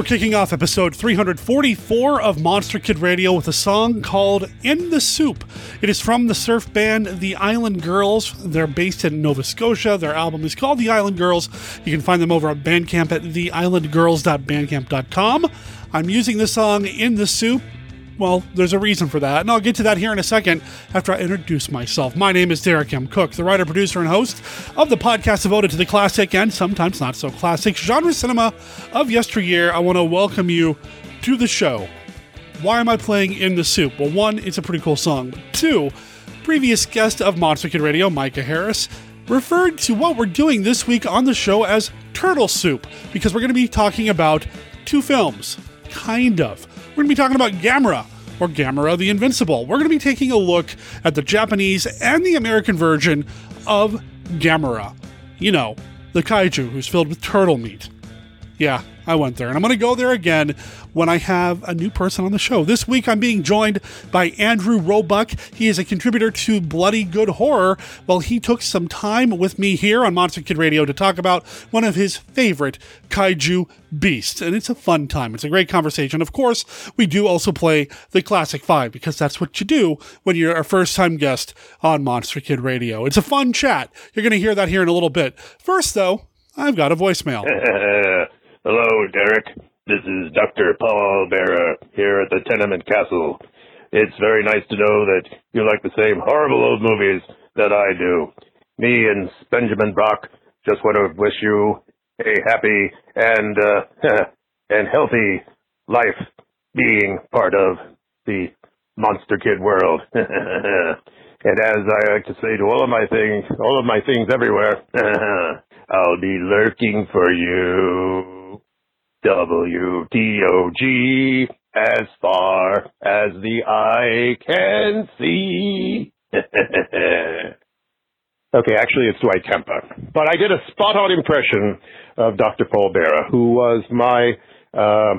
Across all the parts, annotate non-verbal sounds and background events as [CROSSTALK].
We're kicking off episode 344 of Monster Kid Radio with a song called In the Soup. It is from the surf band The Island Girls. They're based in Nova Scotia. Their album is called The Island Girls. You can find them over at Bandcamp at theislandgirls.bandcamp.com. I'm using the song In the Soup well, there's a reason for that, and I'll get to that here in a second after I introduce myself. My name is Derek M. Cook, the writer, producer, and host of the podcast devoted to the classic and sometimes not so classic genre cinema of yesteryear. I want to welcome you to the show. Why am I playing In the Soup? Well, one, it's a pretty cool song. Two, previous guest of Monster Kid Radio, Micah Harris, referred to what we're doing this week on the show as Turtle Soup because we're going to be talking about two films. Kind of. We're going to be talking about Gamera, or Gamera the Invincible. We're going to be taking a look at the Japanese and the American version of Gamera. You know, the kaiju who's filled with turtle meat. Yeah, I went there, and I'm going to go there again when I have a new person on the show. This week, I'm being joined by Andrew Roebuck. He is a contributor to Bloody Good Horror. Well, he took some time with me here on Monster Kid Radio to talk about one of his favorite kaiju beasts, and it's a fun time. It's a great conversation. Of course, we do also play the Classic Five because that's what you do when you're a first time guest on Monster Kid Radio. It's a fun chat. You're going to hear that here in a little bit. First, though, I've got a voicemail. [LAUGHS] Hello, Derek. This is Dr. Paul Bearer here at the Tenement Castle. It's very nice to know that you like the same horrible old movies that I do. Me and Benjamin Brock just want to wish you a happy and uh, [LAUGHS] and healthy life being part of the Monster Kid world. [LAUGHS] and as I like to say to all of my things, all of my things everywhere, [LAUGHS] I'll be lurking for you. W-T-O-G, as far as the eye can see. [LAUGHS] okay, actually it's Dwight Kemper. But I did a spot-on impression of Dr. Paul Bearer, who was my uh,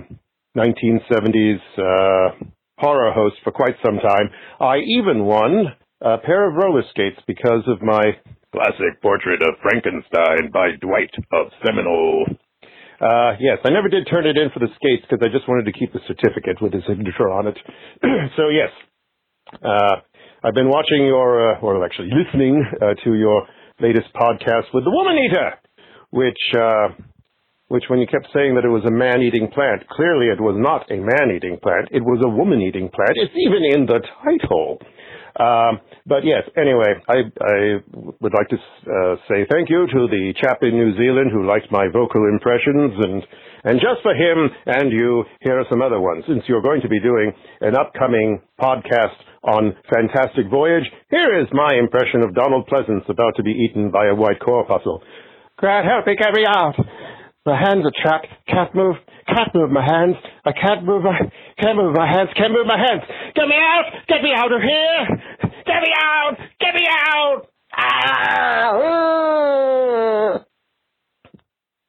1970s uh, horror host for quite some time. I even won a pair of roller skates because of my classic portrait of Frankenstein by Dwight of Seminole. Uh, yes, I never did turn it in for the skates because I just wanted to keep the certificate with his signature on it. [CLEARS THROAT] so yes, uh, I've been watching your, uh, or actually listening uh, to your latest podcast with the Woman Eater, which, uh, which when you kept saying that it was a man-eating plant, clearly it was not a man-eating plant. It was a woman-eating plant. It's even in the title. Um, but yes, anyway, I, I would like to uh, say thank you to the chap in New Zealand who liked my vocal impressions, and and just for him and you, here are some other ones. Since you're going to be doing an upcoming podcast on Fantastic Voyage, here is my impression of Donald Pleasence about to be eaten by a white corpuscle. God help me, me out! My hands are trapped. Can't move. Can't move my hands. I can't move my. Can't move my hands. Can't move my hands. Get me out! Get me out of here! Get me out! Get me out! Ah!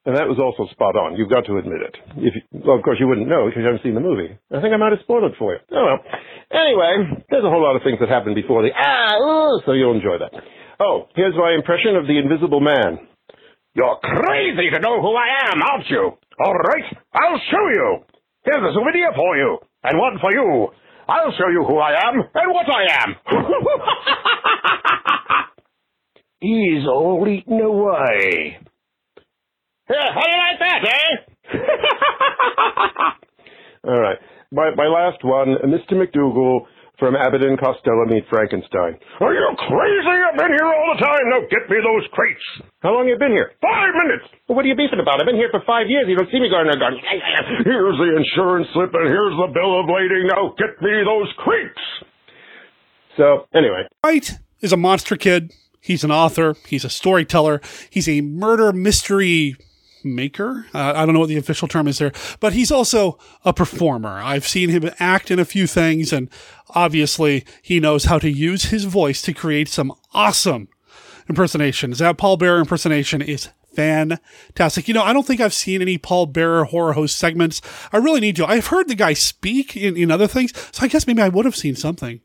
And that was also spot on. You've got to admit it. If you, well, of course, you wouldn't know because you haven't seen the movie. I think I might have spoiled it for you. Oh well. Anyway, there's a whole lot of things that happened before the ah, so you'll enjoy that. Oh, here's my impression of the Invisible Man. You're crazy to know who I am, aren't you? All right, I'll show you. Here's a souvenir for you, and one for you. I'll show you who I am and what I am. [LAUGHS] He's all eaten away. How do you like that, eh? [LAUGHS] all right. My, my last one, Mr. McDougal from Abbott and Costello Meet Frankenstein. Are you crazy? I've been here all the time. Now get me those crates. How long you been here? Five minutes. Well, what are you beefing about? I've been here for five years. You don't see me going there going, here's the insurance slip and here's the bill of lading. Now get me those crates. So, anyway. Right is a monster kid. He's an author. He's a storyteller. He's a murder mystery maker. Uh, I don't know what the official term is there, but he's also a performer. I've seen him act in a few things, and obviously he knows how to use his voice to create some awesome impersonations. That Paul Bearer impersonation is fantastic. You know, I don't think I've seen any Paul Bearer horror host segments. I really need to. I've heard the guy speak in, in other things, so I guess maybe I would have seen something.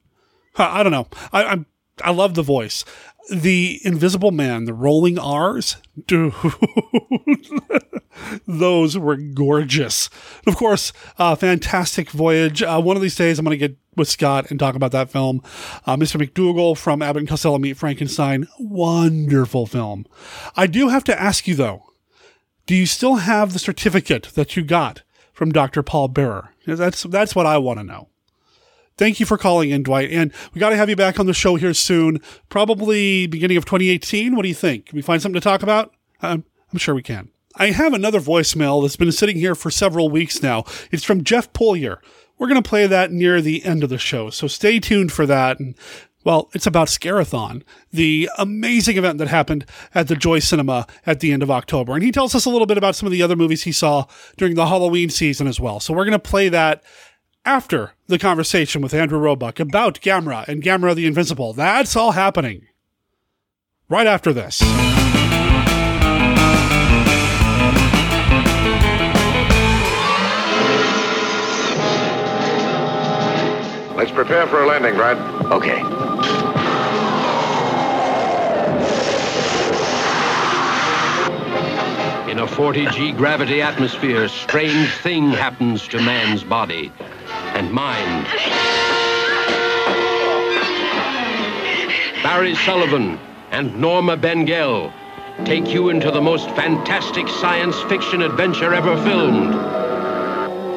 I don't know. I, I'm I love the voice. The Invisible Man, the rolling R's, dude, [LAUGHS] those were gorgeous. Of course, uh, fantastic voyage. Uh, one of these days, I'm going to get with Scott and talk about that film. Uh, Mr. McDougal from Abbott and Costello Meet Frankenstein, wonderful film. I do have to ask you though, do you still have the certificate that you got from Dr. Paul Bearer? That's that's what I want to know. Thank you for calling in, Dwight. And we got to have you back on the show here soon, probably beginning of 2018. What do you think? Can we find something to talk about? I'm, I'm sure we can. I have another voicemail that's been sitting here for several weeks now. It's from Jeff Pullier. We're going to play that near the end of the show, so stay tuned for that. And well, it's about Scarathon, the amazing event that happened at the Joy Cinema at the end of October. And he tells us a little bit about some of the other movies he saw during the Halloween season as well. So we're going to play that after the conversation with Andrew Roebuck about Gamera and Gamera the Invincible. That's all happening right after this. Let's prepare for a landing, Brad. Okay. In a 40G gravity atmosphere, strange thing happens to man's body and mind. Barry Sullivan and Norma Bengell take you into the most fantastic science fiction adventure ever filmed.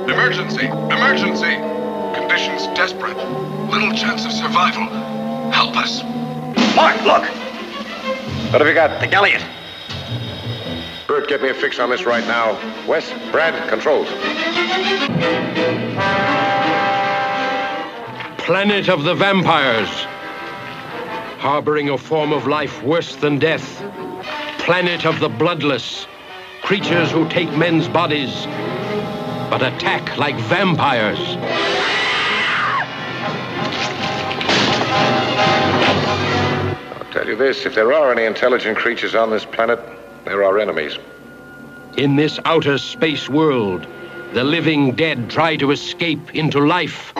Emergency! Emergency! Conditions desperate. Little chance of survival. Help us. Mark, look! What have you got? The Galliot. Bert, get me a fix on this right now. Wes, Brad, controls. Planet of the Vampires. Harboring a form of life worse than death. Planet of the Bloodless. Creatures who take men's bodies, but attack like vampires. I'll tell you this if there are any intelligent creatures on this planet, they're our enemies. In this outer space world, the living dead try to escape into life.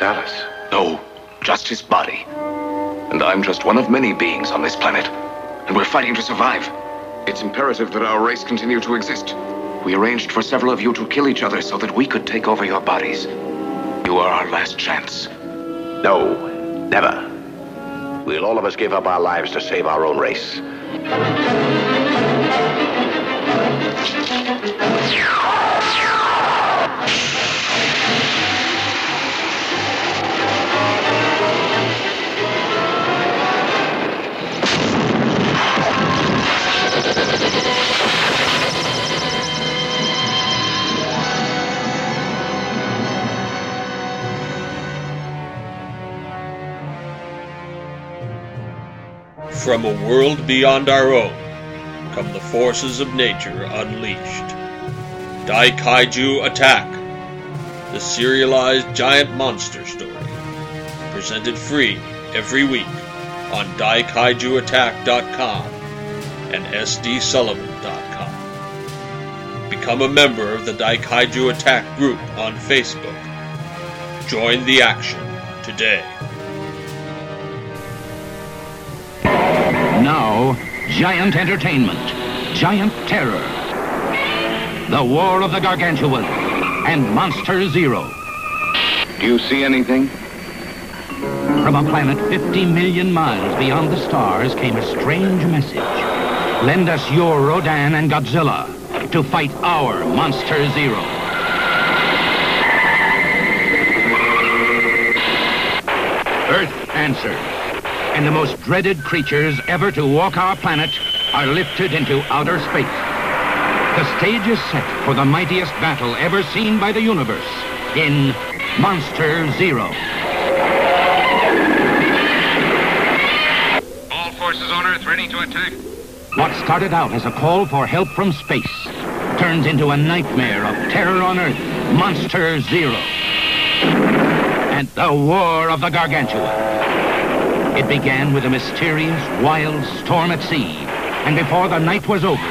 Salus. No, just his body. And I'm just one of many beings on this planet. And we're fighting to survive. It's imperative that our race continue to exist. We arranged for several of you to kill each other so that we could take over your bodies. You are our last chance. No, never. We'll all of us give up our lives to save our own race. From a world beyond our own come the forces of nature unleashed. Daikaiju Attack, the serialized giant monster story. Presented free every week on daikaijuattack.com and sdsullivan.com. Become a member of the Daikaiju Attack group on Facebook. Join the action today. Giant entertainment, giant terror. The War of the Gargantuas and Monster Zero. Do you see anything? From a planet 50 million miles beyond the stars came a strange message. Lend us your Rodan and Godzilla to fight our Monster Zero. Earth answered, and the most dreaded creatures ever to walk our planet are lifted into outer space. The stage is set for the mightiest battle ever seen by the universe in Monster Zero. All forces on Earth ready to attack. What started out as a call for help from space turns into a nightmare of terror on Earth, Monster Zero. And the War of the Gargantuas. It began with a mysterious, wild storm at sea. And before the night was over,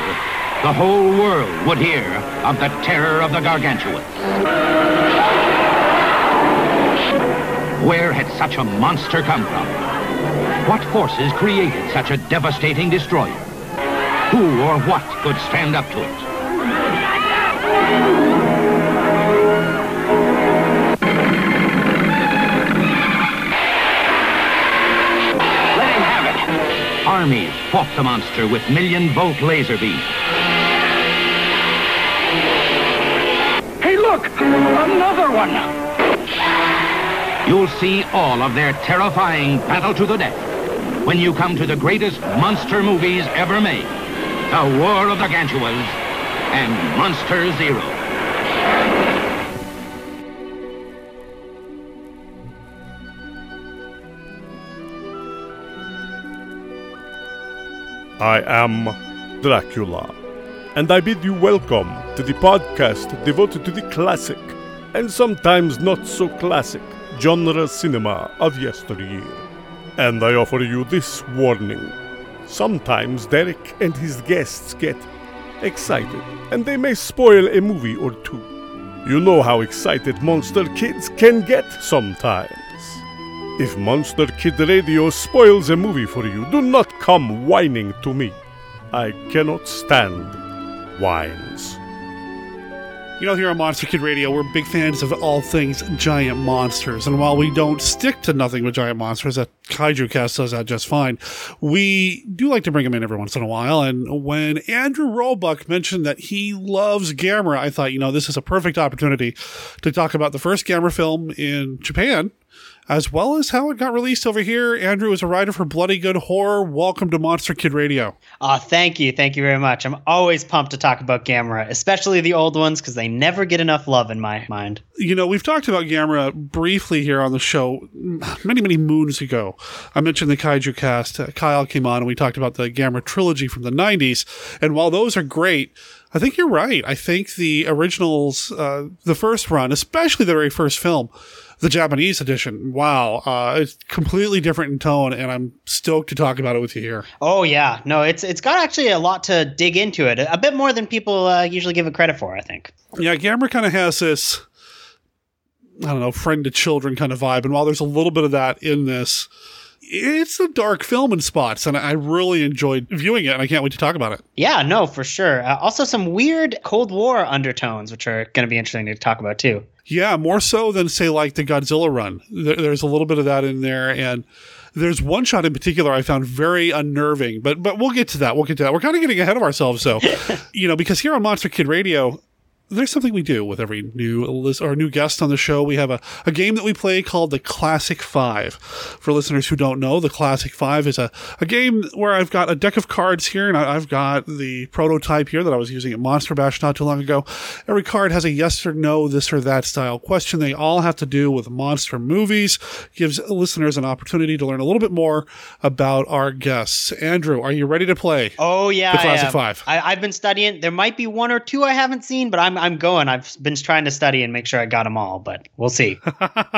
the whole world would hear of the terror of the gargantuans. Where had such a monster come from? What forces created such a devastating destroyer? Who or what could stand up to it? Armies fought the monster with million-volt laser beams. Hey, look! Another one! You'll see all of their terrifying battle to the death when you come to the greatest monster movies ever made. The War of the Gargantuas and Monster Zero. I am Dracula, and I bid you welcome to the podcast devoted to the classic, and sometimes not so classic, genre cinema of yesteryear. And I offer you this warning. Sometimes Derek and his guests get excited, and they may spoil a movie or two. You know how excited monster kids can get sometimes. If Monster Kid Radio spoils a movie for you, do not come whining to me. I cannot stand whines. You know, here on Monster Kid Radio, we're big fans of all things giant monsters. And while we don't stick to nothing with giant monsters, that Kaiju Cast does that just fine, we do like to bring them in every once in a while. And when Andrew Roebuck mentioned that he loves Gamera, I thought, you know, this is a perfect opportunity to talk about the first Gamera film in Japan as well as how it got released over here. Andrew is a writer for Bloody Good Horror. Welcome to Monster Kid Radio. Uh, thank you. Thank you very much. I'm always pumped to talk about Gamera, especially the old ones, because they never get enough love in my mind. You know, we've talked about Gamera briefly here on the show many, many moons ago. I mentioned the Kaiju cast. Uh, Kyle came on and we talked about the Gamera trilogy from the 90s. And while those are great, I think you're right. I think the originals, uh, the first run, especially the very first film, the Japanese edition, wow, uh, it's completely different in tone, and I'm stoked to talk about it with you here. Oh yeah, no, it's it's got actually a lot to dig into it, a bit more than people uh, usually give it credit for. I think. Yeah, Gamera kind of has this, I don't know, friend to children kind of vibe, and while there's a little bit of that in this. It's a dark film in spots, and I really enjoyed viewing it, and I can't wait to talk about it. Yeah, no, for sure. Uh, also, some weird Cold War undertones, which are going to be interesting to talk about too. Yeah, more so than say like the Godzilla run. There, there's a little bit of that in there, and there's one shot in particular I found very unnerving. But but we'll get to that. We'll get to that. We're kind of getting ahead of ourselves, so [LAUGHS] you know, because here on Monster Kid Radio, there's something we do with every new list or new guest on the show. We have a, a game that we play called the Classic Five. For listeners who don't know, the Classic Five is a, a game where I've got a deck of cards here and I've got the prototype here that I was using at Monster Bash not too long ago. Every card has a yes or no, this or that style question. They all have to do with monster movies. Gives listeners an opportunity to learn a little bit more about our guests. Andrew, are you ready to play? Oh yeah, the Classic Five. I, I've been studying. There might be one or two I haven't seen, but I'm I'm going. I've been trying to study and make sure I got them all, but we'll see.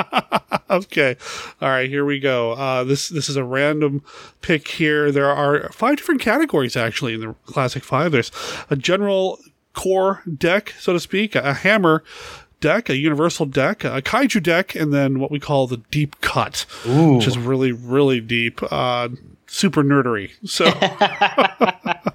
[LAUGHS] okay, all right, here we go. Uh, this this is a random pick here. There are five different categories actually in the Classic Five. There's a general core deck, so to speak, a hammer deck, a universal deck, a kaiju deck, and then what we call the deep cut, Ooh. which is really really deep, uh, super nerdery. So. [LAUGHS]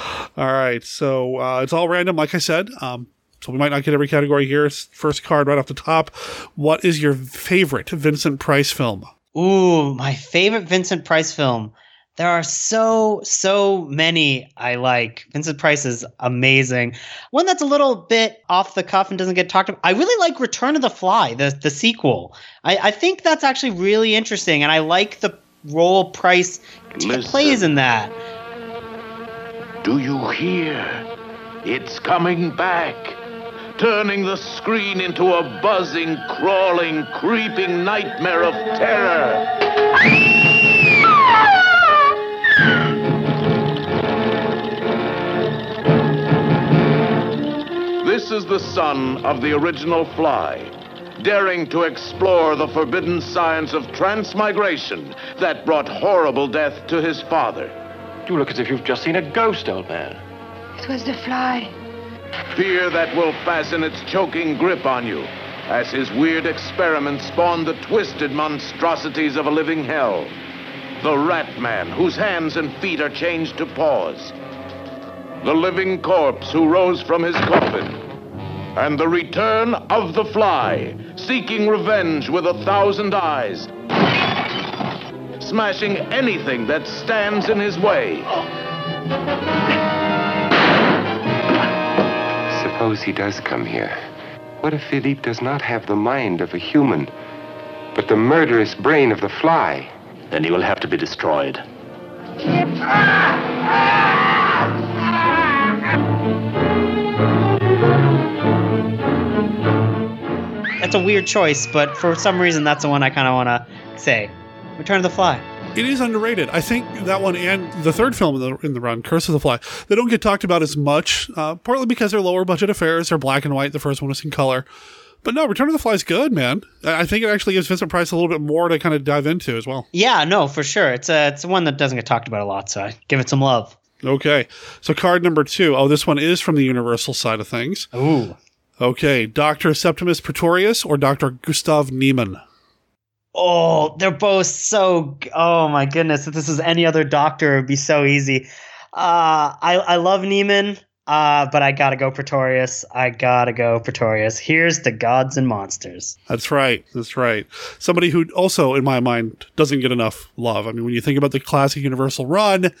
[LAUGHS] All right, so uh, it's all random, like I said. Um, so we might not get every category here. First card right off the top. What is your favorite Vincent Price film? Ooh, my favorite Vincent Price film. There are so, so many I like. Vincent Price is amazing. One that's a little bit off the cuff and doesn't get talked about. I really like Return of the Fly, the, the sequel. I, I think that's actually really interesting, and I like the role Price t- Listen. plays in that. Do you hear? It's coming back. Turning the screen into a buzzing, crawling, creeping nightmare of terror. This is the son of the original fly, daring to explore the forbidden science of transmigration that brought horrible death to his father. You look as if you've just seen a ghost, old man. It was the fly. Fear that will fasten its choking grip on you as his weird experiments spawn the twisted monstrosities of a living hell. The Rat Man, whose hands and feet are changed to paws. The living corpse who rose from his coffin. And the return of the Fly, seeking revenge with a thousand eyes. Smashing anything that stands in his way. Suppose he does come here. What if Philippe does not have the mind of a human, but the murderous brain of the fly? Then he will have to be destroyed. That's a weird choice, but for some reason, that's the one I kind of want to say. Return of the Fly. It is underrated. I think that one and the third film in the, in the run, Curse of the Fly, they don't get talked about as much, uh, partly because they're lower budget affairs. They're black and white. The first one was in color. But no, Return of the Fly is good, man. I think it actually gives Vincent Price a little bit more to kind of dive into as well. Yeah, no, for sure. It's a it's one that doesn't get talked about a lot, so I give it some love. Okay, so card number two. Oh, this one is from the Universal side of things. Ooh. Okay, Doctor Septimus Pretorius or Doctor Gustav Niemann. Oh, they're both so. Oh my goodness! If this was any other doctor, it'd be so easy. Uh, I I love Niemann, uh, but I gotta go Pretorius. I gotta go Pretorius. Here's the gods and monsters. That's right. That's right. Somebody who also, in my mind, doesn't get enough love. I mean, when you think about the classic Universal run,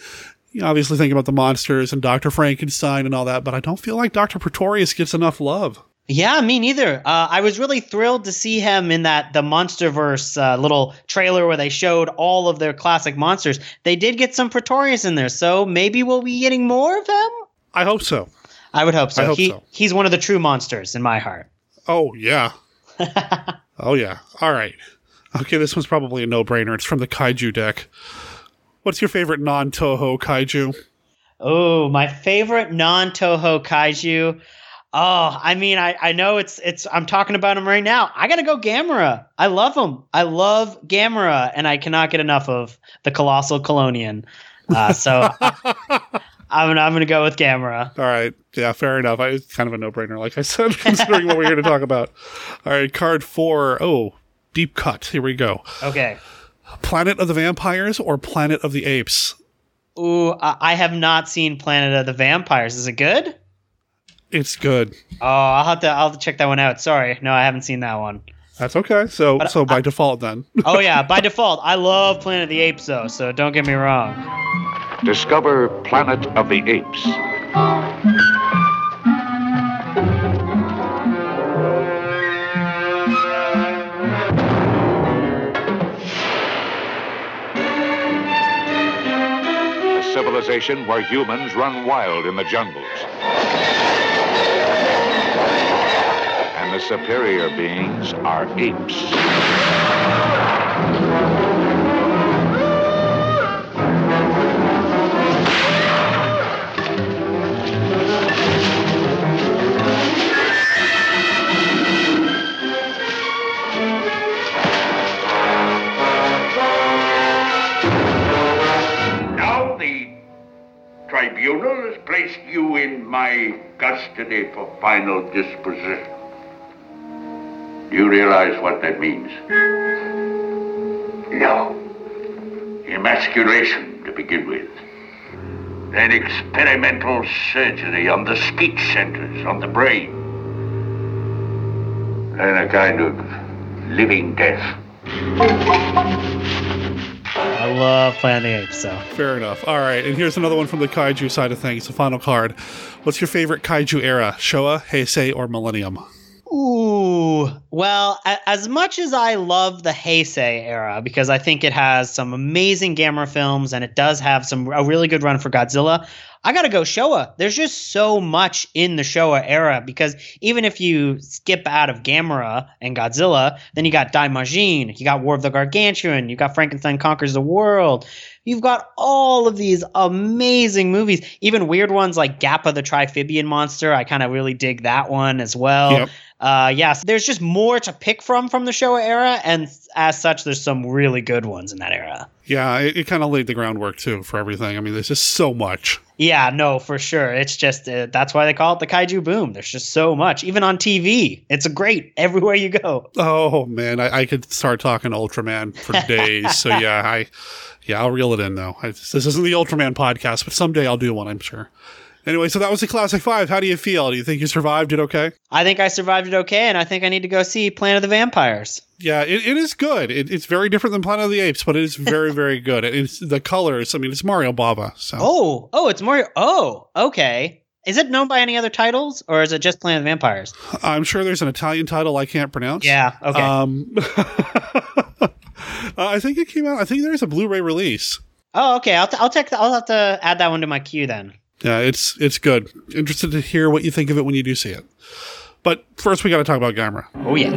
you obviously think about the monsters and Doctor Frankenstein and all that, but I don't feel like Doctor Pretorius gets enough love. Yeah, me neither. Uh, I was really thrilled to see him in that the MonsterVerse uh, little trailer where they showed all of their classic monsters. They did get some Pretorius in there, so maybe we'll be getting more of him. I hope so. I would hope so. I hope he, so. He's one of the true monsters in my heart. Oh yeah. [LAUGHS] oh yeah. All right. Okay, this one's probably a no-brainer. It's from the Kaiju deck. What's your favorite non-Toho Kaiju? Oh, my favorite non-Toho kaiju. Oh, I mean, I, I know it's it's. I'm talking about him right now. I gotta go Gamera. I love him. I love Gamera, and I cannot get enough of the colossal Chelonian. Uh, so [LAUGHS] I'm gonna I'm gonna go with Gamera. All right. Yeah, fair enough. I, it's kind of a no-brainer, like I said, [LAUGHS] considering what we're here to talk about. All right, card four. Oh, deep cut. Here we go. Okay. Planet of the Vampires or Planet of the Apes? Ooh, I I have not seen Planet of the Vampires. Is it good? It's good. Oh, I'll have to I'll have to check that one out. Sorry, no, I haven't seen that one. That's okay. So, But so by default, then. [LAUGHS] Oh yeah, by default, I love Planet of the Apes though. So don't get me wrong. Discover Planet of the Apes. A civilization where humans run wild in the jungles. Superior beings are apes. Now the tribunal has placed you in my custody for final disposition. Do you realize what that means? No. Emasculation to begin with. Then experimental surgery on the speech centers, on the brain. Then a kind of living death. I love Planet of the Apes. So Fair enough. All right, and here's another one from the kaiju side of things. The final card. What's your favorite kaiju era? Showa, Heisei, or Millennium? Ooh, well, a- as much as I love the Heisei era because I think it has some amazing Gamera films and it does have some a really good run for Godzilla, I gotta go Showa. There's just so much in the Showa era because even if you skip out of Gamera and Godzilla, then you got Daimajin, you got War of the Gargantuas, you got Frankenstein Conquers the World. You've got all of these amazing movies, even weird ones like Gappa the Triphibian Monster. I kind of really dig that one as well. Yep. Uh, yes, there's just more to pick from from the Showa era, and as such, there's some really good ones in that era. Yeah, it, it kind of laid the groundwork too for everything. I mean, there's just so much. Yeah, no, for sure. It's just uh, that's why they call it the kaiju boom. There's just so much, even on TV. It's great [LAUGHS] everywhere you go. Oh man, I, I could start talking Ultraman for days. so yeah, I yeah, I'll reel it in though. I, this isn't the Ultraman podcast, but someday I'll do one, I'm sure. Anyway, so that was the classic five. How do you feel? Do you think you survived it okay? I think I survived it okay, and I think I need to go see Planet of the Vampires. Yeah, it, it is good. It, it's very different than Planet of the Apes, but it is very, [LAUGHS] very good. It's the colors. I mean, it's Mario Bava. So Oh, oh, it's Mario. Oh, okay. Is it known by any other titles, or is it just Planet of the Vampires? I'm sure there's an Italian title I can't pronounce. Yeah. Okay. Um, [LAUGHS] uh, I think it came out. I think there's a Blu-ray release. oh, okay. I'll t- I'll check. I'll have to add that one to my queue then. Yeah, it's it's good. Interested to hear what you think of it when you do see it. But first, we got to talk about Gamera. Oh yeah.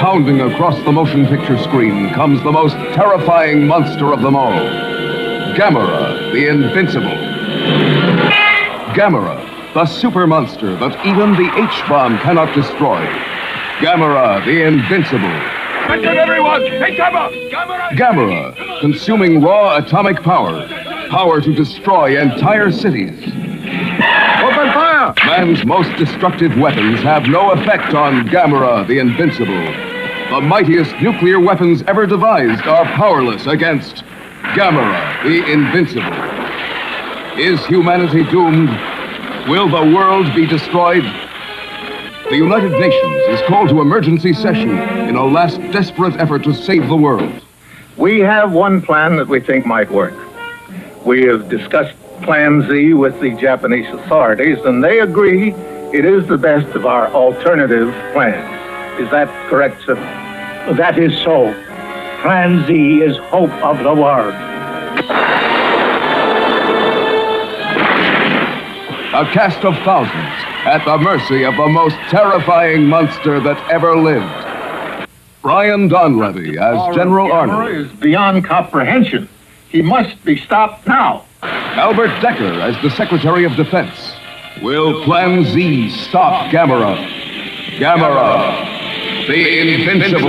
Pounding across the motion picture screen comes the most terrifying monster of them all Gamera, the Invincible. Gamera, the super monster that even the H bomb cannot destroy. Gamera, the Invincible. Attention, everyone! Take cover! Gamera! Gamera, consuming raw atomic power, power to destroy entire cities. Open fire! Man's most destructive weapons have no effect on Gamera, the Invincible. The mightiest nuclear weapons ever devised are powerless against Gamera, the Invincible. Is humanity doomed? Will the world be destroyed? The United Nations is called to emergency session in a last desperate effort to save the world. We have one plan that we think might work. We have discussed Plan Z with the Japanese authorities, and they agree it is the best of our alternative plans. Is that correct, sir? That is so. Plan Z is hope of the world. A cast of thousands at the mercy of the most terrifying monster that ever lived. Brian Donlevy as General Arnold. is beyond comprehension. He must be stopped now. Albert Dekker as the Secretary of Defense. Will Plan Z stop Gamera? Gamera, the Invincible.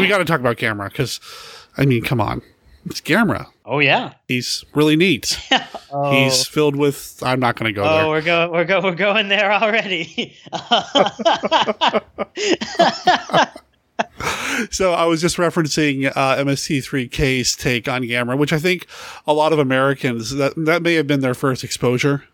We got to talk about Gamera because, I mean, come on, it's Gamera. Oh yeah. He's really neat. [LAUGHS] Oh. He's filled with. I'm not going to go there. Oh, there. we're going. We're go. We're going there already. [LAUGHS] [LAUGHS] So I was just referencing uh, MST3K's take on Gamera, which I think a lot of Americans that that may have been their first exposure,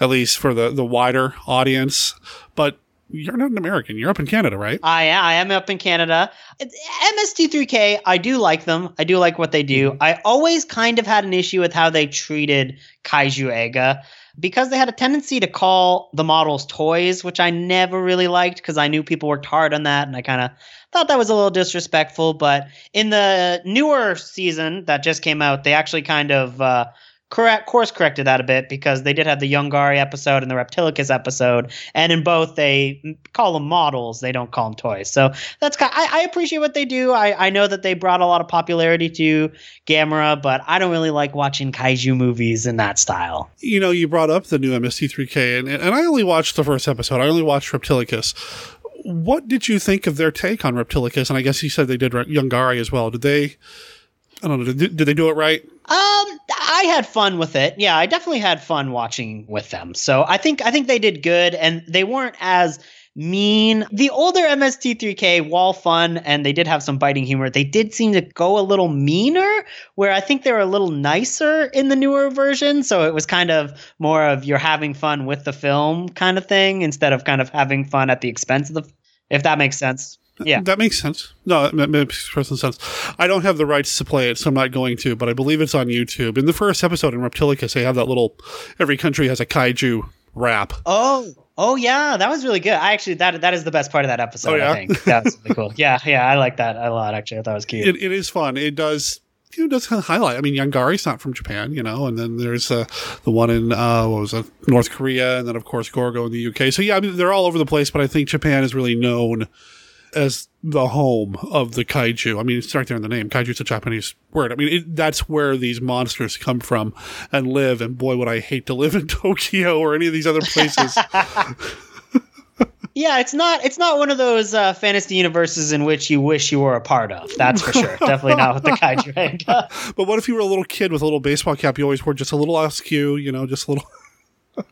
at least for the the wider audience. But you're not an American. You're up in Canada, right? I I am up in Canada. MST3K, I do like them. I do like what they do. I always kind of had an issue with how they treated Kaiju Eiga because they had a tendency to call the models toys, which I never really liked because I knew people worked hard on that and I kind of thought that was a little disrespectful. But in the newer season that just came out, they actually kind of uh, correct course corrected that a bit because they did have the Yongary episode and the Reptilicus episode, and in both they call them models, they don't call them toys. So that's kind. I, I appreciate what they do. I, I know that they brought a lot of popularity to Gamera, but I don't really like watching kaiju movies in that style. You know, you brought up the new MST3K, and, and I only watched the first episode. I only watched Reptilicus. What did you think of their take on Reptilicus? And I guess you said they did Yongary as well. Did they? I don't know. Did, did they do it right? Um, I had fun with it. Yeah, I definitely had fun watching with them. So I think I think they did good, and they weren't as mean. The older MST3K, while fun, and they did have some biting humor, they did seem to go a little meaner. Where I think they were a little nicer in the newer version. So it was kind of more of you're having fun with the film kind of thing instead of kind of having fun at the expense of the. If that makes sense. Yeah. That makes sense. No, that makes perfect sense. I don't have the rights to play it, so I'm not going to, but I believe it's on YouTube. In the first episode in Reptilicus, they have that little every country has a kaiju rap. Oh, oh yeah, that was really good. I actually that that is the best part of that episode. Oh, yeah? I think that's really cool. Yeah, yeah, I like that a lot. Actually, I thought it was cute. It, it is fun. It does. You know, does kind of highlight. I mean, Yongary's not from Japan, you know, and then there's uh, the one in uh, what was it, North Korea, and then of course Gorgo in the UK. So yeah, I mean, they're all over the place, but I think Japan is really known as the home of the kaiju. I mean, it's right there in the name. Kaiju is a Japanese word. I mean, it, that's where these monsters come from and live. And boy, would I hate to live in [LAUGHS] Tokyo or any of these other places. [LAUGHS] Yeah, it's not it's not one of those uh, fantasy universes in which you wish you were a part of. That's for sure. [LAUGHS] Definitely not with the kaiju. But what if you were a little kid with a little baseball cap? You always wore just a little askew, you know, just a little.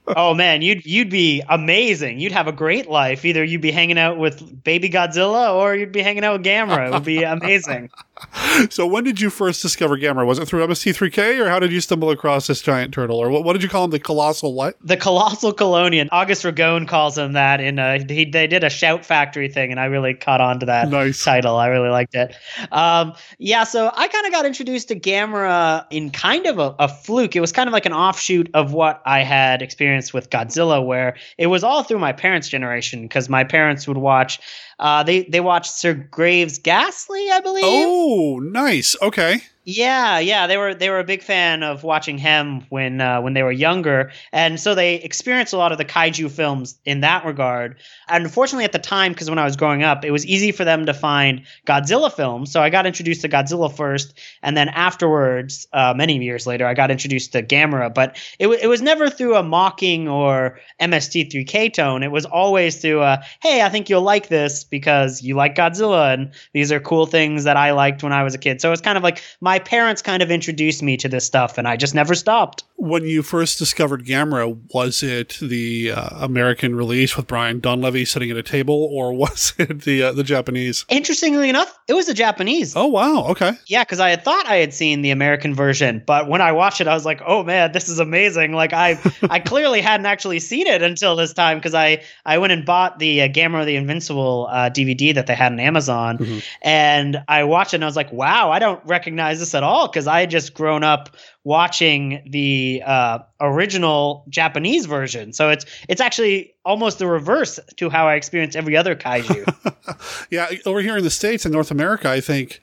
Oh man, you'd you'd be amazing. You'd have a great life. Either you'd be hanging out with Baby Godzilla or you'd be hanging out with Gamera. It would be amazing. [LAUGHS] [LAUGHS] so when did you first discover Gamera? Was it through MST3K or how did you stumble across this giant turtle? Or what, what did you call him? The colossal what? The colossal chelonian. August Ragone calls him that. In a, he, they did a Shout Factory thing, and I really caught on to that nice. title. I really liked it. Um, yeah, so I kind of got introduced to Gamera in kind of a, a fluke. It was kind of like an offshoot of what I had experienced with Godzilla, where it was all through my parents' generation because my parents would watch uh, they they watched Sir Graves Ghastly, I believe. Oh, nice. Okay. Yeah, yeah, they were they were a big fan of watching him when uh, when they were younger, and so they experienced a lot of the kaiju films in that regard. And unfortunately, at the time, because when I was growing up, it was easy for them to find Godzilla films. So I got introduced to Godzilla first, and then afterwards, uh, many years later, I got introduced to Gamera. But it w- it was never through a mocking or MST3K tone. It was always through a hey, I think you'll like this because you like Godzilla, and these are cool things that I liked when I was a kid. So it's kind of like my my parents kind of introduced me to this stuff, and I just never stopped. When you first discovered Gamera, was it the uh, American release with Brian Donlevy sitting at a table, or [LAUGHS] was it the uh, the Japanese? Interestingly enough, it was the Japanese. Oh wow, okay. Yeah, because I had thought I had seen the American version, but when I watched it, I was like, "Oh man, this is amazing!" Like I, [LAUGHS] I clearly hadn't actually seen it until this time because I, I went and bought the uh, Gamera the Invincible uh, DVD that they had on Amazon, mm-hmm. and I watched it, and I was like, "Wow, I don't recognize at all because I had just grown up watching the uh, original Japanese version. So it's it's actually almost the reverse to how I experienced every other kaiju. [LAUGHS] yeah, over here in the states and North America, I think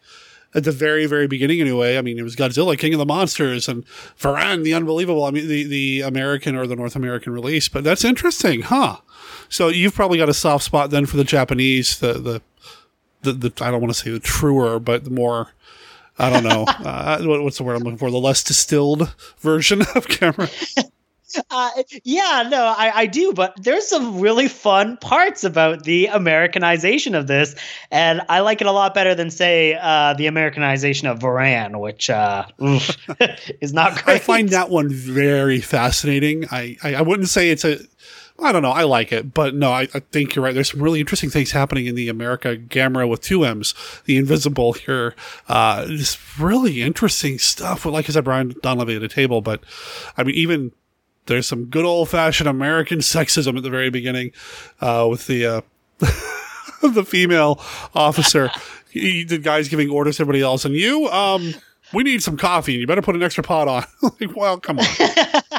at the very very beginning anyway. I mean, it was Godzilla, King of the Monsters, and Varan, the Unbelievable. I mean, the the American or the North American release. But that's interesting, huh? So you've probably got a soft spot then for the Japanese, the the the, the I don't want to say the truer, but the more I don't know. [LAUGHS] uh, what's the word I'm looking for? The less distilled version of Gamera. [LAUGHS] Uh, yeah, no, I, I do, but there's some really fun parts about the Americanization of this, and I like it a lot better than, say, uh, the Americanization of Varan, which uh, [LAUGHS] is not great. I find that one very fascinating. I, I, I wouldn't say it's a I don't know. I like it, but no, I, I, think you're right. There's some really interesting things happening in the America Gamera with two M's, the Invisible here. Uh, just really interesting stuff. Like I said, Brian Donlevy at a table, but I mean, even there's some good old fashioned American sexism at the very beginning, uh, with the, uh, [LAUGHS] the female officer. he, the guy's giving orders to everybody else, and you, um, we need some coffee. You better put an extra pot on. [LAUGHS] like, well, come on. [LAUGHS]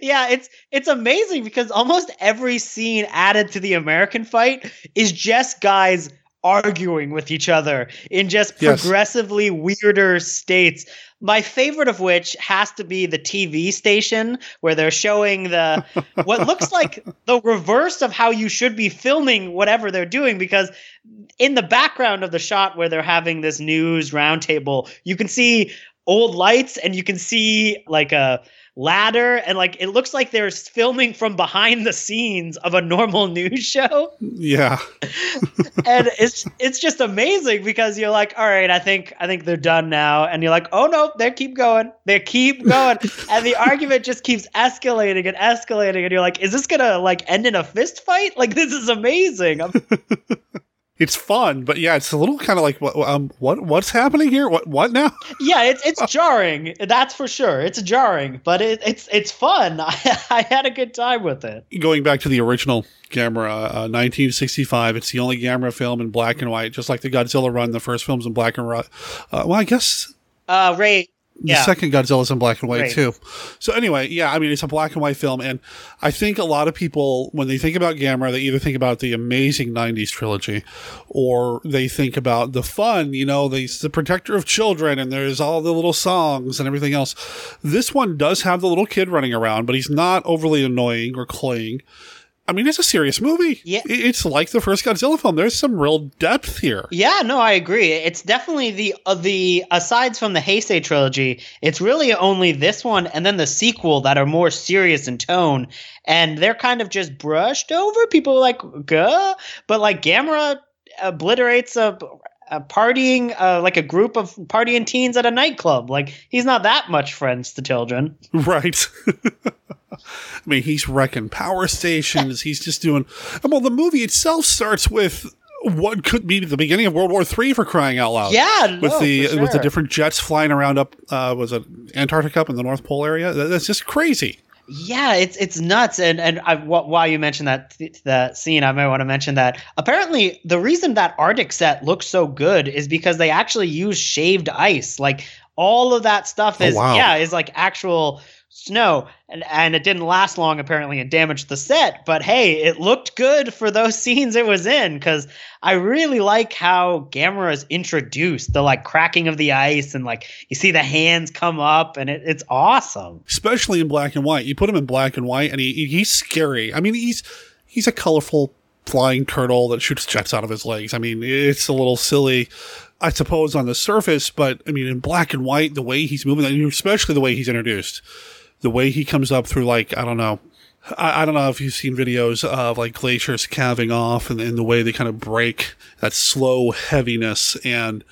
yeah, it's it's amazing because almost every scene added to the American fight is just guys arguing with each other in just progressively yes. weirder states. My favorite of which has to be the TV station where they're showing the [LAUGHS] what looks like the reverse of how you should be filming whatever they're doing because in the background of the shot where they're having this news roundtable, you can see old lights and you can see like a ladder and like it looks like they're filming from behind the scenes of a normal [LAUGHS] news show. Yeah. [LAUGHS] and it's it's just amazing because you're like, all right, I think I think they're done now. And you're like, oh no, they keep going. They keep going. [LAUGHS] and the argument just keeps escalating and escalating. And you're like, is this gonna like end in a fist fight? Like this is amazing it's fun, but yeah, it's a little kind of like what um what what's happening here? What what now? [LAUGHS] yeah, it's it's jarring. That's for sure. It's jarring, but it, it's it's fun. [LAUGHS] I, I had a good time with it. Going back to the original Gamera, uh, 1965. It's the only Gamera film in black and white, just like the Godzilla run. The first film's in black and white. Uh, well, I guess. Uh, Ray the yeah. second Godzilla's in black and white right. too. So anyway, yeah, I mean it's a black and white film, and I think a lot of people when they think about Gamera, they either think about the amazing '90s trilogy, or they think about the fun. You know, the the protector of children, and there's all the little songs and everything else. This one does have the little kid running around, but he's not overly annoying or cloying. I mean, it's a serious movie. Yeah. It's like the first Godzilla film. There's some real depth here. Yeah, no, I agree. It's definitely the uh, the asides from the Heisei trilogy, it's really only this one and then the sequel that are more serious in tone, and they're kind of just brushed over. People are like, "Guh," but like Gamera obliterates a, a partying uh, like a group of partying teens at a nightclub. Like he's not that much friends to children. Right. [LAUGHS] I mean, he's wrecking power stations. he's just doing. Well, the movie itself starts with what could be the beginning of World War III for crying out loud. Yeah, with no, the for with the different jets flying around up. Uh, was it Antarctica up in the North Pole area? That's just crazy. Yeah, it's it's nuts. And and I, wh- while you mentioned that that scene, I might want to mention that apparently the reason that Arctic set looks so good is because they actually use shaved ice. Like all of that stuff Oh, is wow. yeah is like actual snow, and and it didn't last long apparently and damaged the set. But hey, it looked good for those [LAUGHS] scenes it was in because I really like how Gamera is introduced. The like cracking of the ice and like you see the hands come up, and it, it's awesome. especially in black and white. You put him in black and white, and he he's scary. I mean, he's he's a colorful flying turtle that shoots jets out of his legs. I mean, it's a little silly, I suppose, on the surface, but I mean, in black and white, the way he's moving, especially the way he's introduced, the way he comes up through like I don't know. I, I don't know if you've seen videos of like glaciers calving off and, and the way they kind of break that slow heaviness and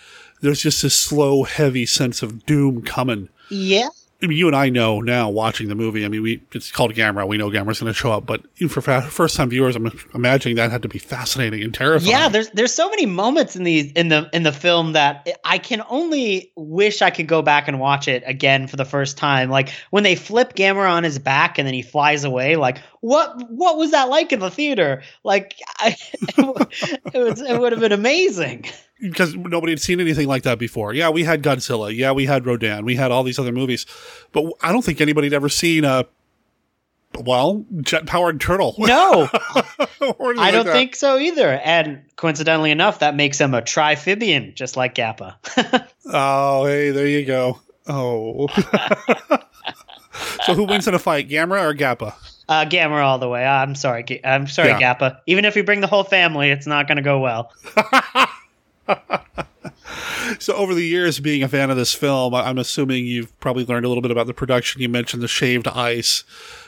there's just this slow heavy sense of doom coming Yeah. I mean, you and I know now watching the movie. I mean, we it's called Gamera. We know Gamera's going to show up, but for fa- first time viewers, I'm imagining that had to be fascinating and terrifying. Yeah, there's there's so many moments in these in the in the film that I can only wish I could go back and watch it again for the first time. Like when they flip Gamera on his back and then he flies away. Like what what was that like in the theater? Like I, [LAUGHS] it was it would have been amazing. because nobody had seen anything like that before. Yeah, we had Godzilla. Yeah, we had Rodan. We had all these other movies, but I don't think anybody had ever seen a well jet powered turtle. No, [LAUGHS] I don't think so either. And coincidentally enough, that makes him a triphibian, just like Gappa. [LAUGHS] Oh, hey, there you go. Oh. so who wins in a fight, Gamera or Gappa? Uh, Gamera all the way. I'm sorry. I'm sorry, Yeah. Gappa. Even if you bring the whole family, it's not going to go well. [LAUGHS] So over the years, being a fan of this film, I'm assuming you've probably learned a little bit about the production. You mentioned the shaved ice.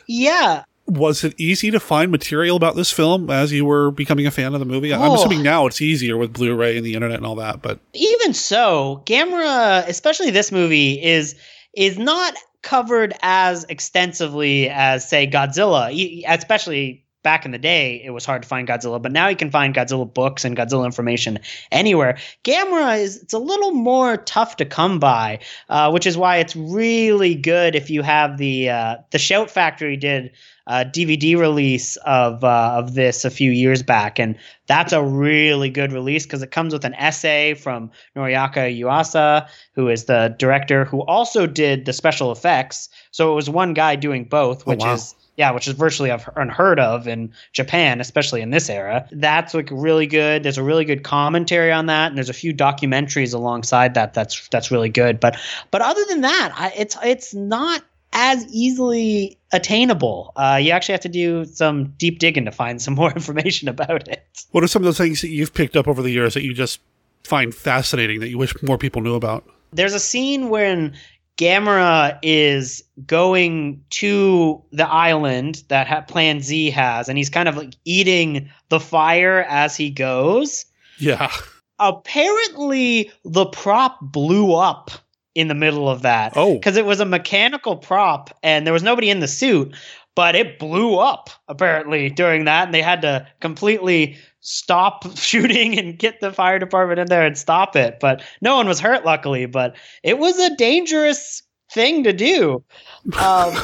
Yeah. Was it easy to find material about this film as you were becoming a fan of the movie? I'm Oh. assuming now it's easier with Blu-ray and the internet and all that, but even so, Gamera, especially this movie, is is not covered as extensively as say Godzilla. Especially back in the day, it was hard to find Godzilla, but now you can find Godzilla books and Godzilla information anywhere. Gamera is it's a little more tough to come by, uh, which is why it's really good if you have the uh, the Shout Factory did a DVD release of uh, of this a few years back, and that's a really good release because it comes with an essay from Noriaki Yuasa, who is the director who also did the special effects. So it was one guy doing both, Oh, which wow. is yeah, which is virtually unheard of in Japan, especially in this era. That's like really good. There's a really good commentary on that, and there's a few documentaries alongside that. That's that's really good. But but other than that, I, it's it's not as easily attainable. Uh, you actually have to do some deep digging to find [LAUGHS] some more information about it. what are some of the things that you've picked up over the years that you just find fascinating that you wish more people knew about? There's a scene when Gamera is going to the island that ha- Plan Z has, and he's kind of like eating the fire as he goes. Yeah. Apparently, the prop blew up in the middle of that. Oh. Because it was a mechanical prop and there was nobody in the suit, but it blew up apparently during that. And they had to completely stop [LAUGHS] shooting and get the fire department in there and stop it. But no one was hurt, luckily. But it was a dangerous thing to do. Um,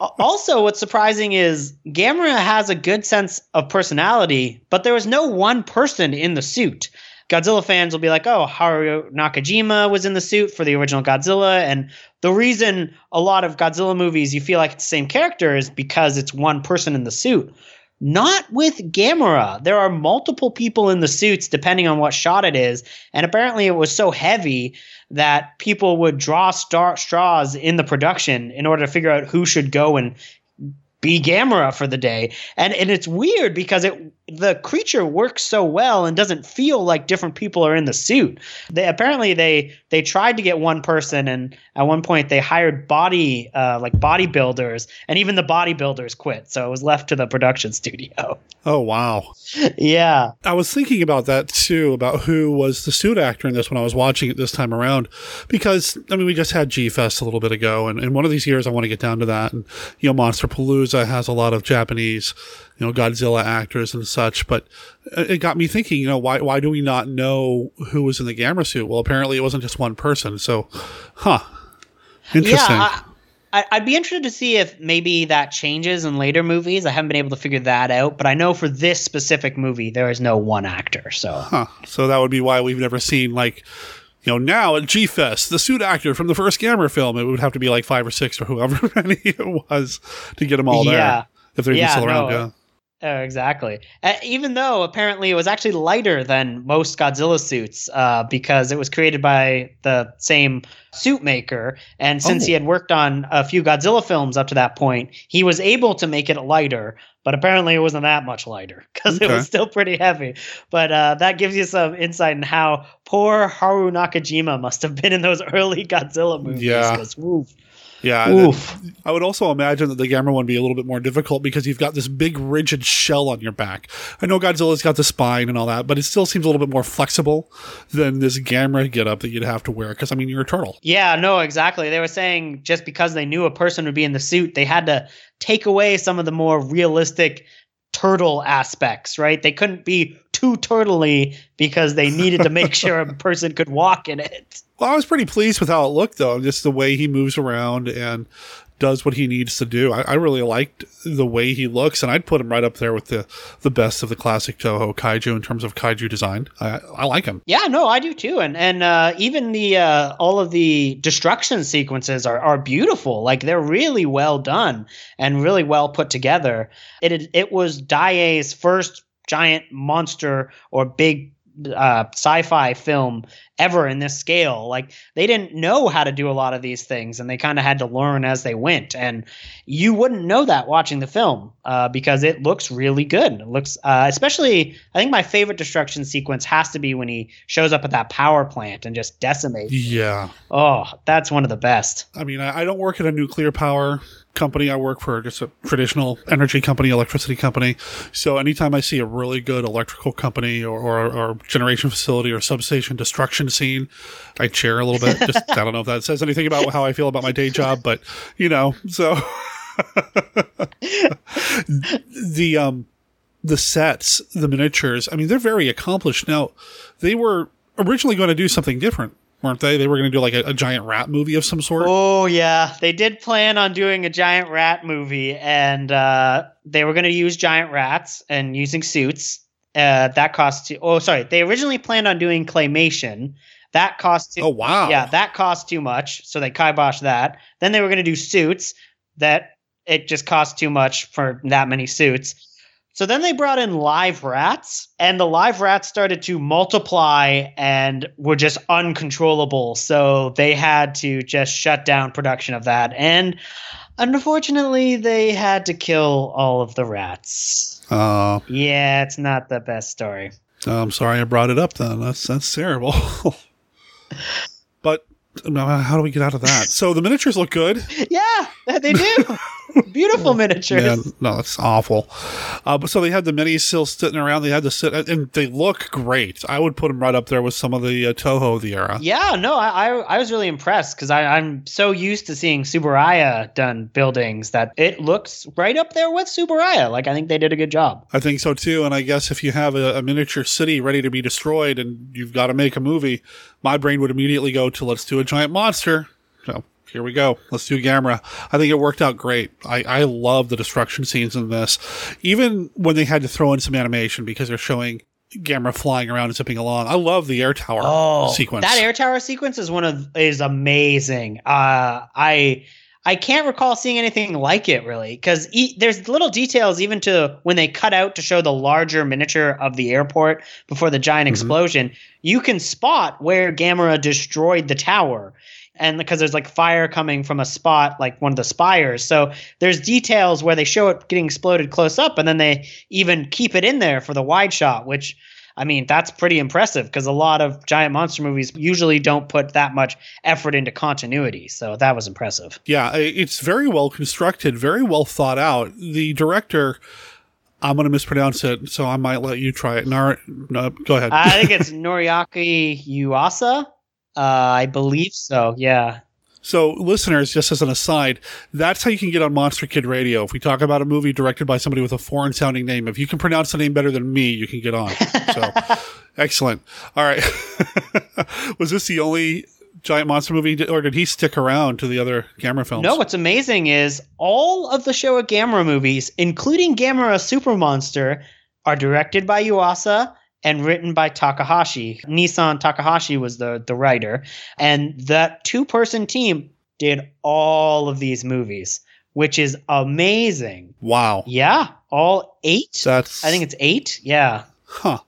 [LAUGHS] also, what's surprising is Gamera has a good sense of personality, but there was no one person in the suit. Godzilla fans will be like, oh, Haruo Nakajima was in the suit for the original Godzilla. And the reason a lot of Godzilla movies you feel like it's the same character is because it's one person in the suit. Not with Gamera. There are multiple people in the suits depending on what shot it is. And apparently it was so heavy that people would draw star- straws in the production in order to figure out who should go and be Gamera for the day. And and it's weird because it the creature works so well and doesn't feel like different people are in the suit. They apparently they they tried to get one person and at one point they hired body uh, like bodybuilders and even the bodybuilders quit. So it was left to the production studio. [LAUGHS] Oh wow. yeah. I was thinking about that too, about who was the suit actor in this when I was watching it this time around. Because I mean we just had G Fest a little bit ago and, and one of these years I want to get down to that and you know Monsterpalooza has a lot of Japanese you know Godzilla actors and such. But it got me thinking, you know, why why do we not know who was in the Gamera suit? Well, apparently it wasn't just one person. So, huh? Interesting. Yeah, I, I'd be interested to see if maybe that changes in later movies. I haven't been able to figure that out, but I know for this specific movie there is no one actor. So, huh? So that would be why we've never seen like you know, now at G Fest, the suit actor from the first Gamera film, it would have to be like five or six or whoever [LAUGHS] many it was to get them all there. If they're even Yeah, still around, no. yeah. Oh, exactly. Uh, even though apparently it was actually lighter than most Godzilla suits uh, because it was created by the same suit maker. And since Oh. he had worked on a few Godzilla films up to that point, he was able to make it lighter. But apparently it wasn't that much lighter [LAUGHS] because it was still pretty heavy. But uh, that gives you some insight in how poor Haruo Nakajima must have been in those [LAUGHS] early Godzilla movies. Yeah. 'Cause, woof. Yeah, Oof. I would also imagine that the Gamera one would be a little bit more difficult because you've got this big rigid shell on your back. I know Godzilla's got the spine and all that, but it still seems a little bit more flexible than this Gamera getup that you'd have to wear. Because I mean, you're a turtle. Yeah, no, exactly. They were saying just because they knew a person would be in the suit, they had to take away some of the more realistic turtle aspects, right? They couldn't be too turtly because they needed to make sure a [LAUGHS] person could walk in it. Well, I was pretty pleased with how it looked, though. Just the way he moves around and does what he needs to do. I, I really liked the way he looks, and I'd put him right up there with the the best of the classic Toho kaiju in terms of kaiju design. I, I like him. Yeah, no, I do too, and and uh, even the uh, all of the destruction sequences are are beautiful. Like they're really well done and really well put together. It it, was Daiei's first giant monster or big uh, sci-fi film ever in this scale. Like they didn't know how to do a lot of these things, and they kind of had to learn as they went. And you wouldn't know that watching the film uh, because it looks really good. It looks, uh, especially, I think my favorite destruction sequence has to be when he shows up at that power plant and just decimates. Yeah. Oh, that's one of the best. I mean, I, I don't work at a nuclear power company. I work for just a traditional energy company, electricity company. So anytime I see a really good electrical company or, or, or generation facility or substation destruction scene, I cheer a little bit. Just I don't know if that says anything about how I feel about my day job, but you know, so [LAUGHS] the um the sets, the miniatures, I mean, they're very accomplished. Now, they were originally going to do something different, weren't they? They were going to do like a, a giant rat movie of some sort. Oh yeah, they did plan on doing a giant rat movie, and uh, they were going to use giant rats and using suits. Uh, that cost too. Oh, sorry. They originally planned on doing claymation. That cost too. Oh wow. Yeah, that cost too much, so they kiboshed that. Then they were going to do suits. That it just cost too much for that many suits. So then they brought in live rats, and the live rats started to multiply and were just uncontrollable. So they had to just shut down production of that. And unfortunately, they had to kill all of the rats. Uh, Yeah, it's not the best story. I'm sorry I brought it up then. That's that's terrible. [LAUGHS] but how do we get out of that? So the miniatures look good. [LAUGHS] Yeah, they do. Beautiful miniatures. Yeah, no, that's awful. Uh, but so they had the minis still sitting around. They had to sit, and they look great. I would put them right up there with some of the uh, Toho of the era. Yeah, no, I I, I was really impressed because I'm so used to seeing Tsuburaya done buildings that it looks right up there with Tsuburaya. Like I think they did a good job. I think so too. And I guess if you have a, a miniature city ready to be destroyed and you've got to make a movie, my brain would immediately go to let's do a giant monster. So here we go. Let's do Gamera. I think it worked out great. I, I love the destruction scenes in this. Even when they had to throw in some animation because they're showing Gamera flying around and zipping along. I love the air tower sequence. Oh, That air tower sequence is one of is amazing. Uh, I I can't recall seeing anything like it really because e- there's little details even to when they cut out to show the larger miniature of the airport before the giant mm-hmm. explosion. You can spot where Gamera destroyed the tower. and because there's like fire coming from a spot like one of the spires. So there's details where they show it getting exploded close up, and then they even keep it in there for the wide shot, which I mean, that's pretty impressive because a lot of giant monster movies usually don't put that much effort into continuity. So that was impressive. Yeah, it's very well constructed, very well thought out. The director, I'm going to mispronounce it, so I might let you try it. Nar- no, go ahead. I think [LAUGHS] it's Noriaki Yuasa. Uh, I believe so. Yeah. So, listeners, just as an aside, that's how you can get on Monster Kid Radio. If we talk about a movie directed by somebody with a foreign sounding name, if you can pronounce the name better than me, you can get on. So, [LAUGHS] excellent. All right. [LAUGHS] Was this the only giant monster movie, or did he stick around to the other Gamera films? No, what's amazing is all of the Showa Gamera movies, including Gamera Super Monster, are directed by Yuasa and written by Takahashi. Nisan Takahashi was the, the writer. And that two person team did all of these movies, which is amazing. Wow. Yeah, all eight. That's I think it's eight. Yeah. Huh.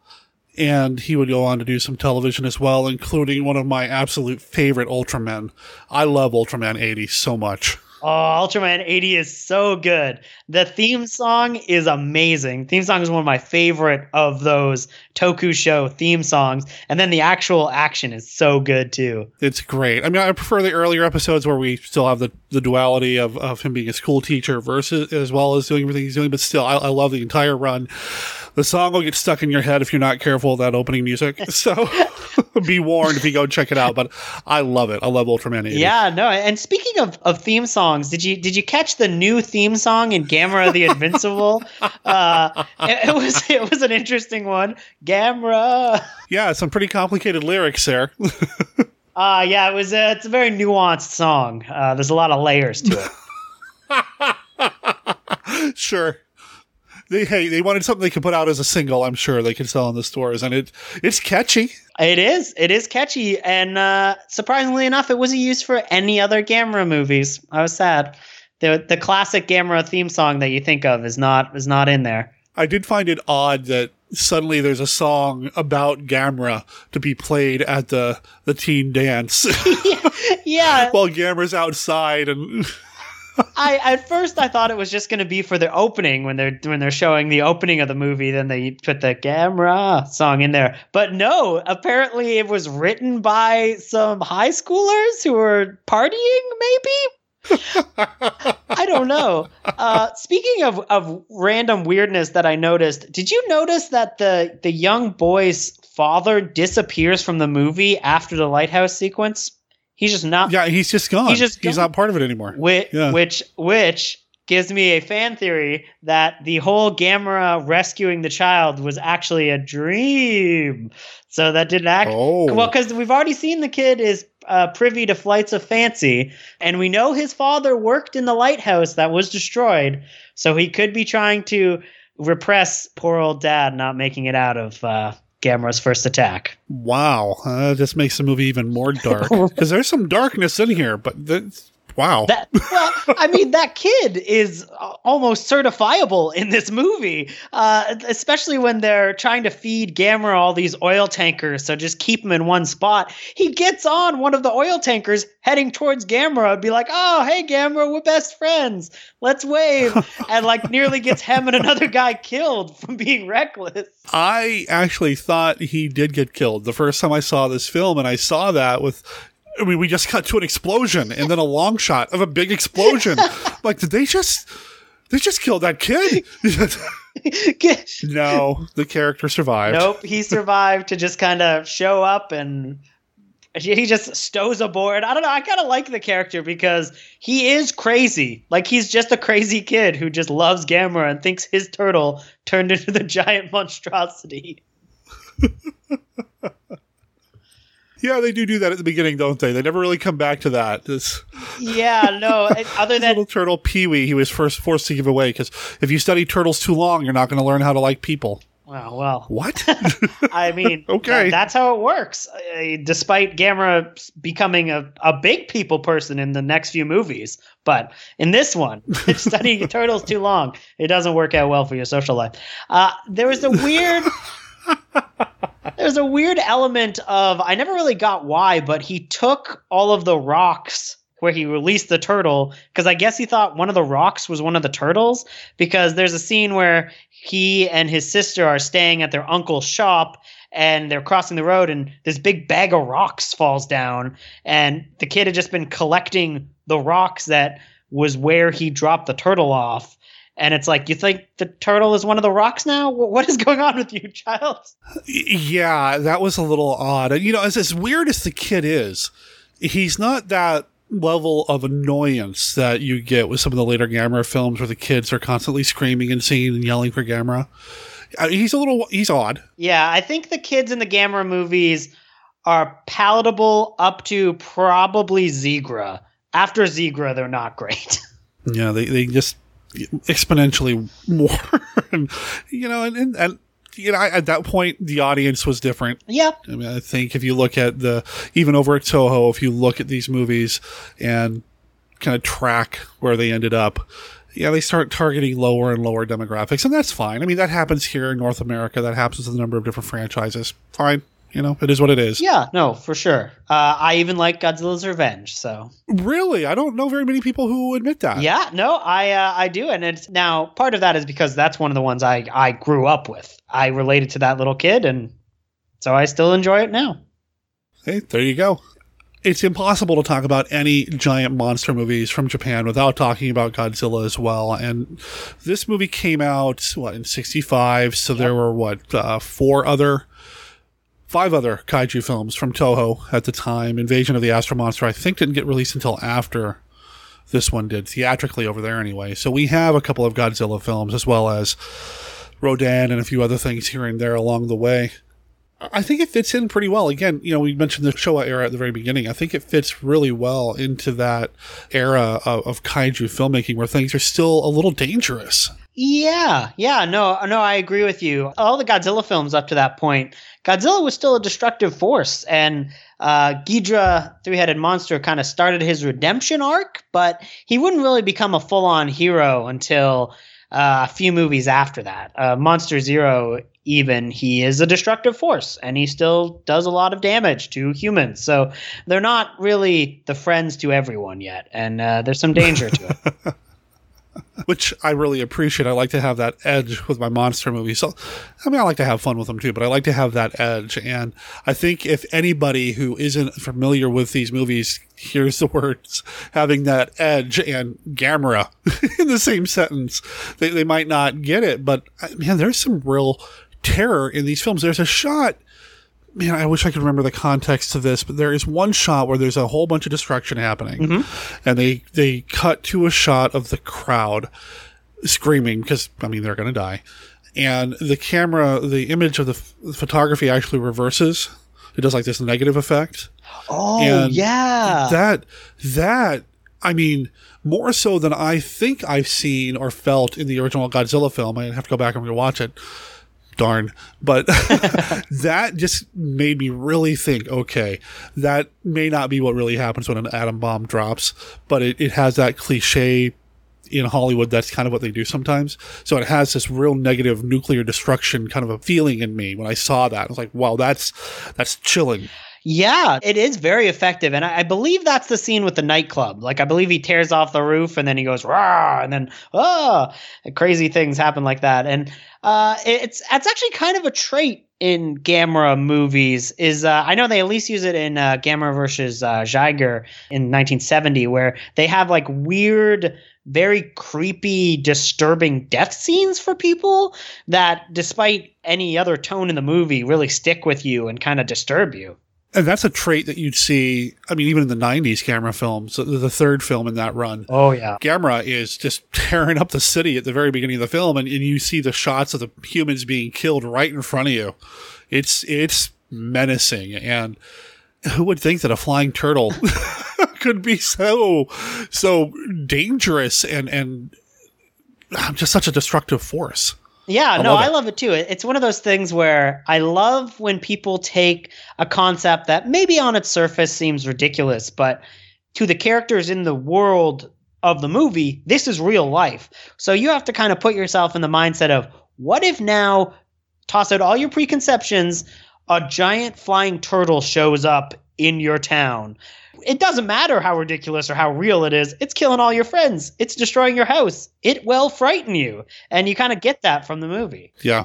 And he would go on to do some television as well, including one of my absolute favorite Ultramen. I love Ultraman 80 so much. Oh, Ultraman 80 is so good. The theme song is amazing. Theme song is one of my favorite of those Toku show theme songs. And then the actual action is so good too. It's great. I mean, I prefer the earlier episodes where we still have the, the duality of, of him being a school teacher versus as well as doing everything he's doing, but still, I, I love the entire run. The song will get stuck in your head if you're not careful of that opening music. [LAUGHS] So [LAUGHS] be warned if you go check it out. But I love it. I love Ultraman 80. Yeah, no. And speaking of, of theme songs, did you did you catch the new theme song in Gamera the [LAUGHS] Invincible? uh, it, it was it was an interesting one. Gamera. Yeah, some pretty complicated lyrics there. [LAUGHS] Uh yeah, it was a, it's a very nuanced song. Uh, there's a lot of layers to it. sure. They hey, they wanted something they could put out as a single. I'm sure they could sell in the stores, and it it's catchy. It is. It is catchy, and uh, surprisingly enough, it wasn't used for any other Gamera movies. I was sad. the The classic Gamera theme song that you think of is not is not in there. I did find it odd that suddenly there's a song about Gamera to be played at the the teen dance [LAUGHS] [LAUGHS] Yeah, while Gamera's outside and [LAUGHS] I at first I thought it was just going to be for the opening when they're when they're showing the opening of the movie. Then they put the Gamera song in there, but no. Apparently, it was written by some high schoolers who were partying. Maybe I don't know. Uh, speaking of, of random weirdness that I noticed, did you notice that the the young boy's father disappears from the movie after the lighthouse sequence? He's just not. yeah, he's just gone. He's just he's gone. not part of it anymore. Which, Yeah. which which gives me a fan theory that the whole Gamera rescuing the child was actually a dream. So that didn't act Oh. well because we've already seen the kid is uh, privy to flights of fancy, and we know his father worked in the lighthouse that was destroyed. So he could be trying to repress poor old dad not making it out of uh, Gamera's first attack. Wow, uh, this makes the movie even more dark [LAUGHS] because there's some darkness in here. But wow, That well, I mean, that kid is almost certifiable in this movie, uh, especially when they're trying to feed Gamera all these oil tankers. So just keep him in one spot. He gets on one of the oil tankers heading towards Gamera, and be like, "Oh, hey, Gamera, we're best friends. Let's wave," [LAUGHS] and like nearly gets him and another guy killed from being reckless. I actually thought he did get killed the first time I saw this film, and I saw that with. I mean, we just cut to an explosion and then a long shot of a big explosion. [LAUGHS] like, did they just? They just killed that kid. [LAUGHS] no, the character survived. Nope, he survived to just kind of show up and he just stows aboard. I don't know. I kind of like the character because he is crazy. Like he's just a crazy kid who just loves Gamera and thinks his turtle turned into the [LAUGHS] giant monstrosity. Yeah, they do do that at the beginning, don't they? They never really come back to that. This Yeah, no. [LAUGHS] Other than little turtle Pee Wee, he was first forced to give away because if you study turtles too long, you're not going to learn how to like people. Well, well, What? [LAUGHS] I mean, [LAUGHS] Okay. tha- that's how it works. Uh, despite Gamera becoming a, a big people person in the next few movies, but in this one, studying turtles too long, it doesn't work out well for your social life. Uh, there was a weird. There there's a weird element of I never really got why, but he took all of the rocks where he released the turtle because I guess he thought one of the rocks was one of the turtles because there's a scene where he and his sister are staying at their uncle's shop and they're crossing the road and this big bag of rocks falls down and the kid had just been collecting the rocks that was where he dropped the turtle off and it's like you think the turtle is one of the rocks now what is going on with you child yeah that was a little odd and you know as, as weird as the kid is he's not that level of annoyance that you get with some of the later Gamera films where the kids are constantly screaming and singing and yelling for Gamera. I mean, he's a little, he's odd. Yeah, I think the kids in the Gamera movies are palatable up to probably Zigra. After Zigra, they're not great. [LAUGHS] Yeah, they, they just exponentially more. and, [LAUGHS] you know, and, and, and you know, at that point, the audience was different. Yeah. I mean, I think if you look at the, even over at Toho, if you look at these movies and kind of track where they ended up, yeah, they start targeting lower and lower demographics, and that's fine. I mean, that happens here in North America. That happens with a number of different franchises. Fine. You know, it is what it is. Yeah, no, for sure. Uh, I even like Godzilla's Revenge. So really, I don't know very many people who admit that. Yeah, no, I uh, I do, and it's now part of that is because that's one of the ones I I grew up with. I related to that little kid, and so I still enjoy it now. Hey, there you go. It's impossible to talk about any giant monster movies from Japan without talking about Godzilla as well. And this movie came out what in '65, so yep. there were what uh, four other five other kaiju films from Toho at the time. Invasion of the Astro Monster, I think, didn't get released until after this one did, theatrically over there anyway. So we have a couple of Godzilla films as well as Rodan and a few other things here and there along the way. I think it fits in pretty well. Again, you know, we mentioned the Showa era at the very beginning. I think it fits really well into that era of, of kaiju filmmaking where things are still a little dangerous. Yeah, yeah, no, no, I agree with you. All the Godzilla films up to that point Godzilla was still a destructive force, and uh, Ghidorah, three headed monster, kind of started his redemption arc, but he wouldn't really become a full on hero until uh, a few movies after that. Uh, Monster Zero, even, he is a destructive force, and he still does a lot of damage to humans. So they're not really the friends to everyone yet, and uh, there's some danger to it. [LAUGHS] which I really appreciate. I like to have that edge with my monster movies. So, I mean, I like to have fun with them too, but I like to have that edge. And I think if anybody who isn't familiar with these movies hears the [LAUGHS] words having that edge and Gamera [LAUGHS] in the same sentence, they, they might not get it. But man, there's some real terror in these films. There's a shot man, I wish I could remember the context of this, but there is one shot where there's a whole bunch of destruction happening, mm-hmm. and they they cut to a shot of the crowd screaming because I mean they're going to die, and the camera, the image of the, f- the photography actually reverses. It does like this negative effect. Oh and yeah, that that I mean more so than I think I've seen or felt in the original Godzilla film. I have to go back and rewatch it darn. But [LAUGHS] that just made me really think okay, that may not be what really happens when an atom bomb drops, but it, it has that cliche in Hollywood. That's kind of what they do sometimes. So it has this real negative nuclear destruction kind of a feeling in me when I saw that. I was like, wow, that's that's chilling. Yeah, it is very effective. And I, I, believe that's the scene with the nightclub. Like, I believe he tears off the roof and then he goes, rah, and then, ah, crazy things happen like that. And uh, it's, it's actually kind of a trait in Gamera movies is uh, I know they at least use it in uh, Gamera versus uh, Jiger in 1970 where they have like weird very creepy disturbing death scenes for people that despite any other tone in the movie really stick with you and kind of disturb you and that's a trait that you'd see. I mean, even in the '90s Gamera films, the third film in that run. Oh yeah, Gamera is just [LAUGHS] tearing up the city at the very beginning of the film, and, and you see the shots of the humans being killed right in front of you. It's it's menacing, and who would think that a flying turtle [LAUGHS] could be so so dangerous and and um, just such a destructive force? Yeah, I no, love I love it too. It's one of those things where I love when people take a concept that maybe on its surface seems ridiculous, but to the characters in the world of the movie, this is real life. So you have to kind of put yourself in the mindset of what if now toss out all your preconceptions, a giant flying turtle shows up in your town. It doesn't matter how ridiculous or how real it is. It's killing all your friends. It's destroying your house. It will frighten you. And you kind of get that from the movie. Yeah.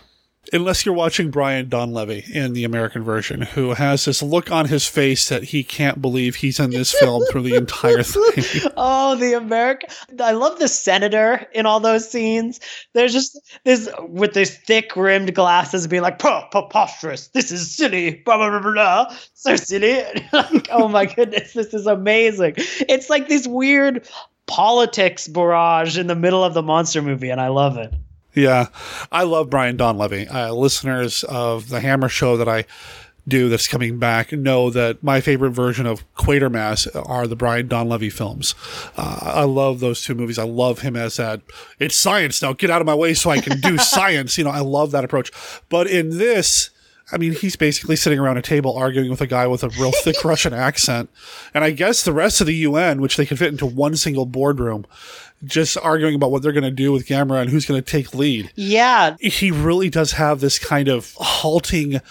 Unless you're watching Brian Donlevy in the American version, who has this look on his face that he can't believe he's in this film through the entire thing. [LAUGHS] [LAUGHS] Oh, the American. I love the senator in all those scenes. There's just this with these thick rimmed glasses being like, "Pre- preposterous. This is silly. Blah, blah, blah, blah. So silly. [LAUGHS] like, oh my goodness, this is amazing. It's like this weird politics barrage in the middle of the monster movie, and I love it. Yeah, I love Brian Donlevy. Uh, listeners of the Hammer Show that I do that's coming back know that my favorite version of Quatermass are the Brian Donlevy films. Uh, I love those two movies. I love him as that. It's science now. Get out of my way so I can do [LAUGHS] science. You know, I love that approach. But in this. I mean, he's basically sitting around a table arguing with a guy with a real thick [LAUGHS] Russian accent. And I guess the rest of the UN, which they can fit into one single boardroom, just arguing about what they're going to do with Gamera and who's going to take lead. Yeah. He really does have this kind of halting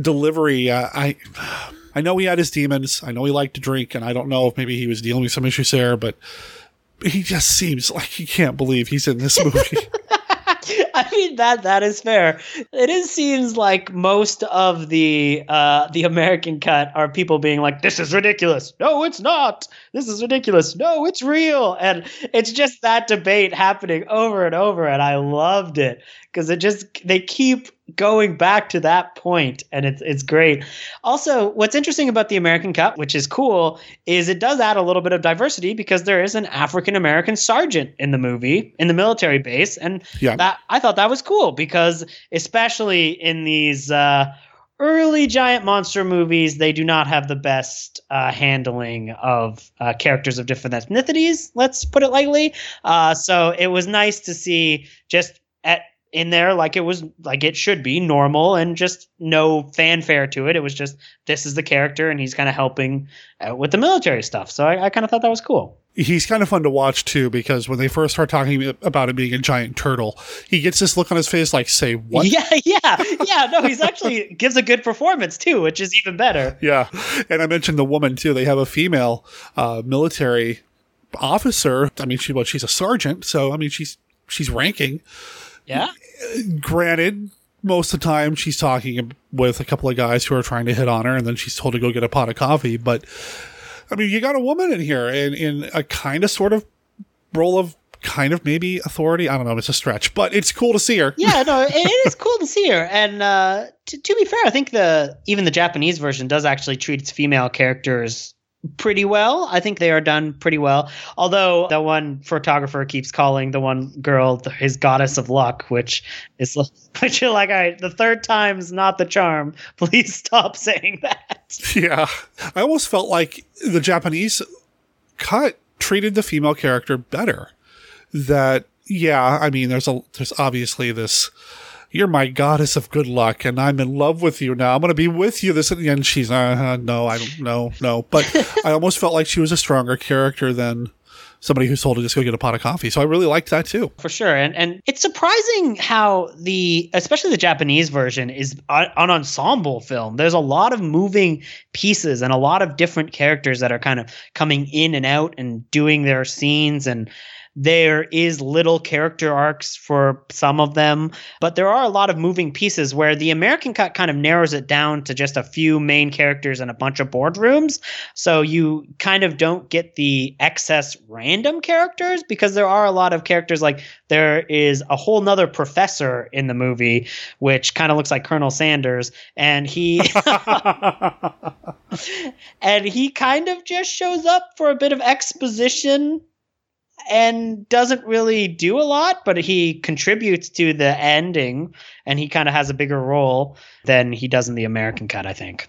delivery. Uh, I I know he had his demons. I know he liked to drink, and I don't know if maybe he was dealing with some issues there, but he just seems like he can't believe he's in this movie. [LAUGHS] [LAUGHS] I mean that that is fair. It is seems like most of the uh the American cut are people being like, "This is ridiculous." No, it's not. This is ridiculous. No, it's real. And it's just that debate happening over and over, and I loved it because it just they keep going back to that point and it's it's great. Also, what's interesting about the American Cup, which is cool, is it does add a little bit of diversity because there is an African American sergeant in the movie in the military base and Yeah. that I thought that was cool because especially in these uh early giant monster movies they do not have the best uh, handling of uh, characters of different ethnicities let's put it lightly uh, so it was nice to see just at in there like it was like it should be normal and just no fanfare to it it was just this is the character and he's kind of helping out with the military stuff so i, I kind of thought that was cool he's kind of fun to watch too because when they first start talking about him being a giant turtle, he gets this look on his face like, "Say what?" [LAUGHS] yeah yeah yeah no he's actually gives a good performance too which is even better Yeah, and I mentioned the woman too. They have a female uh, military officer. I mean, she well, she's a sergeant, so I mean, she's she's ranking. Yeah Granted, most of the time she's talking with a couple of guys who are trying to hit on her, and then she's told to go get a pot of coffee. But I mean, you got a woman in here in in a kind of sort of role of kind of maybe authority. I don't know. It's a stretch, but it's cool to see her. yeah no it, it is cool to see her and uh to, to be fair i think the even the japanese version does actually treat its female characters pretty well i think they are done pretty well although the one photographer keeps calling the one girl his goddess of luck which is [LAUGHS] which you're like all right the third time's not the charm [LAUGHS] please stop saying that Yeah. I almost felt like the Japanese cut treated the female character better. That yeah, I mean there's a there's obviously this you're my goddess of good luck and I'm in love with you now. I'm going to be with you this at the end, she's uh no, I don't no, no. But [LAUGHS] I almost felt like she was a stronger character than somebody who's told to just go get a pot of coffee. So I really liked that too. for sure and and it's surprising how the especially the japanese version is a- an ensemble film there's a lot of moving pieces and a lot of different characters that are kind of coming in and out and doing their scenes and there is little character arcs for some of them but there are a lot of moving pieces where the american cut kind of narrows it down to just a few main characters and a bunch of boardrooms. So you kind of don't get the excess random characters because there are a lot of characters like there is a whole nother professor in the movie which kind of looks like colonel sanders and he [LAUGHS] [LAUGHS] and he kind of just shows up for a bit of exposition and doesn't really do a lot, but he contributes to the ending and he kind of has a bigger role than he does in the American cut, I think.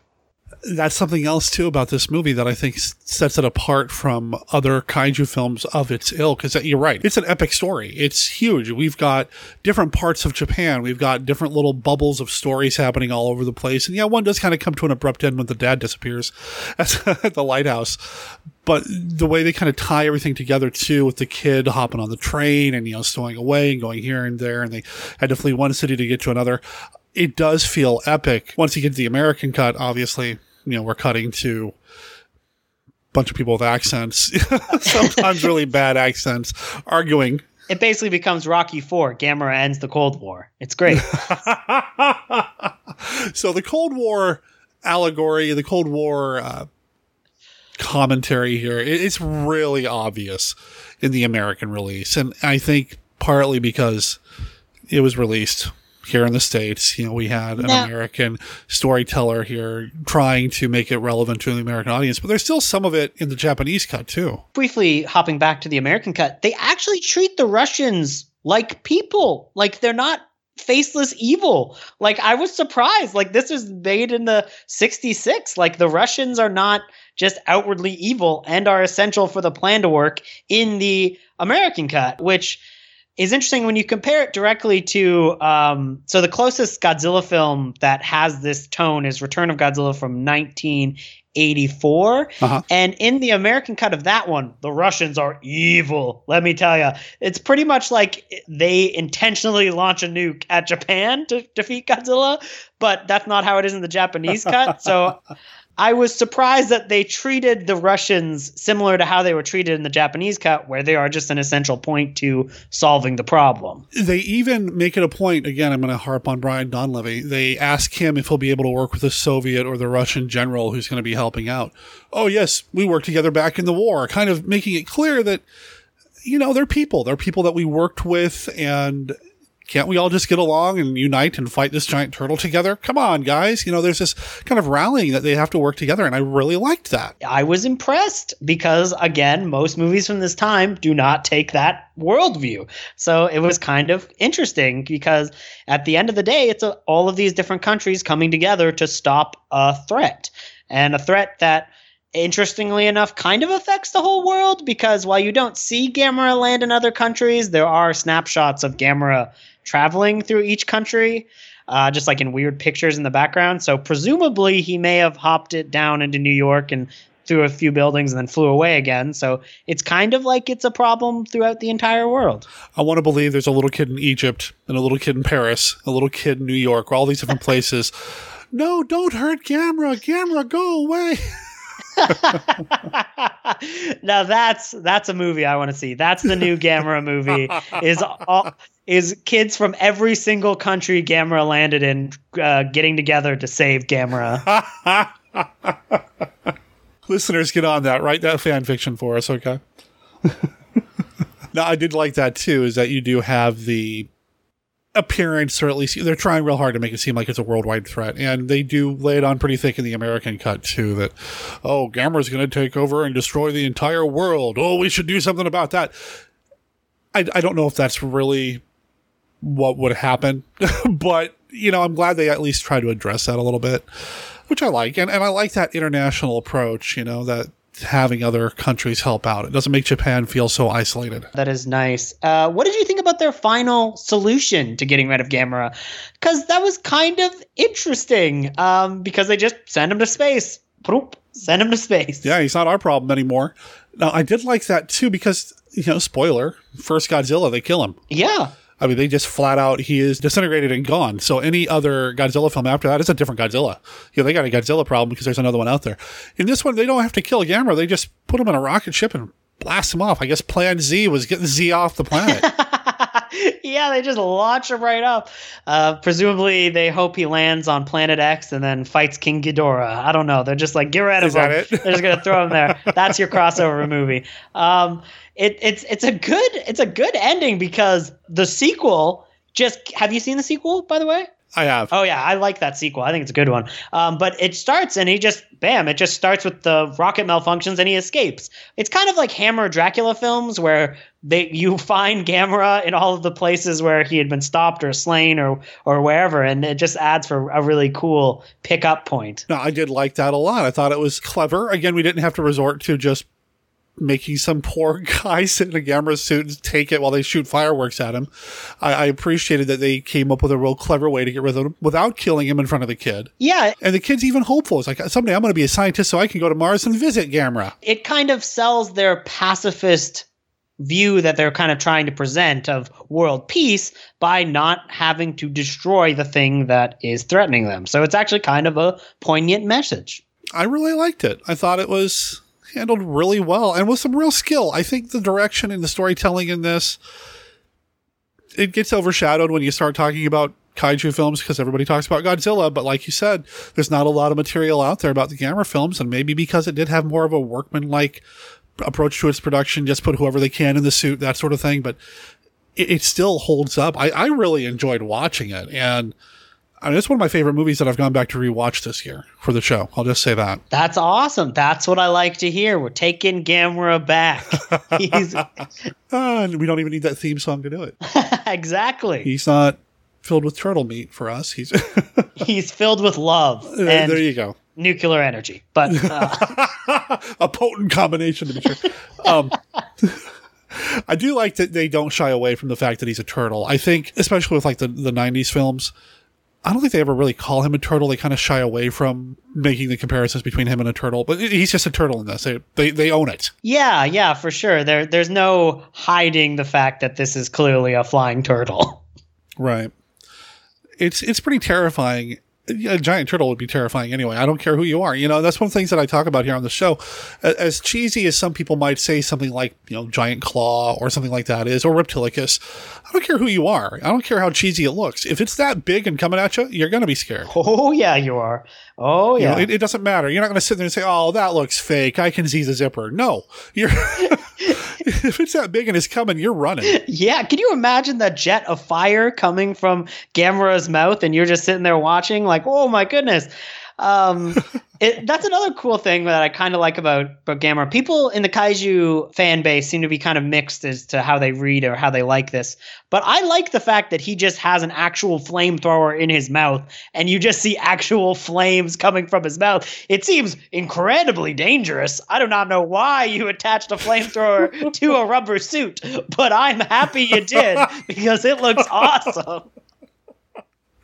That's something else too about this movie that I think sets it apart from other kaiju films of its ilk. That you're right? It's an epic story. It's huge. We've got different parts of Japan. We've got different little bubbles of stories happening all over the place. And yeah, one does kind of come to an abrupt end when the dad disappears at, [LAUGHS] at the lighthouse. But the way they kind of tie everything together too, with the kid hopping on the train and you know stowing away and going here and there, and they had to flee one city to get to another it does feel epic. Once you get to the American cut, obviously, you know, we're cutting to a bunch of people with accents, [LAUGHS] sometimes really bad accents, arguing. It basically becomes Rocky Four. Gamera ends the Cold War. It's great. [LAUGHS] so the Cold War allegory, the Cold War uh, commentary here, it, it's really obvious in the American release, and I think partly because it was released here in the states. You know, we had an Now- American storyteller here trying to make it relevant to the American audience, but there's still some of it in the Japanese cut too. Briefly hopping back to the American cut, they actually treat the Russians like people. Like they're not faceless evil. Like I was surprised. Like this was made in the 66. Like the Russians are not just outwardly evil and are essential for the plan to work in the American cut, which is interesting when you compare it directly to um, so the closest Godzilla film that has this tone is Return of Godzilla from 1984, Uh-huh. and in the American cut of that one, the Russians are evil. Let me tell you, it's pretty much like they intentionally launch a nuke at Japan to defeat Godzilla, but that's not how it is in the Japanese cut. So. [LAUGHS] I was surprised that they treated the Russians similar to how they were treated in the Japanese cut, where they are just an essential point to solving the problem. They even make it a point. Again, I'm going to harp on Brian Donlevy. They ask him if he'll be able to work with the Soviet or the Russian general who's going to be helping out. Oh, yes, we worked together back in the war, kind of making it clear that, you know, they're people. They're people that we worked with, and can't we all just get along and unite and fight this giant turtle together? Come on, guys. You know, there's this kind of rallying that they have to work together, and I really liked that. I was impressed because, again, most movies from this time do not take that worldview. So it was kind of interesting because at the end of the day, it's a, all of these different countries coming together to stop a threat. And a threat that, interestingly enough, kind of affects the whole world because while you don't see Gamera land in other countries, there are snapshots of Gamera traveling through each country uh, just like in weird pictures in the background. So presumably he may have hopped it down into New York and through a few buildings and then flew away again. So it's kind of like it's a problem throughout the entire world. I want to believe there's a little kid in Egypt and a little kid in Paris, a little kid in New York, all these different [LAUGHS] places. no, don't hurt Gamera. Gamera, go away. [LAUGHS] [LAUGHS] now that's that's a movie I want to see. That's the new Gamera movie. Is all, is kids from every single country Gamera landed in uh, getting together to save Gamera. [LAUGHS] Listeners, get on that. Write that fan fiction for us, okay? [LAUGHS] now, I did like that too, is that you do have the appearance, or at least they're trying real hard to make it seem like it's a worldwide threat. And they do lay it on pretty thick in the American cut too that, oh, Gamera's going to take over and destroy the entire world. Oh, we should do something about that. I, I don't know if that's really what would happen, [LAUGHS] but, you know, I'm glad they at least try to address that a little bit, which I like. And, and I like that international approach, you know, that having other countries help out. It doesn't make Japan feel so isolated. That is nice. Uh, what did you think about their final solution to getting rid of Gamera? Because that was kind of interesting. Um, because they just send him to space. Send him to space. Yeah, he's not our problem anymore. Now, I did like that too because, you know, spoiler, first Godzilla, they kill him. Yeah. I mean, they just flat out, he is disintegrated and gone. So any other Godzilla film after that is a different Godzilla. You know, they got a Godzilla problem because there's another one out there. In this one, they don't have to kill Gamera. They just put him in a rocket ship and blast him off. I guess Plan Z was getting Z off the planet. [LAUGHS] [LAUGHS] yeah, they just launch him right up. Uh, presumably, they hope he lands on Planet X and then fights King Ghidorah. I don't know. They're just like, get rid of Is him. They're just gonna throw him there. [LAUGHS] That's your crossover movie. Um, it, it's it's a good it's a good ending because the sequel just have you seen the sequel by the way? I have. Oh yeah, I like that sequel. I think it's a good one. Um, but it starts and he just bam, it just starts with the rocket malfunctions and he escapes. It's kind of like Hammer Dracula films where they you [LAUGHS] find Gamera in all of the places where he had been stopped or slain or or wherever, and it just adds for a really cool pickup point. No, I did like that a lot. I thought it was clever. Again, we didn't have to resort to just making some poor [LAUGHS] guy sit in a Gamera suit and take it while they shoot fireworks at him. I, I appreciated that they came up with a real clever way to get rid of him without killing him in front of the kid. Yeah, And the kid's even hopeful. It's like, someday I'm going to be a scientist so I can go to Mars and visit Gamera. it kind of sells their pacifist view that they're kind of trying to present of world peace by not having to destroy the thing that is threatening them. So it's actually kind of a poignant message. I really liked it. I thought it was handled really well and with some real skill. I think the direction and the storytelling in this it gets overshadowed when you start talking about kaiju films because everybody talks about Godzilla, but like you said, there's not a lot of material out there about the Gamera films, and maybe because it did have more of a workman-like approach to its production, just put whoever they can in the suit, that sort of thing. But it, it still holds up. I, I really enjoyed watching it, and I mean, it's one of my favorite movies that I've gone back to rewatch this year for the show. I'll just say that. That's awesome. That's what I like to hear. We're taking Gamera back. [LAUGHS] He's uh, we don't even need that theme song to do it. [LAUGHS] exactly. He's not filled with turtle meat for us. He's [LAUGHS] he's filled with love. And there you go. Nuclear energy, but uh, a potent combination to be sure. Um, I do like that they don't shy away from the fact that he's a turtle. I think, especially with like the, the 90s films, I don't think they ever really call him a turtle. They kind of shy away from making the comparisons between him and a turtle, but he's just a turtle in this. They, they, they own it. Yeah, yeah, for sure. There, there's no hiding the fact that this is clearly a flying turtle. Right. It's, it's pretty terrifying a giant turtle would be terrifying anyway. I don't care who you are. You know, that's one of the things that I talk about here on the show. As cheesy as some people might say something like, you know, giant claw or something like that is, or reptilicus, I don't care who you are. I don't care how cheesy it looks. If it's that big and coming at you, you're going to be scared. [LAUGHS] Oh, yeah, you are. Oh, yeah. You know, it, it, doesn't matter. You're not going to sit there and say, oh, that looks fake. I can see the zipper. No. You're. [LAUGHS] [LAUGHS] if it's that big and it's coming, you're running. [LAUGHS] Yeah. Can you imagine that jet of fire coming from Gamera's mouth and you're just sitting there watching, like, oh my goodness? Um, [LAUGHS] it, that's another cool thing that I kind of like about, about Gamera. People in the kaiju fan base seem to be kind of mixed as to how they read or how they like this. But I like the fact that he just has an actual flamethrower in his mouth and you just see actual flames coming from his mouth. It seems incredibly dangerous. I do not know why you attached a flamethrower to a rubber suit, but I'm happy you did [LAUGHS] because it looks awesome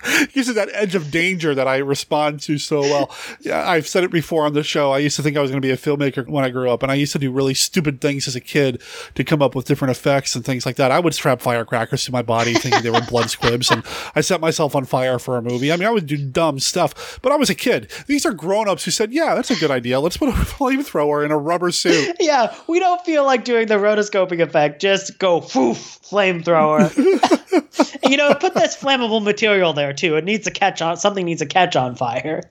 [LAUGHS] gives it that edge of danger that I respond to so well. Yeah, I've said it before on the show. I used to think I was going to be a filmmaker when I grew up, and I used to do really stupid things as a kid to come up with different effects and things like that. I would strap firecrackers to my body thinking they were blood squibs, and I set myself on fire for a movie. I mean, I would do dumb stuff, but I was a kid. These are grown ups who said, Yeah, that's a good idea. Let's put a [LAUGHS] flamethrower in a rubber suit. [LAUGHS] Yeah, we don't feel like doing the rotoscoping effect. Just go, poof, flamethrower. you know, put this flammable material there too. It needs to catch on. Something needs to catch on fire.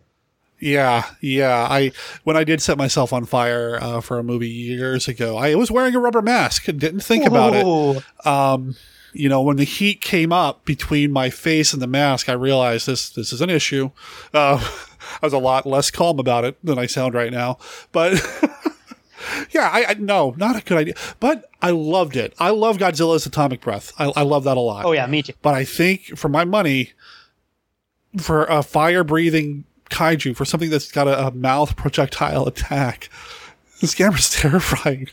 Yeah, yeah. I when I did set myself on fire uh, for a movie years ago, I was wearing a rubber mask and didn't think about it. Um, you know, when the heat came up between my face and the mask, I realized this this is an issue. Uh, [LAUGHS] I was a lot less calm about it than I sound right now, but. [LAUGHS] yeah, I, I no, not a good idea. But I loved it. I love Godzilla's atomic breath. I, I love that a lot. Oh yeah, me too. But I think for my money, for a fire breathing kaiju, for something that's got a, a mouth projectile attack, this Gamera's [LAUGHS] terrifying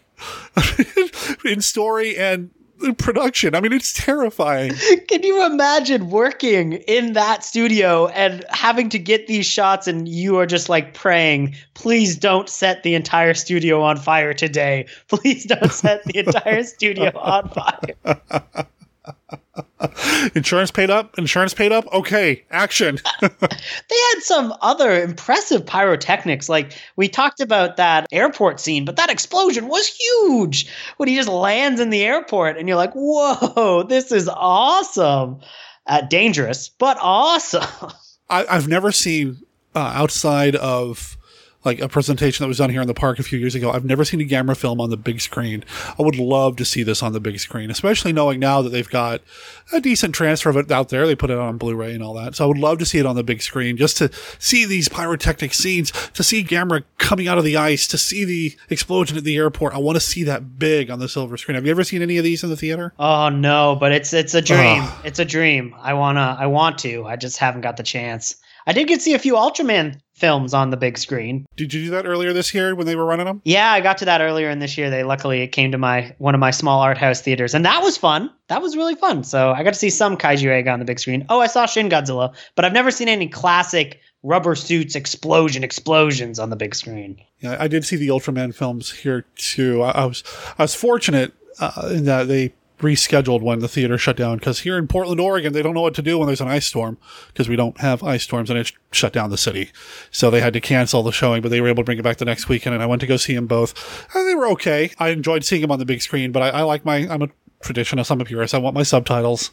[LAUGHS] in story and production. I mean, it's terrifying. [LAUGHS] Can you imagine working in that studio and having to get these shots and you are just like praying, please don't set the entire studio on fire today. Please don't set the entire studio on fire. [LAUGHS] Insurance paid up? Insurance paid up? Okay, action. [LAUGHS] they had some other impressive pyrotechnics. Like we talked about that airport scene, but that explosion was huge when he just lands in the airport and you're like, whoa, this is awesome. Uh, dangerous, but awesome. [LAUGHS] I, I've never seen uh, outside of like a presentation that was done here in the park a few years ago. I've never seen a Gamera film on the big screen. I would love to see this on the big screen, especially knowing now that they've got a decent transfer of it out there. They put it on Blu-ray and all that. So I would love to see it on the big screen just to see these pyrotechnic scenes, to see Gamera coming out of the ice, to see the explosion at the airport. I want to see that big on the silver screen. Have you ever seen any of these in the theater? Oh no, but it's it's a dream. It's a dream. I wanna I want to. I just haven't got the chance. I did get to see a few Ultraman films on the big screen. Did you do that earlier this year when they were running them? Yeah, I got to that earlier in this year. They luckily it came to my one of my small art house theaters, and that was fun. That was really fun. So I got to see some Kaiju Eiga on the big screen. Oh, I saw Shin Godzilla, but I've never seen any classic rubber suits explosion explosions on the big screen. Yeah, I did see the Ultraman films here too. I, I was I was fortunate uh, in that they rescheduled when the theater shut down because here in Portland, Oregon, they don't know what to do when there's an ice storm because we don't have ice storms and it shut down the city. So they had to cancel the showing, but they were able to bring it back the next weekend. And I went to go see them both. And they were okay. I enjoyed seeing them on the big screen, but I, I like my, I'm a traditionalist. I'm a purist. I want my subtitles.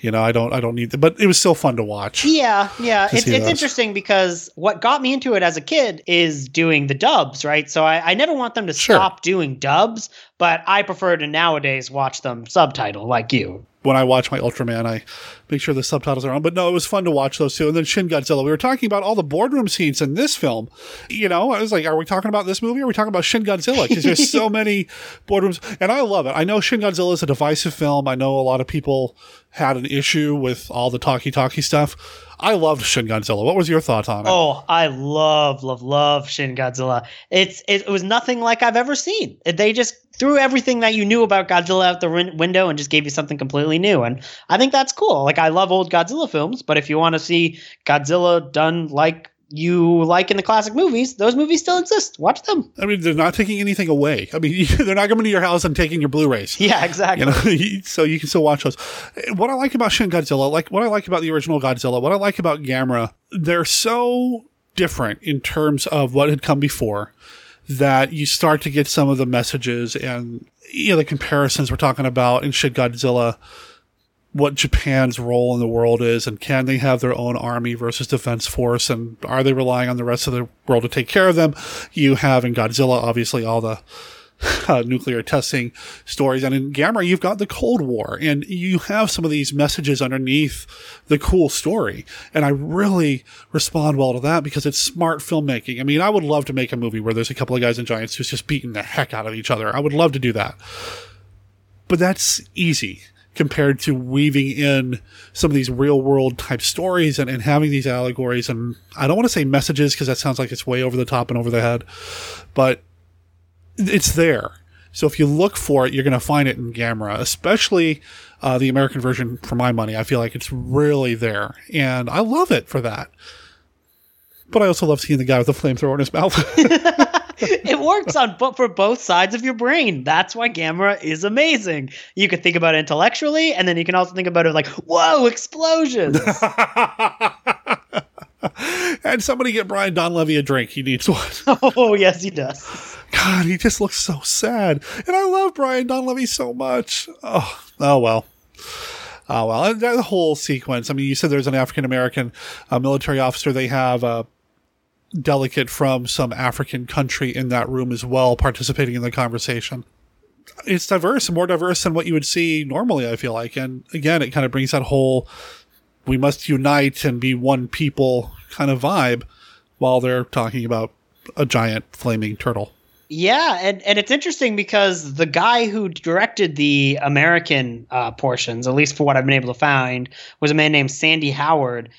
You know, I don't, I don't need, them, but it was still fun to watch. Yeah, yeah. To It's, those. interesting because what got me into it as a kid is doing the dubs, right? So I, I never want them to stop doing dubs, but I prefer to nowadays watch them subtitle like you. when I watch my Ultraman, I make sure the subtitles are on. But no, it was fun to watch those too. And then Shin Godzilla. We were talking about all the boardroom scenes in this film. You know, I was like, are we talking about this movie? Or are we talking about Shin Godzilla? Because there's so [LAUGHS] many boardrooms, and I love it. I know Shin Godzilla is a divisive film. I know a lot of people had an issue with all the talkie talkie stuff. I loved Shin Godzilla. What was your thought on it? Oh, I love, love, love Shin Godzilla. It's it, was nothing like I've ever seen. They just threw everything that you knew about Godzilla out the win- window and just gave you something completely new. And I think that's cool. Like I love old Godzilla films, but if you want to see Godzilla done like you like in the classic movies, those movies still exist. Watch them. I mean, they're not taking anything away. I mean, [LAUGHS] they're not coming to your house and taking your Blu-rays. [LAUGHS] Yeah, exactly. You know, [LAUGHS] so you can still watch those. What I like about Shin Godzilla, like what I like about the original Godzilla, what I like about Gamera, they're so different in terms of what had come before that you start to get some of the messages and you know the comparisons we're talking about in Shin Godzilla. What Japan's role in the world is, and can they have their own army versus defense force, and are they relying on the rest of the world to take care of them? You have in Godzilla, obviously, all the [LAUGHS] uh, nuclear testing stories. And in Gamera, you've got the Cold War, and you have some of these messages underneath the cool story. And I really respond well to that because it's smart filmmaking. I mean, I would love to make a movie where there's a couple of guys in giants who's just beating the heck out of each other. I would love to do that. But that's easy compared to weaving in some of these real world type stories and, and having these allegories. And I don't want to say messages because that sounds like it's way over the top and over the head, but it's there. So if you look for it, you're going to find it in Gamera, especially uh, the American version. For my money, I feel like it's really there, and I love it for that. But I also love seeing the guy with the flamethrower in his mouth. [LAUGHS] [LAUGHS] it works on but for both sides of your brain. That's why Gamera is amazing. You can think about it intellectually, and then you can also think about it like, whoa, explosions. [LAUGHS] and somebody get Brian Don Donlevy a drink. He needs one. [LAUGHS] oh yes, he does. God, he just looks so sad, and I love Brian Don Donlevy so much. Oh, oh well. Oh well, and that whole sequence. I mean, you said there's an African American uh, military officer. They have a delegate from some African country in that room as well, participating in the conversation. It's diverse, more diverse than what you would see normally. I feel like, and again, it kind of brings that whole "we must unite and be one people" kind of vibe, while they're talking about a giant flaming turtle. Yeah, and, and it's interesting because the guy who directed the American uh, portions, at least for what I've been able to find, was a man named Sandy Howard.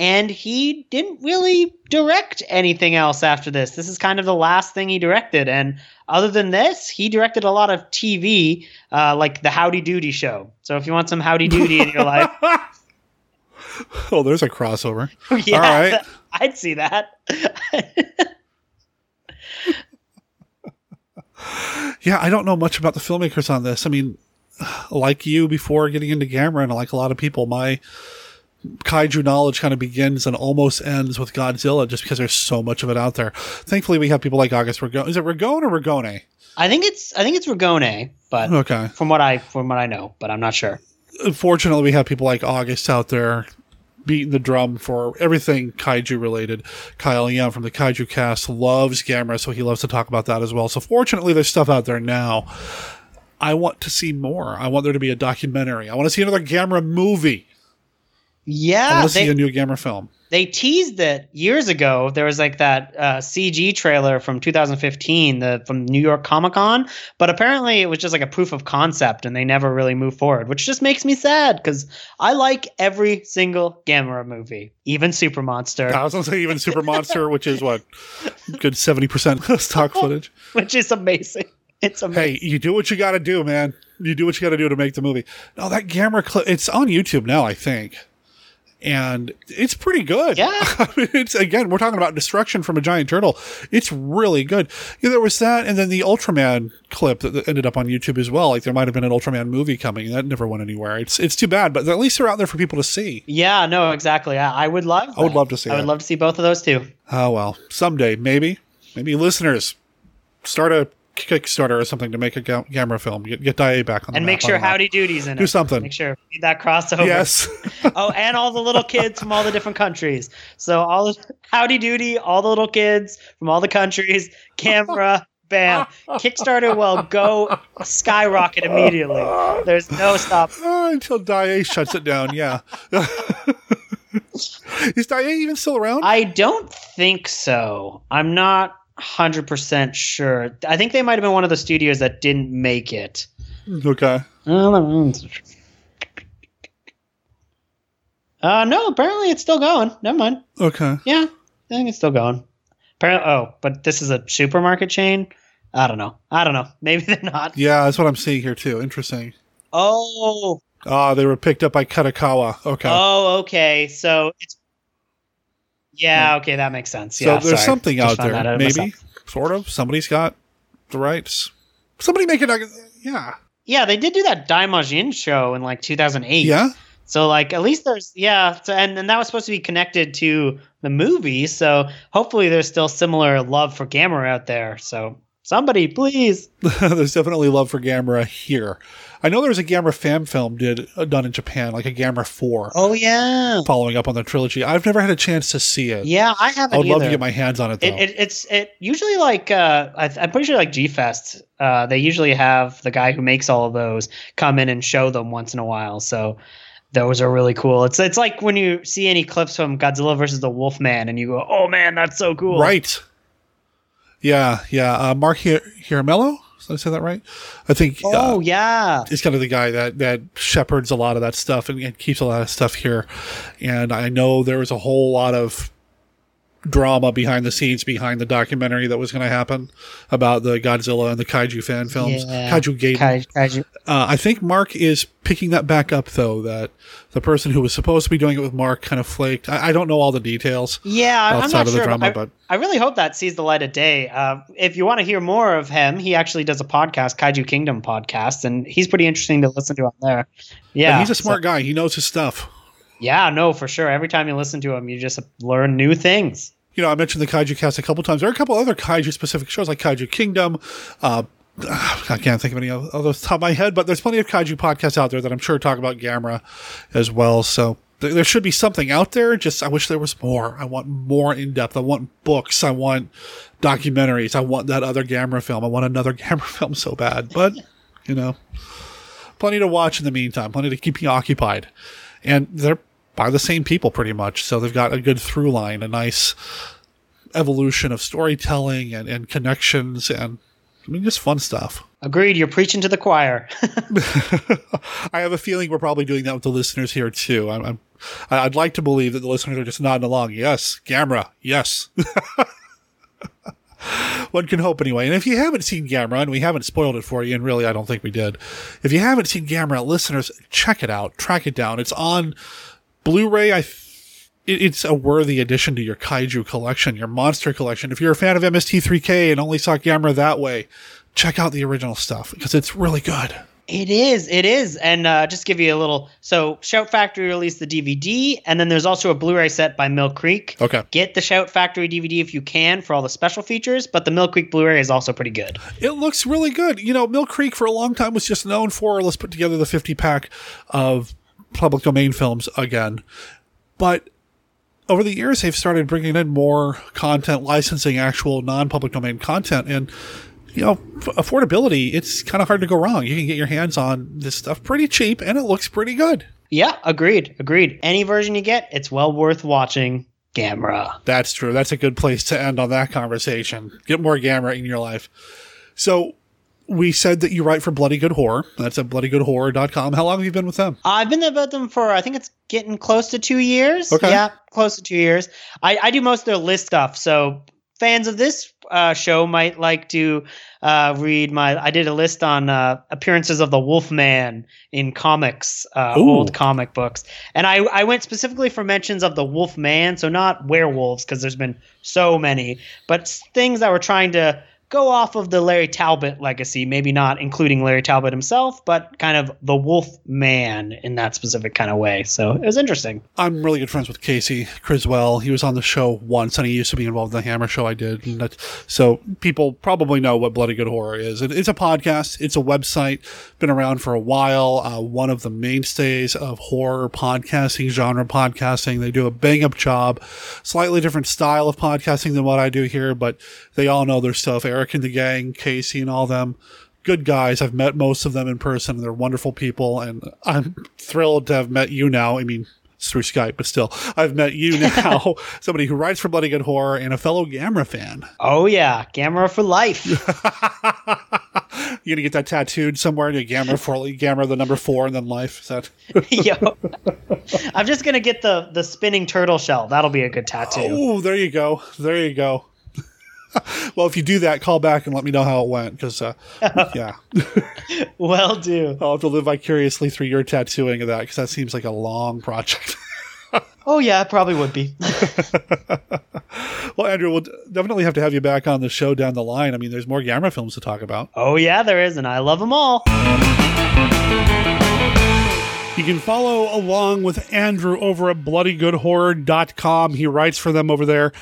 And he didn't really direct anything else after this. This is kind of the last thing he directed. And other than this, he directed a lot of TV, uh, like the Howdy Doody show. So if you want some Howdy Doody in your life, [LAUGHS] Oh, there's a crossover. [LAUGHS] yeah, All right. [LAUGHS] I'd see that. Yeah, I don't know much about the filmmakers on this. I mean, like you before getting into Gamera, and like a lot of people, my kaiju knowledge kind of begins and almost ends with Godzilla just because there's so much of it out there. Thankfully, we have people like August Ragone. Is it Ragone or Ragone? I think it's I think it's Ragone, but Okay. from what I from what I know, but I'm not sure. Fortunately, we have people like August out there beating the drum for everything kaiju related. Kyle Young from the Kaiju cast loves Gamera, so he loves to talk about that as well. So fortunately, there's stuff out there now. I want to see more. I want there to be a documentary. I want to see another Gamera movie. I Yeah, want to they, see a new Gamera film. they teased it years ago. There was like that uh, CG trailer from 2015, the from New York Comic Con, but apparently it was just like a proof of concept, and they never really moved forward, which just makes me sad because I like every single Gamera movie, even Super Monster, I was gonna say even Super Monster, which is what good seventy percent stock footage. [LAUGHS] which is amazing. It's amazing. Hey, you do what you got to do, man. You do what you got to do to make the movie. No, that Gamera clip, it's on YouTube now, I think. And it's pretty good. Yeah. [LAUGHS] I mean, it's again, we're talking about destruction from a giant turtle. It's really good. Yeah, there was that, and then the Ultraman clip that that ended up on YouTube as well. Like there might have been an Ultraman movie coming. That never went anywhere. It's it's too bad, but at least they're out there for people to see. Yeah, no, exactly. I, I would love. I would love to see I would love to see both of those too. Oh well, someday maybe, maybe listeners start a Kickstarter or something to make a ga- Gamera film. Get get back on the and make map. sure I know. Howdy Doody's in it. Do something. Make sure feed that crossover. Yes. [LAUGHS] oh, and all the little kids from all the different countries. So all Howdy Doody, all the little kids from all the countries, camera, bam. Kickstarter will go skyrocket immediately. There's no stop. Uh, [LAUGHS] until Daiei shuts it down. Yeah. [LAUGHS] Is Daiei even still around? I don't think so. I'm not 100% sure. I think they might have been one of the studios that didn't make it. Okay. Uh, no, apparently it's still going. Never mind. Okay. Yeah, I think it's still going. Apparently, oh, but this is a supermarket chain. I don't know. I don't know. [LAUGHS] Maybe they're not. Yeah, that's what I'm seeing here too. Interesting. Oh, Ah, they were picked up by Kadokawa. Okay. oh, okay. So it's yeah. Okay, that makes sense. Yeah, so there's sorry. something Just out there. that Maybe, myself. sort of. Somebody's got the rights. Somebody make it. Yeah. Yeah, they did do that Daimajin show in like 2008. Yeah. So like at least there's yeah, so, and and that was supposed to be connected to the movie. So hopefully there's still similar love for Gamera out there. So somebody please. [LAUGHS] There's definitely love for Gamera here. I know there was a Gamera fan film did uh, done in Japan, like a Gamera Four. Oh yeah. Following up on the trilogy, I've never had a chance to see it. Yeah, I haven't. I would love to get my hands on it though. It, it, it's it usually like uh, I, I'm pretty sure like G Fest. Uh, they usually have the guy who makes all of those come in and show them once in a while. So those are really cool. It's it's like when you see any clips from Godzilla versus the Wolfman and you go, oh man, that's so cool. Right. Yeah, yeah. Uh, Mark Hir- Hiramello? Did I say that right? I think. Oh uh, yeah. He's kind of the guy that that shepherds a lot of that stuff and, and keeps a lot of stuff here. And I know there was a whole lot of drama behind the scenes behind the documentary that was going to happen about the Godzilla and the kaiju fan films. Yeah. Kaiju Gaiden. Kai- kaiju. Uh, I think Mark is picking that back up, though. That the person who was supposed to be doing it with Mark kind of flaked. I, I don't know all the details. Yeah, I'm outside not of the sure. drama, but but I, I really hope that sees the light of day. Uh, if you want to hear more of him, he actually does a podcast, Kaiju Kingdom podcast, and he's pretty interesting to listen to on there. Yeah, and he's a smart so- guy. He knows his stuff. Yeah, no, for sure. Every time you listen to him, you just learn new things. You know, I mentioned the Kaiju Cast a couple times. There are a couple other Kaiju specific shows like Kaiju Kingdom. Uh, [SIGHS] I can't think of any of of those top of my head, but there's plenty of Kaiju podcasts out there that I'm sure talk about Gamera as well. So th- there should be something out there. Just I wish there was more. I want more in depth. I want books. I want documentaries. I want that other Gamera film. I want another [LAUGHS] Gamera film so bad. But you know, plenty to watch in the meantime. Plenty to keep you occupied, and they're by the same people pretty much. So they've got a good through line, a nice evolution of storytelling and, and connections and I mean just fun stuff. Agreed. You're preaching to the choir. [LAUGHS] [LAUGHS] I have a feeling we're probably doing that with the listeners here too. I'm, I'm I'd like to believe that the listeners are just nodding along. Yes, Gamera. Yes. [LAUGHS] One can hope anyway. And if you haven't seen Gamera, and we haven't spoiled it for you, and really I don't think we did. If you haven't seen Gamera, listeners, check it out. Track it down. It's on Blu-ray. I th- it's a worthy addition to your kaiju collection, your monster collection. If you're a fan of MST3K and only saw Gamera that way, check out the original stuff because it's really good. It is, it is, and uh, just give you a little. So, Shout Factory released the DVD, and then there's also a Blu-ray set by Mill Creek. Okay. Get the Shout Factory DVD if you can for all the special features, but the Mill Creek Blu-ray is also pretty good. It looks really good. You know, Mill Creek for a long time was just known for let's put together the 50 pack of public domain films again. But over the years, they've started bringing in more content, licensing actual non public domain content. And, you know, affordability, it's kind of hard to go wrong. You can get your hands on this stuff pretty cheap and it looks pretty good. Yeah, agreed, agreed. Any version you get, it's well worth watching. Gamera. That's true. That's a good place to end on that conversation. Get more Gamera in your life. So we said that you write for Bloody Good Horror. That's at bloodygoodhorror.com. How long have you been with them? I've been about them for I think it's getting close to two years. Okay. Yeah, close to two years. I, I do most of their list stuff, so fans of this uh, show might like to uh, read my. I did a list on uh, appearances of the Wolfman in comics, uh, old comic books, and I I went specifically for mentions of the Wolfman, so not werewolves because there's been so many, but things that were trying to go off of the Larry Talbot legacy, maybe not including Larry Talbot himself, but kind of the Wolf Man in that specific kind of way. So it was interesting. I'm really good friends with Casey Criswell. He was on the show once, and he used to be involved in the Hammer show I did. That, so people probably know what Bloody Good Horror is. It, it's a podcast. It's a website. Been around for a while. Uh, one of the mainstays of horror podcasting, genre podcasting. They do a bang up job. Slightly different style of podcasting than what I do here, but they all know their stuff. Eric and the gang, Casey and all them good guys. I've met most of them in person. They're wonderful people, and I'm thrilled to have met you now. I mean, it's through Skype, but still, I've met you [LAUGHS] now, somebody who writes for Bloody Good Horror and a fellow Gamera fan. Oh yeah, Gamera for life. [LAUGHS] You're gonna get that tattooed somewhere? You Gamera for Gamera the number four and then life. Is that? [LAUGHS] Yo, I'm just gonna get the the spinning turtle shell. That'll be a good tattoo. Oh, there you go. There you go. [LAUGHS] well, if you do that, call back and let me know how it went. Because, uh, [LAUGHS] yeah. well, do. [LAUGHS] I'll have to live vicariously through your tattooing of that because that seems like a long project. Oh yeah, it probably would be. well, Andrew, we'll definitely have to have you back on the show down the line. I mean, there's more Gamera films to talk about. Oh yeah, there is, and I love them all. You can follow along with Andrew over at bloodygoodhorror.com. He writes for them over there.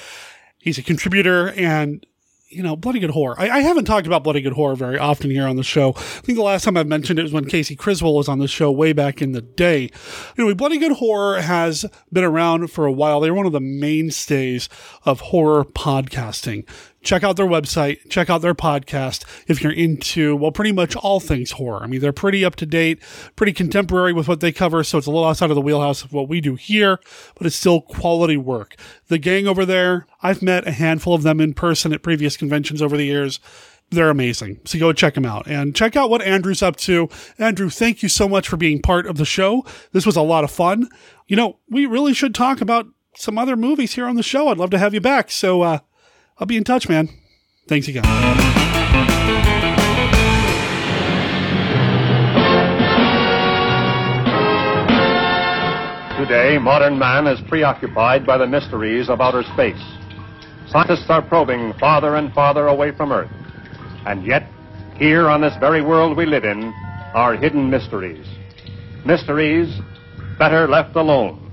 He's a contributor and you know, Bloody Good Horror. I, I haven't talked about Bloody Good Horror very often here on the show. I think the last time I've mentioned it was when Casey Criswell was on the show way back in the day. Anyway, Bloody Good Horror has been around for a while. They're one of the mainstays of horror podcasting. Check out their website, check out their podcast if you're into, well, pretty much all things horror. I mean, they're pretty up to date, pretty contemporary with what they cover, so it's a little outside of the wheelhouse of what we do here, but it's still quality work. The gang over there, I've met a handful of them in person at previous conventions over the years. They're amazing. So go check them out and check out what Andrew's up to. Andrew, thank you so much for being part of the show. This was a lot of fun. You know, we really should talk about some other movies here on the show. I'd love to have you back. So, uh, I'll be in touch, man. Thanks again. Today, modern man is preoccupied by the mysteries of outer space. Scientists are probing farther and farther away from Earth. And yet, here on this very world we live in, are hidden mysteries. Mysteries better left alone.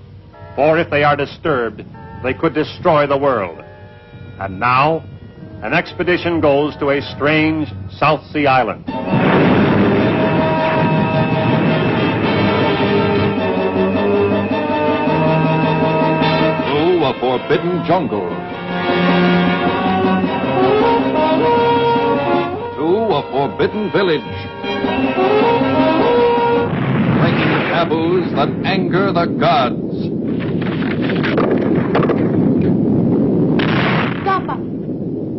For if they are disturbed, they could destroy the world. And now, an expedition goes to a strange South Sea island. To a forbidden jungle. To a forbidden village. Breaking taboos that anger the gods. Papa!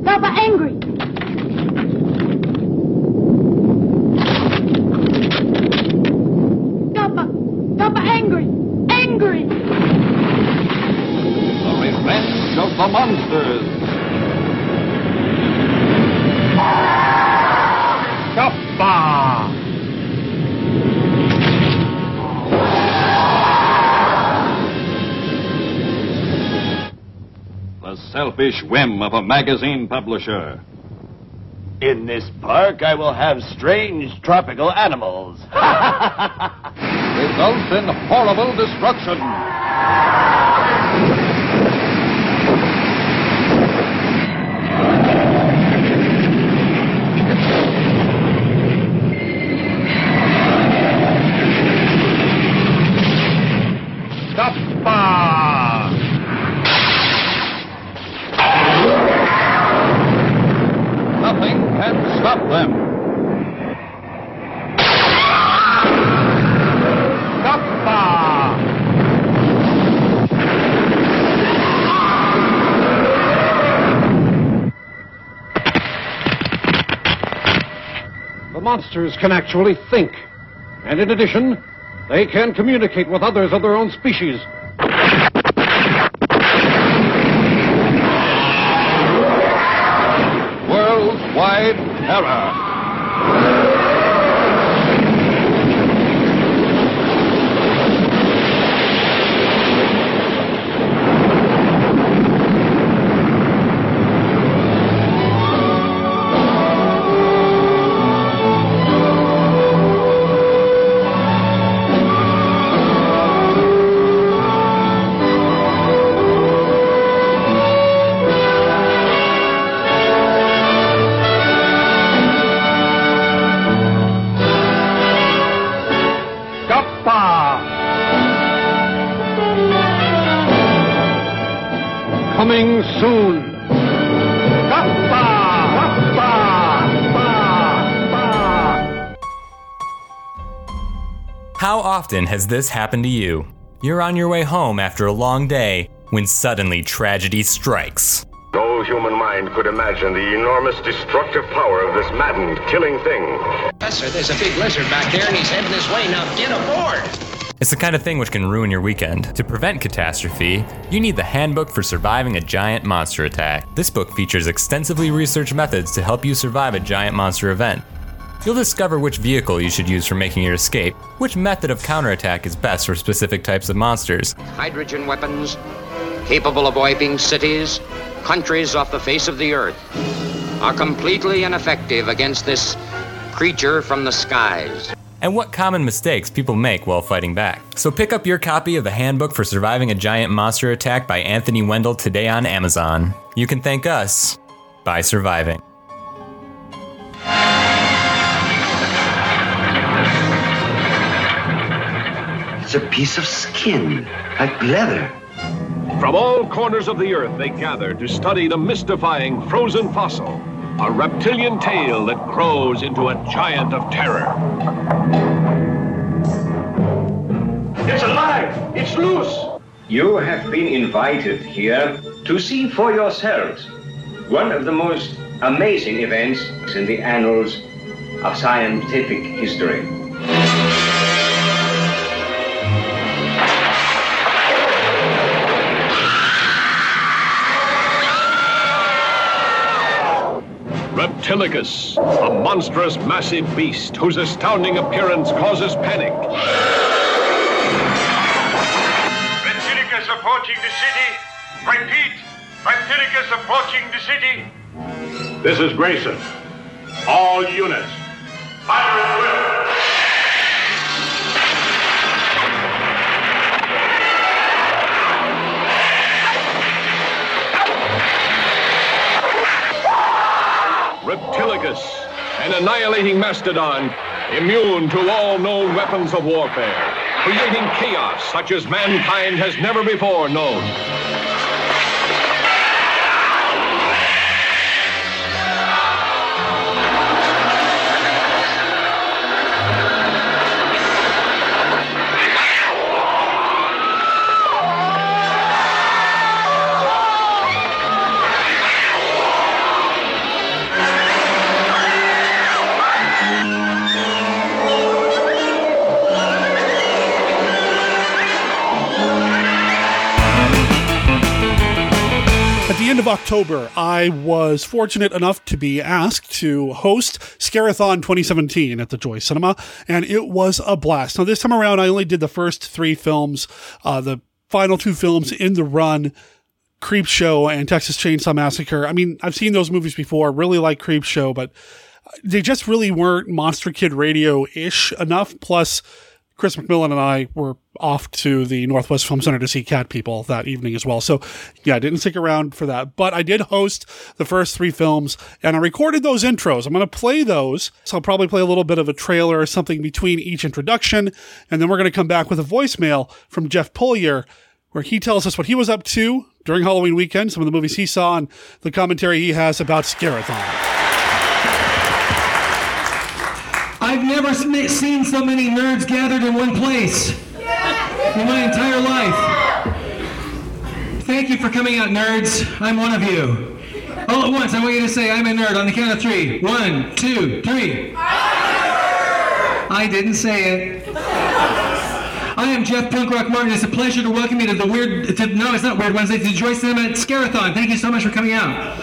Papa angry! Papa! Papa angry! Angry! The revenge of the monsters. Selfish whim of a magazine publisher. In this park, I will have strange tropical animals. [LAUGHS] Results in horrible destruction. Monsters can actually think. And in addition, they can communicate with others of their own species. Worldwide terror. Often has this happened to you? You're on your way home after a long day when suddenly tragedy strikes. No human mind could imagine the enormous destructive power of this maddened, killing thing. Professor, there's a big lizard back there and he's heading this way. Now get aboard! It's the kind of thing which can ruin your weekend. To prevent catastrophe, you need the Handbook for Surviving a Giant Monster Attack. This book features extensively researched methods to help you survive a giant monster event. You'll discover which vehicle you should use for making your escape, which method of counterattack is best for specific types of monsters, Hydrogen weapons, capable of wiping cities, countries off the face of the earth, are completely ineffective against this creature from the skies. and what common mistakes people make while fighting back. So pick up your copy of the Handbook for Surviving a Giant Monster Attack by Anthony Wendell today on Amazon. You can thank us by surviving. It's a piece of skin, like leather. From all corners of the earth, they gather to study the mystifying frozen fossil, a reptilian tail that grows into a giant of terror. It's alive! It's loose! You have been invited here to see for yourselves one of the most amazing events in the annals of scientific history. Reptilicus, a monstrous, massive beast whose astounding appearance causes panic. Reptilicus approaching the city. Repeat, Reptilicus approaching the city. This is Grayson. All units. Fire at will. Reptilicus, an annihilating mastodon, immune to all known weapons of warfare, creating chaos such as mankind has never before known. End of October, I was fortunate enough to be asked to host Scarathon 2017 at the Joy Cinema, and it was a blast. Now, this time around, I only did the first three films, uh, the final two films in the run. Creepshow and Texas Chainsaw Massacre. I mean, I've seen those movies before. Really like Creepshow, but they just really weren't Monster Kid Radio ish enough. Plus, Chris McMillan and I were off to the Northwest Film Center to see Cat People that evening as well. So, yeah, I didn't stick around for that. But I did host the first three films and I recorded those intros. I'm going to play those. So, I'll probably play a little bit of a trailer or something between each introduction. And then we're going to come back with a voicemail from Jeff Pullier where he tells us what he was up to during Halloween weekend, some of the movies he saw, and the commentary he has about Scarathon. I've never seen so many nerds gathered in one place in my entire life. Thank you for coming out, nerds. I'm one of you. All at once, I want you to say, I'm a nerd on the count of three. One, two, three. I didn't say it. I am Jeff Punk Rock Martin. It's a pleasure to welcome you to the Weird. To, no, it's not Weird Wednesday. To the Joy Cinema Scarathon. Thank you so much for coming out.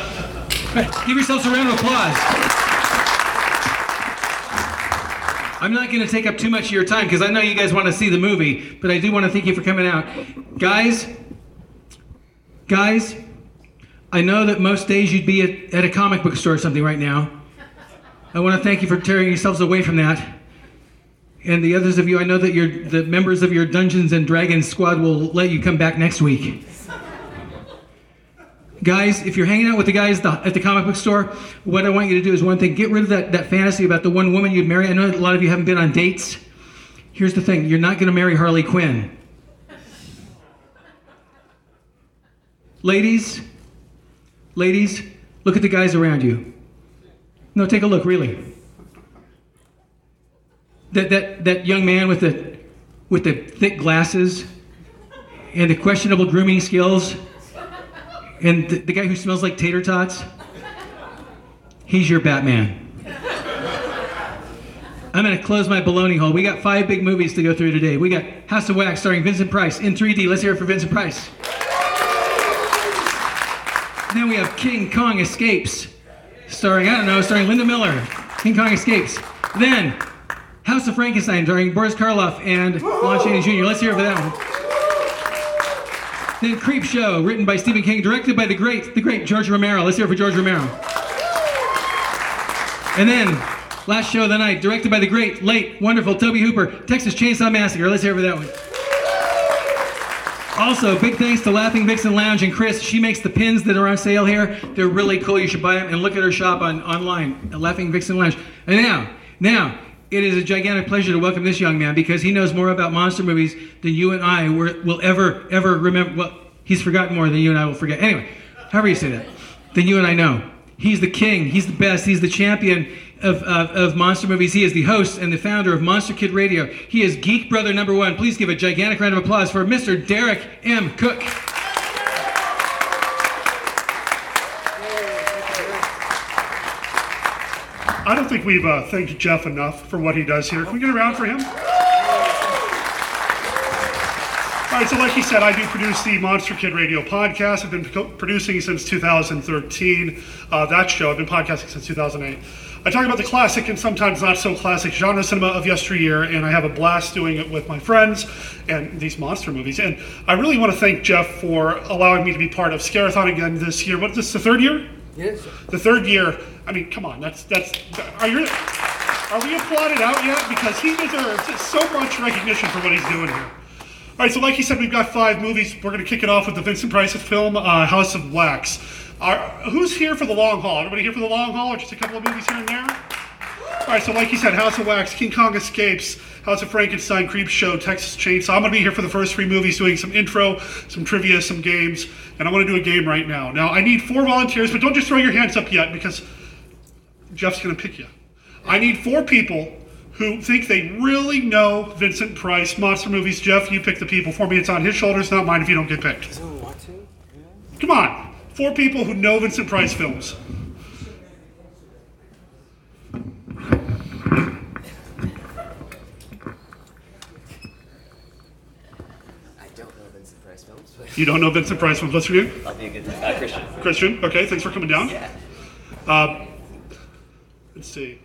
Give yourselves a round of applause. I'm not going to take up too much of your time because I know you guys want to see the movie, but I do want to thank you for coming out. Guys, guys, I know that most days you'd be at, at a comic book store or something right now. I want to thank you for tearing yourselves away from that. And the others of you, I know that the members of your Dungeons and Dragons squad will let you come back next week. Guys, if you're hanging out with the guys at the comic book store, what I want you to do is one thing get rid of that, that fantasy about the one woman you'd marry. I know a lot of you haven't been on dates. Here's the thing you're not going to marry Harley Quinn. Ladies, ladies, look at the guys around you. No, take a look, really. That, that, that young man with the, with the thick glasses and the questionable grooming skills and the, the guy who smells like tater tots, he's your Batman. I'm going to close my baloney hole. We got five big movies to go through today. We got House of Wax starring Vincent Price in 3D. Let's hear it for Vincent Price. Then we have King Kong Escapes, starring, I don't know, starring Linda Miller. King Kong Escapes. Then House of Frankenstein, starring Boris Karloff and Lon Chaney Jr. Let's hear it for that one. Then Creepshow, written by Stephen King, directed by the great, the great George Romero. Let's hear it for George Romero. And then, last show of the night, directed by the great, late, wonderful Tobe Hooper, Texas Chainsaw Massacre. Let's hear it for that one. Also, big thanks to Laughing Vixen Lounge and Chris. She makes the pins that are on sale here. They're really cool. You should buy them and look at her shop on online at Laughing Vixen Lounge. And now, now, it is a gigantic pleasure to welcome this young man because he knows more about monster movies than you and I will ever, ever remember. Well, he's forgotten more than you and I will forget. Anyway, however you say that, than you and I know. He's the king. He's the best. He's the champion of, of, of monster movies. He is the host and the founder of Monster Kid Radio. He is Geek Brother number one. Please give a gigantic round of applause for Mr. Derek M. Koch. I don't think we've uh, thanked Jeff enough for what he does here. Can we get around for him? All right, so like he said, I do produce the Monster Kid Radio podcast. I've been producing since 2013. Uh, that show, I've been podcasting since 2008. I talk about the classic and sometimes not so classic genre cinema of yesteryear, and I have a blast doing it with my friends and these monster movies. And I really want to thank Jeff for allowing me to be part of Scarathon again this year. What is this, the third year? Yes. The third year. I mean, come on, that's that's. Are you? Are we applauded out yet? Because he deserves so much recognition for what he's doing here. All right, so like he said, we've got five movies. We're going to kick it off with the Vincent Price film, uh, House of Wax. Are, who's here for the long haul? Everybody here for the long haul, or just a couple of movies here and there? All right, so like he said, House of Wax, King Kong Escapes, House of Frankenstein, Creepshow, Texas Chainsaw. I'm going to be here for the first three movies, doing some intro, some trivia, some games, and I want to do a game right now. Now, I need four volunteers, but don't just throw your hands up yet because Jeff's going to pick you. I need four people who think they really know Vincent Price monster movies. Jeff, you pick the people for me. It's on his shoulders, not mine if you don't get picked. Come on. Four people who know Vincent Price films. I don't know Vincent Price films. But You don't know Vincent Price from name? I'll be a good uh, Christian. Christian. Okay, thanks for coming down. Yeah. Uh, let's see.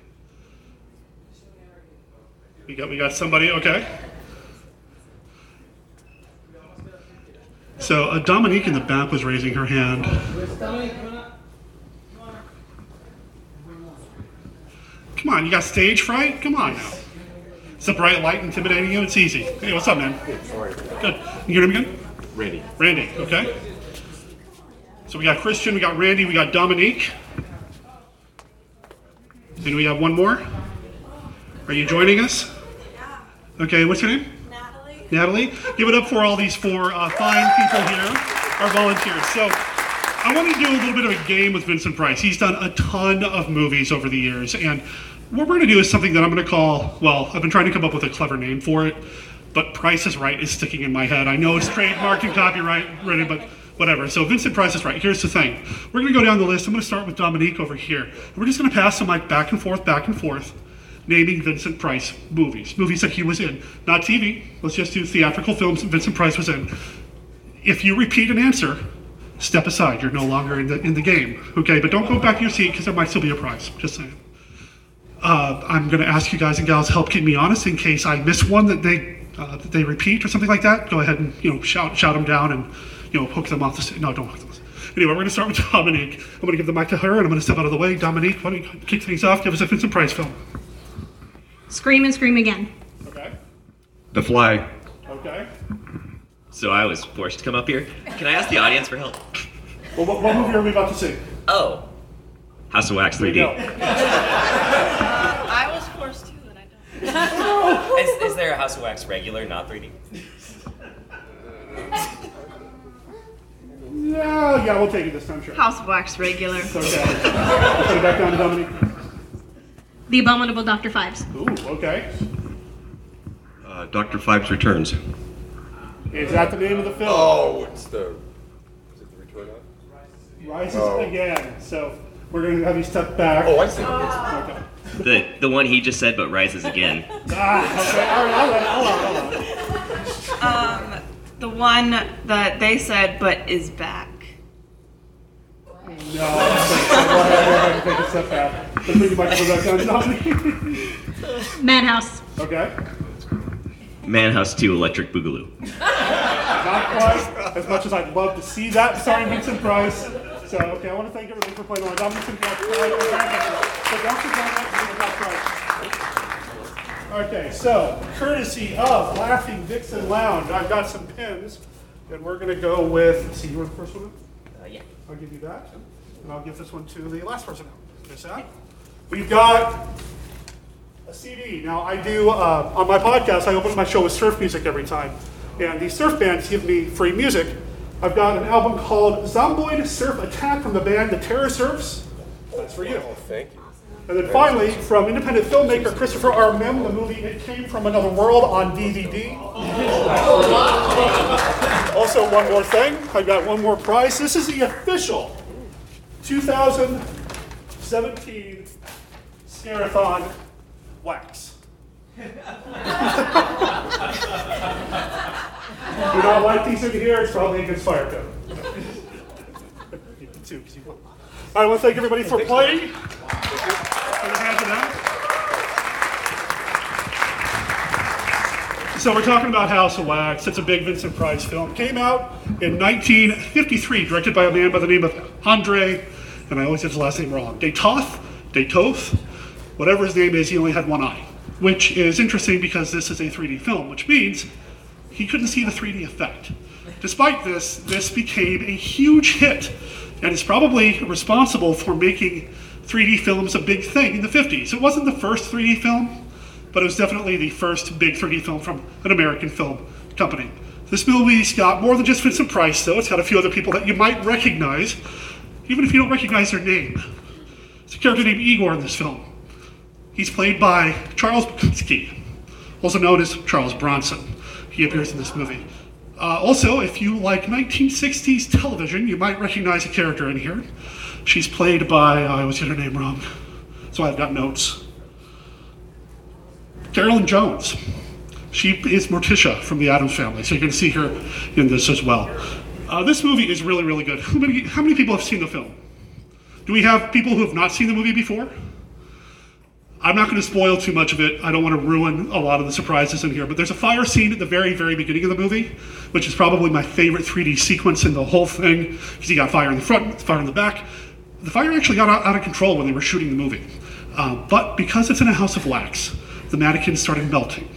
We got we got somebody. Okay. So uh, Dominique in the back was raising her hand. Come on, you got stage fright? Come on now. Is the bright light intimidating you? It's easy. Hey, what's up, man? Good. You hear him again? Randy. Randy, okay. So we got Christian, we got Randy, we got Dominique. And we have one more. Are you joining us? Yeah. Okay, what's your name? Natalie. Natalie? Give it up for all these four uh, fine people here, our volunteers. So I want to do a little bit of a game with Vincent Price. He's done a ton of movies over the years, and what we're going to do is something that I'm going to call, well, I've been trying to come up with a clever name for it, but Price is Right is sticking in my head. I know it's trademarked and copyrighted, but whatever. So Vincent Price is Right. Here's the thing. We're going to go down the list. I'm going to start with Dominique over here. We're just going to pass the mic back and forth, back and forth. naming Vincent Price movies, movies that he was in, not TV. Let's just do theatrical films that Vincent Price was in. If you repeat an answer, step aside. You're no longer in the in the game. Okay, but don't go back to your seat because there might still be a prize. Just saying. Uh, I'm going to ask you guys and gals help keep me honest in case I miss one that they uh, that they repeat or something like that. Go ahead and you know shout shout them down and you know hook them off the st- no don't hook them. Anyway, we're going to start with [LAUGHS] Dominique. I'm going to give the mic to her and I'm going to step out of the way. Dominique, why don't you kick things off? Give us a Vincent Price film. Scream and scream again. Okay. The Fly. Okay. So I was forced to come up here. Can I ask the audience for help? Well, what, what movie are we about to see? Oh. House of Wax There 3D. you go. [LAUGHS] I was forced to, and I don't. Is, is there a House of Wax regular, not 3D? Yeah, yeah, we'll take it this time, sure. House of Wax regular. Okay. Put it back down to Dominique. The Abominable Dr. Phibes. Ooh, okay. Uh, Dr. Phibes Returns. Is that the name of the film? Oh, it's the. Is it the Return of? Rises Oh. again. So we're going to have you step back. Oh, I see. Okay. The the one he just said, but rises again. [LAUGHS] Okay. All right, I'll let it. Hold on, hold on. Um, the one that they said, but is back. No, go ahead, go ahead and take a step back. Let's bring the microphone back down to Dominique. Madhouse. Okay. Manhouse 2 Electric Boogaloo. Not quite as much as I'd love to see that starring Vincent Price. So, okay, I want to thank everybody for playing along. Dominic Sinclair, so don't forget that Vincent Price. Okay, so courtesy of Laughing Vixen Lounge, I've got some pins, and we're going to go with. See, you want the first one? Uh, yeah. I'll give you that, and I'll give this one to the last person. Miss. We've got a CD. Now, I do, uh, on my podcast, I open my show with surf music every time. And these surf bands give me free music. I've got an album called Zomboid Surf Attack from the band The Terror Surfs. That's for you. Oh, thank you. And then finally, from independent filmmaker Christopher R. Mihm, the movie It Came From Another World on DVD. Also, one more thing. I've got one more prize. This is the official 2017 Scarathon wax. [LAUGHS] Do not like these in here, it's probably against fire code. You can too, 'cause. I want to thank everybody for playing. Put a hand to them. So we're talking about House of Wax. It's a big Vincent Price film. Came out in 1953, directed by a man by the name of Andre, and I always get his last name wrong. de Toth, Detoth, whatever his name is, he only had one eye, which is interesting because this is a 3D film, which means he couldn't see the 3D effect. Despite this, this became a huge hit and is probably responsible for making 3D films a big thing in the 50s. It wasn't the first 3D film, but it was definitely the first big 3D film from an American film company. This movie's got more than just Vincent Price, though. It's got a few other people that you might recognize, even if you don't recognize their name. There's a character named Igor in this film. He's played by Charles Buchinsky, also known as Charles Bronson. He appears in this movie. Uh, also, if you like 1960s television, you might recognize a character in here. She's played by, I always get her name wrong, so I've got notes. Carolyn Jones. She is Morticia from the Addams family, so you can see her in this as well. Uh, this movie is really, really good. How many, how many people have seen the film? Do we have people who have not seen the movie before? I'm not going to spoil too much of it. I don't want to ruin a lot of the surprises in here, but there's a fire scene at the very, very beginning of the movie, which is probably my favorite 3D sequence in the whole thing, because you got fire in the front, fire in the back. The fire actually got out, out of control when they were shooting the movie. Uh, but because it's in a house of wax, the mannequins started melting.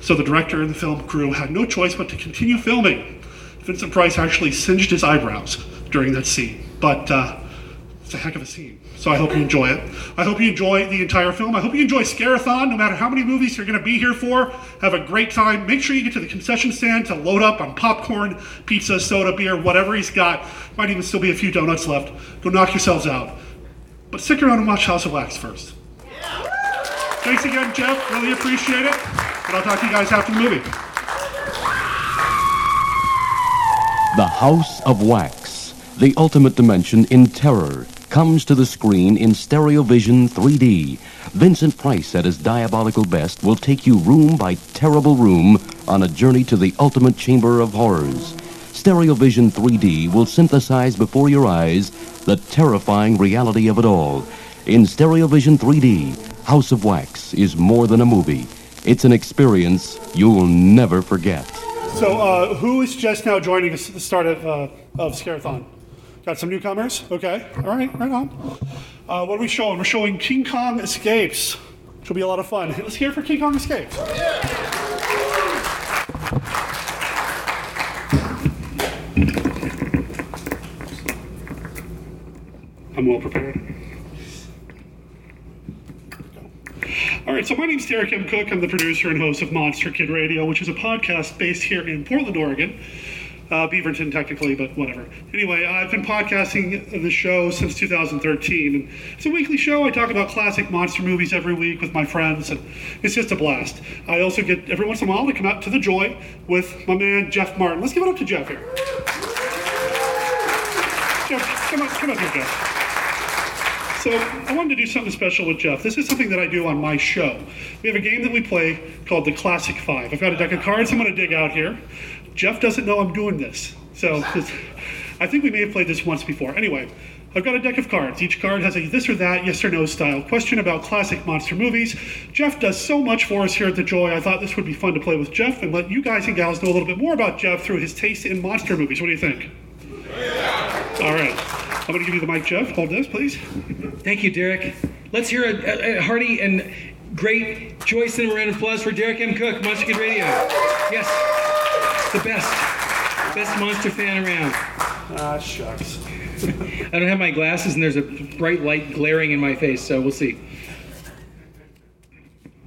So the director and the film crew had no choice but to continue filming. Vincent Price actually singed his eyebrows during that scene, but uh, it's a heck of a scene. So I hope you enjoy it. I hope you enjoy the entire film. I hope you enjoy Scarathon, no matter how many movies you're going to be here for. Have a great time. Make sure you get to the concession stand to load up on popcorn, pizza, soda, beer, whatever he's got. Might even still be a few donuts left. Go knock yourselves out. But stick around and watch House of Wax first. Thanks again, Jeff. Really appreciate it. And I'll talk to you guys after the movie. The House of Wax, the ultimate dimension in terror, comes to the screen in Stereovision 3D. Vincent Price at his diabolical best will take you room by terrible room on a journey to the ultimate chamber of horrors. Stereovision 3D will synthesize before your eyes the terrifying reality of it all. In Stereovision 3D, House of Wax is more than a movie. It's an experience you'll never forget. So, uh, who is just now joining us at the start of, uh, of Scarathon? Got some newcomers? Okay. All right, right on. Uh, what are we showing? We're showing King Kong Escapes, which will be a lot of fun. Let's hear it for King Kong Escapes. I'm well prepared. All right, so my name's Derek M. Koch. I'm the producer and host of Monster Kid Radio, which is a podcast based here in Portland, Oregon. Uh, Beaverton, technically, but whatever. Anyway, I've been podcasting the show since 2013. It's a weekly show. I talk about classic monster movies every week with my friends, and it's just a blast. I also get every once in a while to come out to the Joy with my man Jeff Martin. Let's give it up to Jeff here. Jeff, come on, come up here, Jeff. So I wanted to do something special with Jeff. This is something that I do on my show. We have a game that we play called the Classic Five. I've got a deck of cards I'm going to dig out here. Jeff doesn't know I'm doing this. So [LAUGHS] I think we may have played this once before. Anyway, I've got a deck of cards. Each card has a this or that, yes or no style question about classic monster movies. Jeff does so much for us here at The Joy. I thought this would be fun to play with Jeff and let you guys and gals know a little bit more about Jeff through his taste in monster movies. What do you think? All right. I'm going to give you the mic, Jeff. Hold this, please. Thank you, Derek. Let's hear a, a, a hearty and great Joyce and Miranda applause for Derek M. Koch, Monster Kid Radio. Yes, the best, best monster fan around. Ah, shucks. [LAUGHS] I don't have my glasses, and there's a bright light glaring in my face, so we'll see.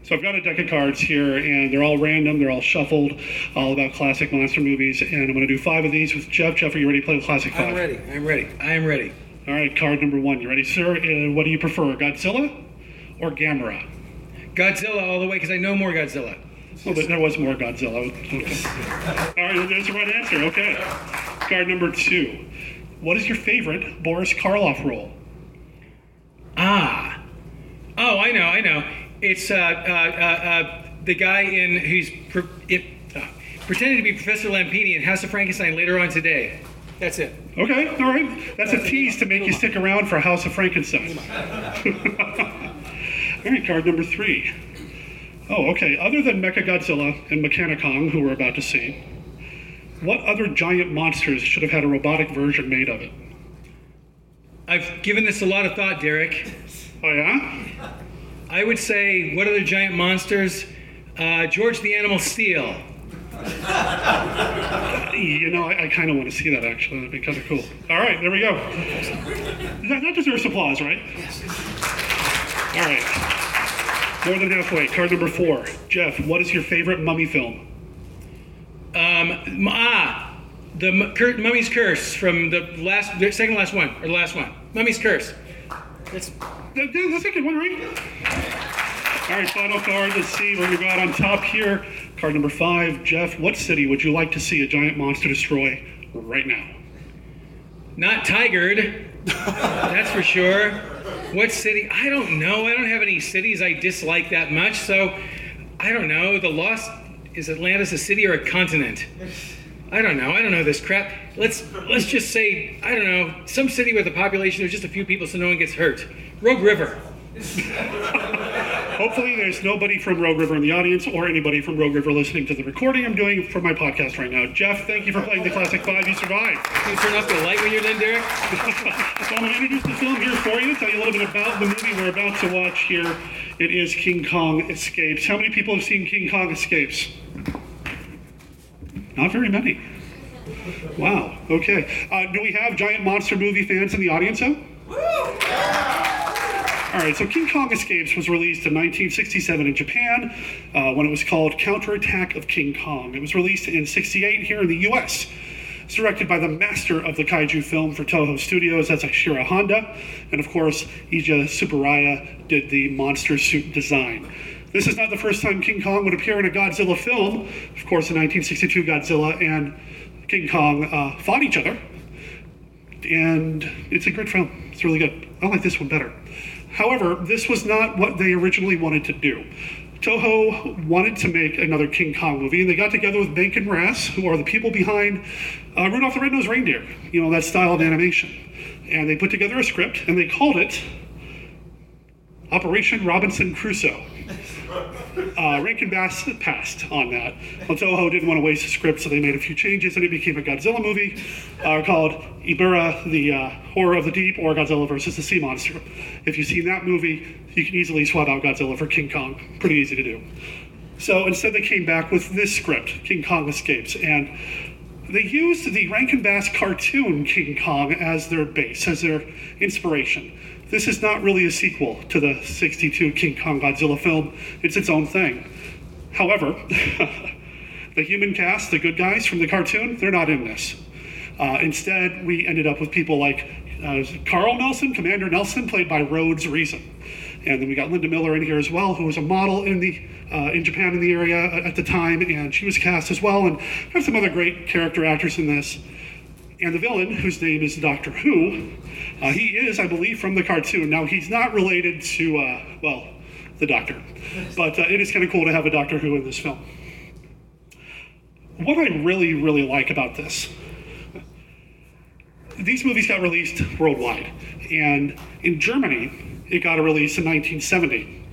So I've got a deck of cards here, and they're all random. They're all shuffled, all about classic monster movies. And I'm going to do five of these with Jeff. Jeff, are you ready to play the Classic 5 I'm ready. I'm ready. I am ready. All right, card number one. You ready, sir? Uh, what do you prefer, Godzilla or Gamera? Godzilla all the way, because I know more Godzilla. Well, but there was more Godzilla. Okay. All right, there's the right answer. Okay. Card number two. What is your favorite Boris Karloff role? Ah. Oh, I know, I know. It's uh, uh, uh, uh, the guy in who's pre- it, uh, pretending to be Professor Lampini in House of Frankenstein later on today. That's it. Okay, all right. That's a tease to make you stick around for House of Frankenstein. [LAUGHS] all right, card number three. Oh, okay. Other than Mechagodzilla and Mechani-Kong, who we're about to see, what other giant monsters should have had a robotic version made of it? I've given this a lot of thought, Derek. Oh yeah. I would say, what other giant monsters? Uh, George the Animal Steele. You know, I, I kind of want to see that actually. That'd be kind of cool. All right, there we go. That, that deserves applause, right? All right. More than halfway. Card number four. Jeff, what is your favorite mummy film? Um, ah, the M- Cur- Mummy's Curse from the last, the second last one, or the last one. Mummy's Curse. That's That- that- That's a good one, right? All right, final card. Let's see what we got on top here. Card number five. Jeff, what city would you like to see a giant monster destroy right now? not Tigard. [LAUGHS] That's for sure. What city? I don't know. I don't have any cities I dislike that much, so I don't know. The Lost is Atlantis a city or a continent? I don't know. I don't know this crap. Let's let's just say I don't know some city with a population of just a few people, so no one gets hurt. Rogue River. [LAUGHS] Hopefully, there's nobody from Rogue River in the audience or anybody from Rogue River listening to the recording I'm doing for my podcast right now. Jeff, thank you for playing the Classic Five. You survived. Can you turn off the light when you're done, Derek? [LAUGHS] so I'm going to introduce the film here for you, tell you a little bit about the movie we're about to watch here. It is King Kong Escapes. How many people have seen King Kong Escapes? Not very many. Wow. Okay. Uh, do we have giant monster movie fans in the audience, though? All right, so King Kong Escapes was released in 1967 in Japan uh, when it was called Counterattack of King Kong. It was released in 68 here in the US. It's directed by the master of the kaiju film for Toho Studios, that's Akira Honda. And of course, Eiji Tsuburaya did the monster suit design. This is not the first time King Kong would appear in a Godzilla film. Of course, in 1962, Godzilla and King Kong uh, fought each other and it's a great film. It's really good. I like this one better. However, this was not what they originally wanted to do. Toho wanted to make another King Kong movie, and they got together with Rankin and Bass, who are the people behind uh, Rudolph the Red-Nosed Reindeer, you know, that style of animation. And they put together a script, and they called it Operation Robinson Crusoe. Uh, Rankin Bass passed on that. Well, Toho didn't want to waste the script, so they made a few changes, and it became a Godzilla movie uh, called Ebirah, the uh, Horror of the Deep, or Godzilla versus the Sea Monster. If you've seen that movie, you can easily swap out Godzilla for King Kong. Pretty easy to do. So instead, they came back with this script, King Kong Escapes, and they used the Rankin Bass cartoon King Kong as their base, as their inspiration. This is not really a sequel to the 62 King Kong Godzilla film, it's its own thing. However, [LAUGHS] the human cast, the good guys from the cartoon, they're not in this. Uh, instead, we ended up with people like uh, Carl Nelson, Commander Nelson, played by Rhodes Reason. And then we got Linda Miller in here as well, who was a model in the uh, in Japan in the area at the time, and she was cast as well. And have some other great character actors in this. And the villain, whose name is Doctor Who, uh, he is, I believe, from the cartoon. Now he's not related to uh, well, the Doctor, but uh, it is kind of cool to have a Doctor Who in this film. What I really, really like about this these movies got released worldwide, and in Germany, it got a release in 1970.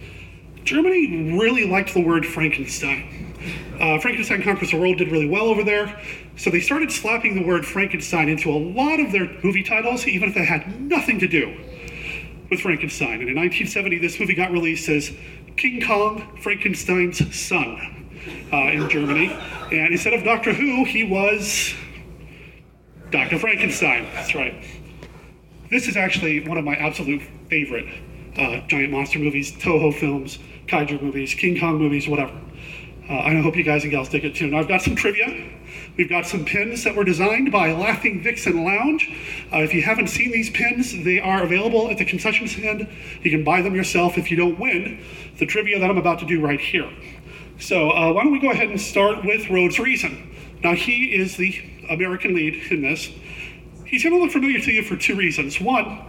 Germany really liked the word Frankenstein. Uh, Frankenstein Conquers the World did really well over there, so they started slapping the word Frankenstein into a lot of their movie titles, even if they had nothing to do with Frankenstein. And in 1970, this movie got released as King Kong, Frankenstein's son, uh, in Germany. And instead of Doctor Who, he was Dr. Frankenstein. That's right. This is actually one of my absolute favorite uh, giant monster movies, Toho films, kaiju movies, King Kong movies, whatever. Uh, I hope you guys and gals dig it too. Now, I've got some trivia. We've got some pins that were designed by Laughing Vixen Lounge. Uh, if you haven't seen these pins, they are available at the concession stand. You can buy them yourself if you don't win the trivia that I'm about to do right here. So, uh, why don't we go ahead and start with Rhodes Reason? Now, he is the American lead in this. He's going to look familiar to you for two reasons. One,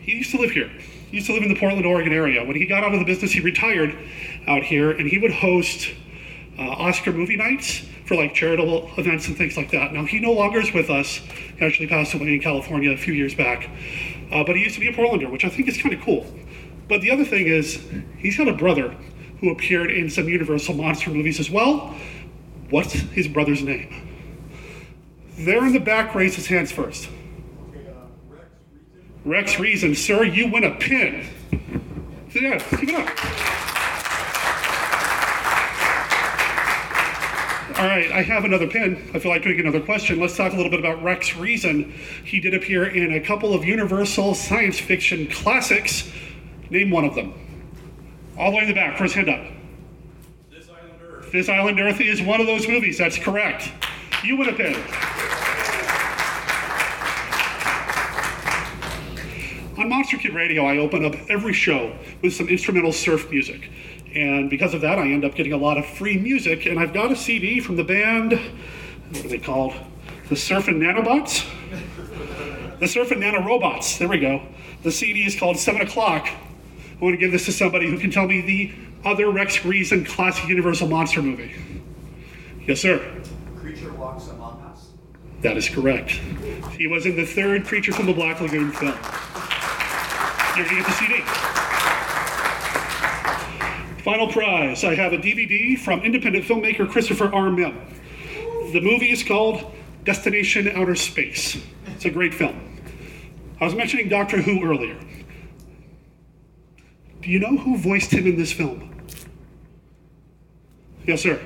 he used to live here. He used to live in the Portland, Oregon area. When he got out of the business, he retired out here, and he would host uh, Oscar movie nights for like charitable events and things like that. Now he no longer is with us. He actually passed away in California a few years back. Uh, but he used to be a Portlander, which I think is kind of cool. But the other thing is, he's got a brother who appeared in some Universal monster movies as well. What's his brother's name? There in the back, raise his hands first. Rex Reason, sir, you win a pin. Yeah, keep it up. All right, I have another pin. I feel like doing another question. Let's talk a little bit about Rex Reason. He did appear in a couple of Universal science fiction classics. Name one of them. All the way in the back, first hand up. This Island Earth. This Island Earth is one of those movies. That's correct. You win a pin. On Monster Kid Radio, I open up every show with some instrumental surf music. And because of that, I end up getting a lot of free music. And I've got a CD from the band, what are they called? The Surfing Nanobots? The Surfing Nanorobots. There we go. The CD is called 7 O'Clock. I want to give this to somebody who can tell me the other Rex Reason classic Universal Monster movie. Yes, sir. Creature walks among us. That is correct. He was in the third Creature from the Black Lagoon film. You're going to get the CD. Final prize I have a DVD from independent filmmaker Christopher R. Mihm. The movie is called Destination Outer Space. It's a great film. I was mentioning Doctor Who earlier. Do you know who voiced him in this film? Yes, sir.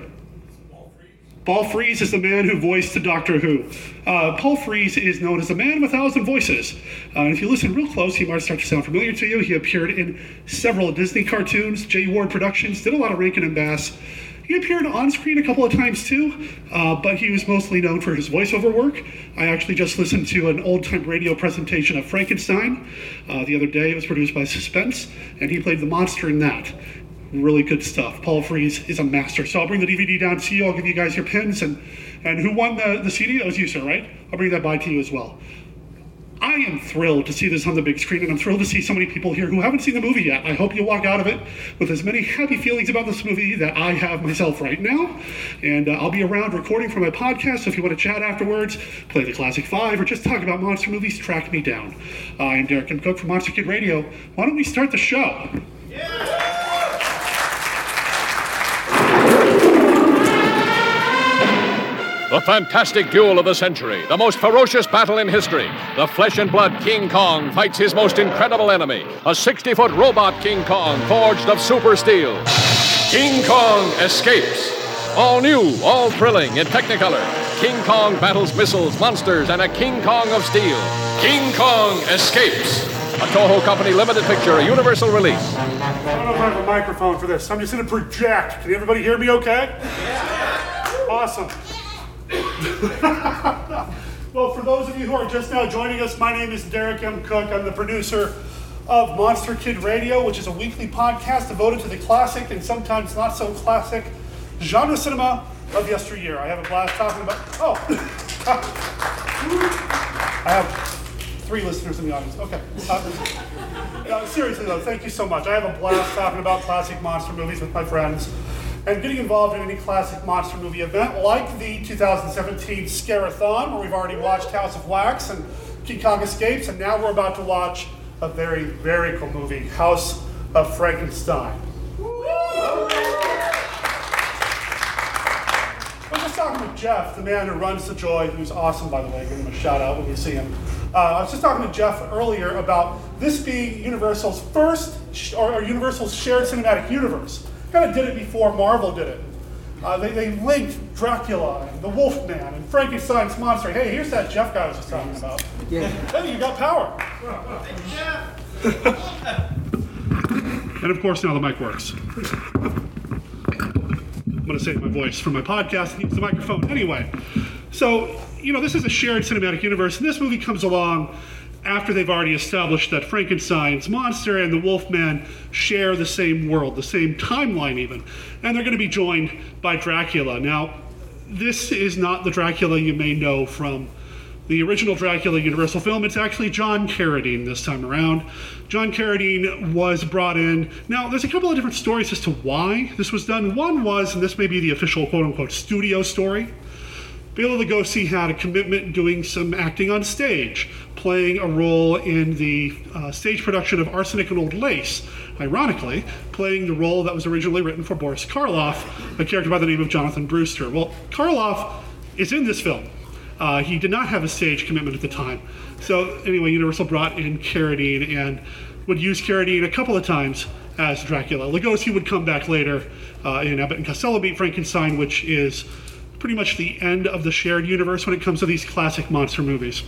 Paul Frees is the man who voiced Doctor Who. Uh, Paul Frees is known as the man with a thousand voices. Uh, if you listen real close, he might start to sound familiar to you. He appeared in several Disney cartoons, Jay Ward Productions, did a lot of Rankin and Bass. He appeared on screen a couple of times too, uh, but he was mostly known for his voiceover work. I actually just listened to an old time radio presentation of Frankenstein uh, the other day. It was produced by Suspense, and he played the monster in that really good stuff. Paul Frees is a master. So I'll bring the DVD down to you. I'll give you guys your pins and and who won the, the CD? That was you, sir, right? I'll bring that by to you as well. I am thrilled to see this on the big screen, and I'm thrilled to see so many people here who haven't seen the movie yet. I hope you walk out of it with as many happy feelings about this movie that I have myself right now. And uh, I'll be around recording for my podcast, so if you want to chat afterwards, play the Classic Five, or just talk about monster movies, track me down. I am Derek M. Koch from Monster Kid Radio. Why don't we start the show? The fantastic duel of the century, the most ferocious battle in history. The flesh and blood King Kong fights his most incredible enemy, a 60 foot robot King Kong forged of super steel. King Kong escapes. All new, all thrilling in Technicolor. King Kong battles missiles, monsters, and a King Kong of steel. King Kong escapes. A Toho Company limited picture, a universal release. I don't know if I have a microphone for this. I'm just going to project. Can everybody hear me okay? Awesome. Well, for those of you who are just now joining us, my name is Derek M. Koch. I'm the producer of Monster Kid Radio, which is a weekly podcast devoted to the classic and sometimes not so classic genre cinema of yesteryear. I have a blast talking about. Oh! [LAUGHS] I have three listeners in the audience. Okay. Uh, uh, seriously, though, thank you so much. I have a blast talking about classic monster movies with my friends and getting involved in any classic monster movie event like the 2017 Scarathon, where we've already watched House of Wax and King Kong Escapes, and now we're about to watch a very, very cool movie, House of Frankenstein. I was just talking with Jeff, the man who runs the Joy, who's awesome, by the way. Give him a shout out when you see him. Uh, I was just talking to Jeff earlier about this being Universal's first, sh- or, or Universal's shared cinematic universe. Kind of did it before Marvel did it. Uh, they, they linked Dracula and the Wolfman and Frankenstein's monster. Hey, here's that Jeff guy I was just talking about. Yeah. Hey, you got power. and of course, now the mic works. I'm going to save my voice for my podcast and use the microphone anyway. So, you know, this is a shared cinematic universe, and this movie comes along after they've already established that Frankenstein's monster and the Wolfman share the same world, the same timeline, even. And they're going to be joined by Dracula. Now, this is not the Dracula you may know from the original Dracula Universal film. It's actually John Carradine this time around. John Carradine was brought in. Now, there's a couple of different stories as to why this was done. One was, and this may be the official quote unquote studio story. Bela Lugosi had a commitment doing some acting on stage, playing a role in the uh, stage production of Arsenic and Old Lace. Ironically, playing the role that was originally written for Boris Karloff, a character by the name of Jonathan Brewster. Well, Karloff is in this film. Uh, he did not have a stage commitment at the time. So, anyway, Universal brought in Carradine and would use Carradine a couple of times as Dracula. Lugosi would come back later uh, in Abbott and Costello Meet Frankenstein, which is pretty much the end of the shared universe when it comes to these classic monster movies.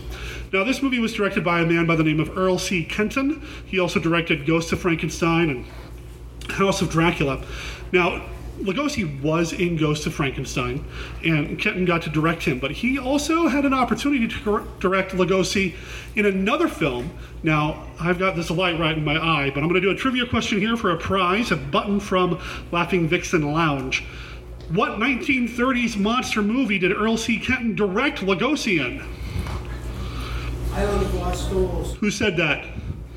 Now, this movie was directed by a man by the name of Earl C. Kenton. He also directed Ghost of Frankenstein and House of Dracula. Now, Lugosi was in Ghost of Frankenstein, and Kenton got to direct him, but he also had an opportunity to direct Lugosi in another film. Now, I've got this light right in my eye, but I'm going to do a trivia question here for a prize, a button from Laughing Vixen Lounge. What 1930s monster movie did Earl C. Kenton direct Lugosi in? Island of Lost Souls. Who said that?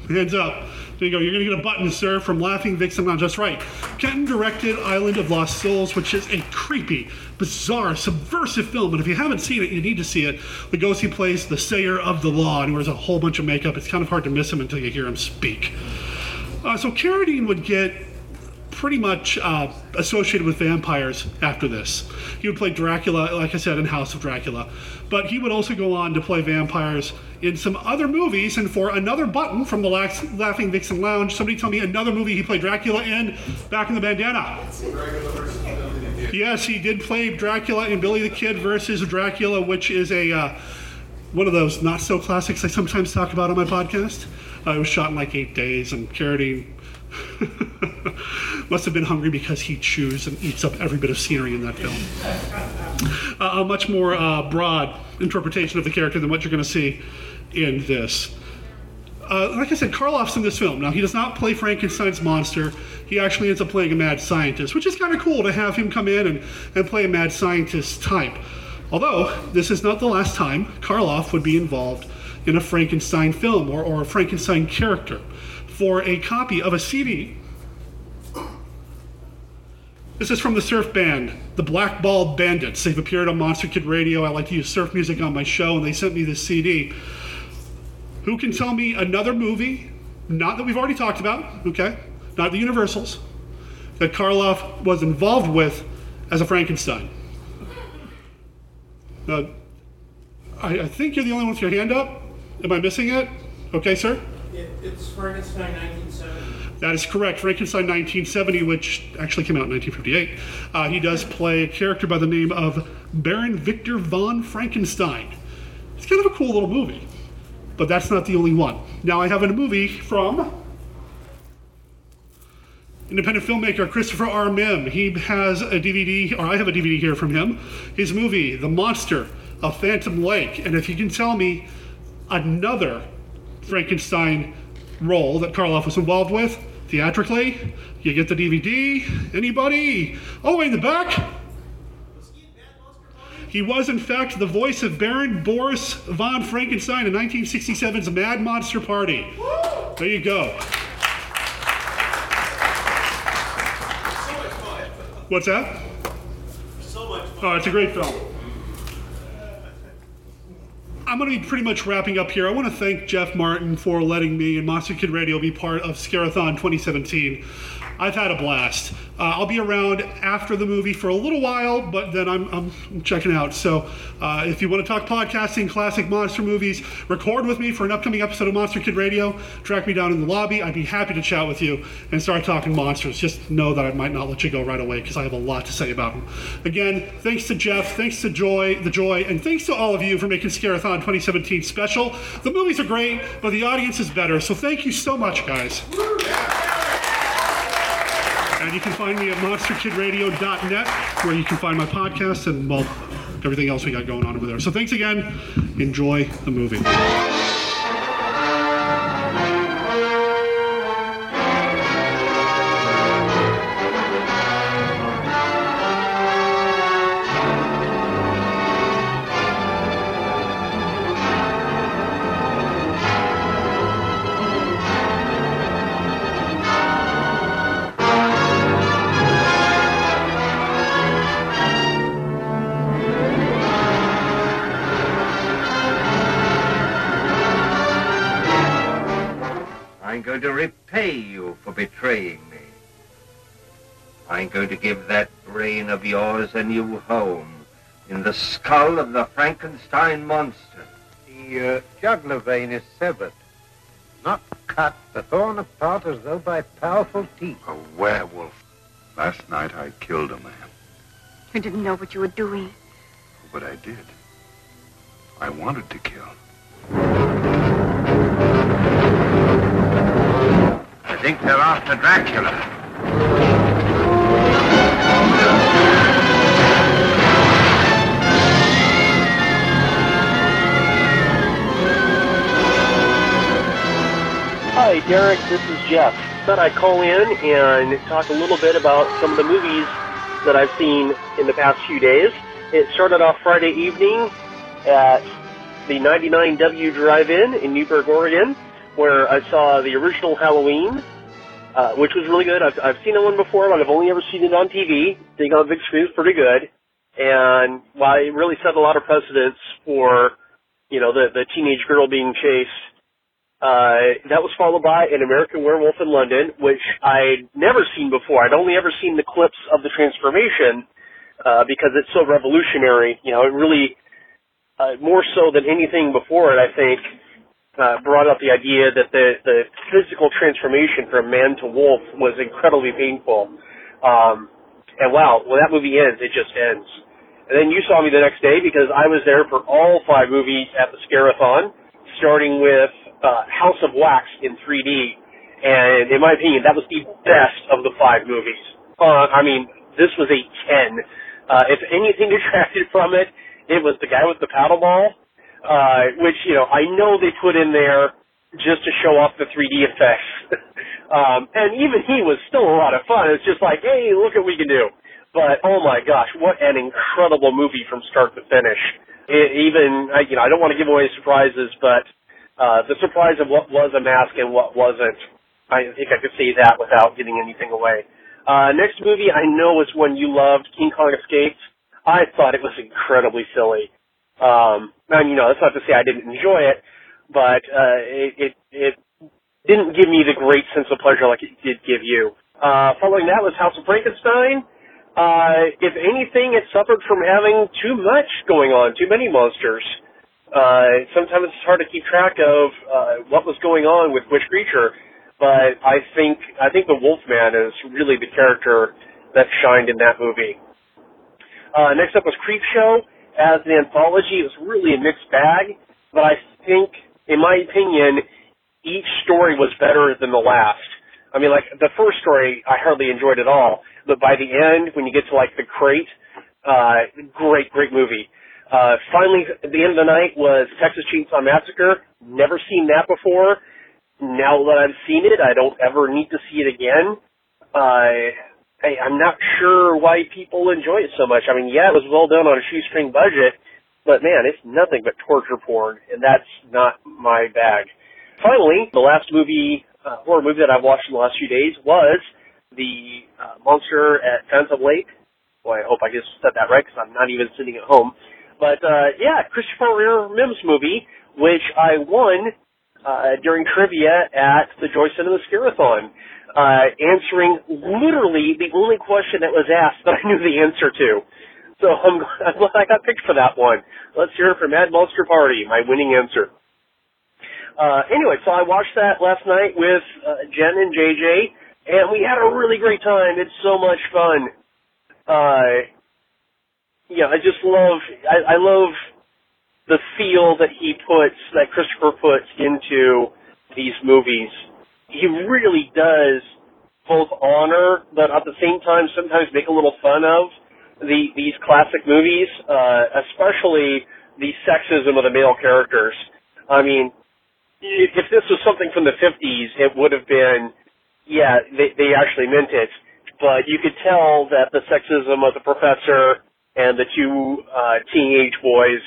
Hands up. There you go. You're going to get a button, sir, from Laughing Vixen Lounge. Just right. Kenton directed Island of Lost Souls, which is a creepy, bizarre, subversive film. And if you haven't seen it, you need to see it. Lugosi plays the sayer of the law and wears a whole bunch of makeup. It's kind of hard to miss him until you hear him speak. Uh, so Carradine would get pretty much uh, associated with vampires after this. He would play Dracula, like I said, in House of Dracula. But he would also go on to play vampires in some other movies. And for another button from the Laughing Vixen Lounge, somebody tell me another movie he played Dracula in back in the bandana. Yes, he did play Dracula in Billy the Kid versus Dracula, which is a uh, one of those not so classics I sometimes talk about on my podcast. Uh, it was shot in like eight days, and Carradine [LAUGHS] must have been hungry because he chews and eats up every bit of scenery in that film. Uh, a much more uh, broad interpretation of the character than what you're going to see in this. Uh, like I said, Karloff's in this film. Now, he does not play Frankenstein's monster. He actually ends up playing a mad scientist, which is kind of cool to have him come in and, and play a mad scientist type. Although, this is not the last time Karloff would be involved in a Frankenstein film or, or a Frankenstein character for a copy of a CD. This is from the surf band, the Blackball Bandits. They've appeared on Monster Kid Radio. I like to use surf music on my show, and they sent me this CD. Who can tell me another movie, not that we've already talked about, okay, not the Universals, that Karloff was involved with as a Frankenstein? Uh, I, I think you're the only one with your hand up. Am I missing it? Okay, sir? It, it's Frankenstein 1970. That is correct. Frankenstein 1970, which actually came out in 1958. Uh, he does play a character by the name of Baron Victor von Frankenstein. It's kind of a cool little movie, but that's not the only one. Now I have a movie from independent filmmaker Christopher R. Mihm. He has a DVD, or I have a DVD here from him. His movie, The Monster of Phantom Lake. And if you can tell me another Frankenstein role that Karloff was involved with theatrically, you get the DVD. Anybody? Way in the back? He was, in fact, the voice of Baron Boris von Frankenstein in 1967's Mad Monster Party. There you go. What's that? So much Oh, it's a great film. I'm going to be pretty much wrapping up here. I want to thank Jeff Martin for letting me and Monster Kid Radio be part of Scarathon 2017. I've had a blast. Uh, I'll be around after the movie for a little while, but then I'm, I'm checking out. So uh, if you want to talk podcasting, classic monster movies, record with me for an upcoming episode of Monster Kid Radio. Track me down in the lobby. I'd be happy to chat with you and start talking monsters. Just know that I might not let you go right away because I have a lot to say about them. Again, thanks to Jeff, thanks to Joy, the Joy, and thanks to all of you for making Scarathon 2017 special. The movies are great, but the audience is better. So thank you so much, guys. And you can find me at monsterkidradio.net, where you can find my podcast and, well, everything else we got going on over there. So thanks again. Enjoy the movie. I'm going to give that brain of yours a new home in the skull of the Frankenstein monster. The uh, jugular vein is severed, not cut, but torn apart as though by powerful teeth. A werewolf. Last night I killed a man, You didn't know what you were doing. but I did. I wanted to kill. I think they're after Dracula. Hi, Derek. This is Jeff. Thought I'd call in and talk a little bit about some of the movies that I've seen in the past few days. It started off Friday evening at the 99W Drive-In in Newberg, Oregon, where I saw the original Halloween, uh, which was really good. I've, I've seen that one before, but I've only ever seen it on TV. Being on big screen is pretty good. And while it really set a lot of precedents for, you know, the, the teenage girl being chased uh, that was followed by An American Werewolf in London, which I'd never seen before. I'd only ever seen the clips of the transformation uh, because it's so revolutionary. You know, it really, uh, more so than anything before it, I think, uh, brought up the idea that the, the physical transformation from man to wolf was incredibly painful. Um, and wow, when that movie ends, it just ends. And then you saw me the next day because I was there for all five movies at the Scarathon, starting with uh, House of Wax in 3D, and in my opinion, that was the best of the five movies. Uh, I mean, this was a 10. Uh, if anything [LAUGHS] detracted from it, it was the guy with the paddle ball, uh, which, you know, I know they put in there just to show off the 3D effects. [LAUGHS] um, and even he was still a lot of fun. It's just like, hey, look what we can do. But, oh my gosh, what an incredible movie from start to finish. It, even, I- you know, I don't want to give away surprises, but uh, the surprise of what was a mask and what wasn't. I think I could say that without giving anything away. Uh, next movie I know is one you loved, King Kong Escapes. I thought it was incredibly silly. Um, and you know, that's not to say I didn't enjoy it, but uh, it, it it didn't give me the great sense of pleasure like it did give you. Uh, following that was House of Frankenstein. Uh, if anything, it suffered from having too much going on, too many monsters. Uh, sometimes it's hard to keep track of uh, what was going on with which creature, but I think I think the Wolfman is really the character that shined in that movie. Uh, next up was Creepshow. As an anthology, it was really a mixed bag, but I think, in my opinion, each story was better than the last. I mean, like the first story, I hardly enjoyed at all, but by the end, when you get to like the crate, uh, great, great movie. Uh, finally, at the end of the night was Texas Chainsaw Massacre. Never seen that before. Now that I've seen it, I don't ever need to see it again. Uh, I, I'm not sure why people enjoy it so much. I mean, yeah, it was well done on a shoestring budget, but man, it's nothing but torture porn, and that's not my bag. Finally, the last movie, uh, horror movie that I've watched in the last few days was the uh, Monster at Phantom Lake. Boy, I hope I just said that right because I'm not even sitting at home. But uh, yeah, Christopher R. Mihm's movie, which I won uh, during trivia at the Joy Cinema Scarathon, uh, answering literally the only question that was asked that I knew the answer to. So I'm, I'm glad I got picked for that one. Let's hear it from Mad Monster Party, my winning answer. Uh, anyway, so I watched that last night with uh, Jen and JJ, and we had a really great time. It's so much fun. Uh, yeah, I just love, I, I love the feel that he puts, that Christopher puts into these movies. He really does both honor, but at the same time sometimes make a little fun of the these classic movies, uh, especially the sexism of the male characters. I mean, if this was something from the 50s, it would have been, yeah, they, they actually meant it. But you could tell that the sexism of the professor and the two uh, teenage boys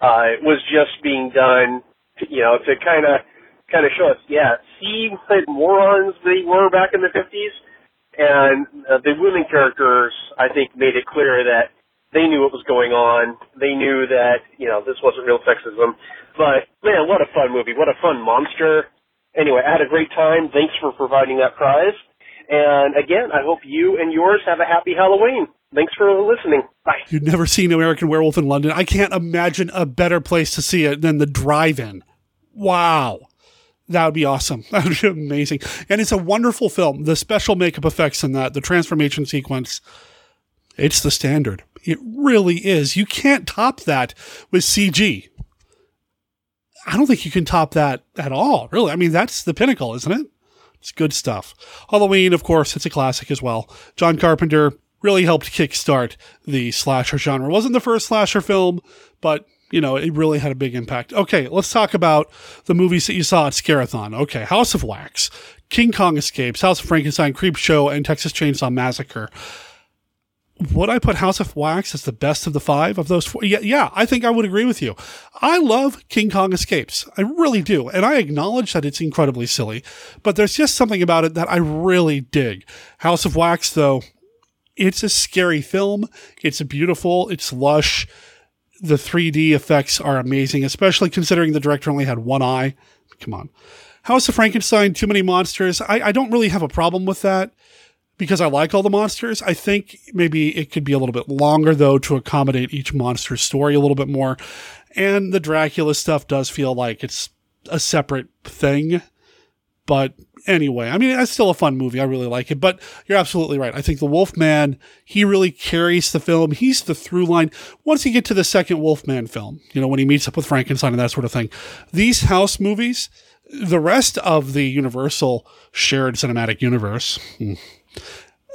uh, was just being done, to, you know, to kind of kind of show us, yeah, see what morons they were back in the 50s. And uh, the women characters, I think, made it clear that they knew what was going on. They knew that, you know, this wasn't real sexism. But, man, what a fun movie. What a fun monster. Anyway, I had a great time. Thanks for providing that prize. And again, I hope you and yours have a happy Halloween. Thanks for listening. Bye. You've never seen American Werewolf in London. I can't imagine a better place to see it than the drive-in. Wow. That would be awesome. [LAUGHS] That would be amazing. And it's a wonderful film. The special makeup effects in that, the transformation sequence, it's the standard. It really is. You can't top that with CG. I don't think you can top that at all, really. I mean, that's the pinnacle, isn't it? It's good stuff. Halloween, of course, it's a classic as well. John Carpenter really helped kickstart the slasher genre. It wasn't the first slasher film, but you know, it really had a big impact. Okay, let's talk about the movies that you saw at Scarathon. Okay, House of Wax, King Kong Escapes, House of Frankenstein, Creep Show, and Texas Chainsaw Massacre. Would I put House of Wax as the best of the five of those four? Yeah, yeah, I think I would agree with you. I love King Kong Escapes. I really do. And I acknowledge that it's incredibly silly, but there's just something about it that I really dig. House of Wax, though, it's a scary film. It's beautiful. It's lush. The 3D effects are amazing, especially considering the director only had one eye. Come on. House of Frankenstein, too many monsters. I, I don't really have a problem with that because I like all the monsters. I think maybe it could be a little bit longer though to accommodate each monster's story a little bit more. And the Dracula stuff does feel like it's a separate thing. But anyway, I mean, it's still a fun movie. I really like it. But you're absolutely right. I think the Wolfman, he really carries the film. He's the through line. Once you get to the second Wolfman film, you know, when he meets up with Frankenstein and that sort of thing, these house movies, the rest of the Universal shared cinematic universe, hmm,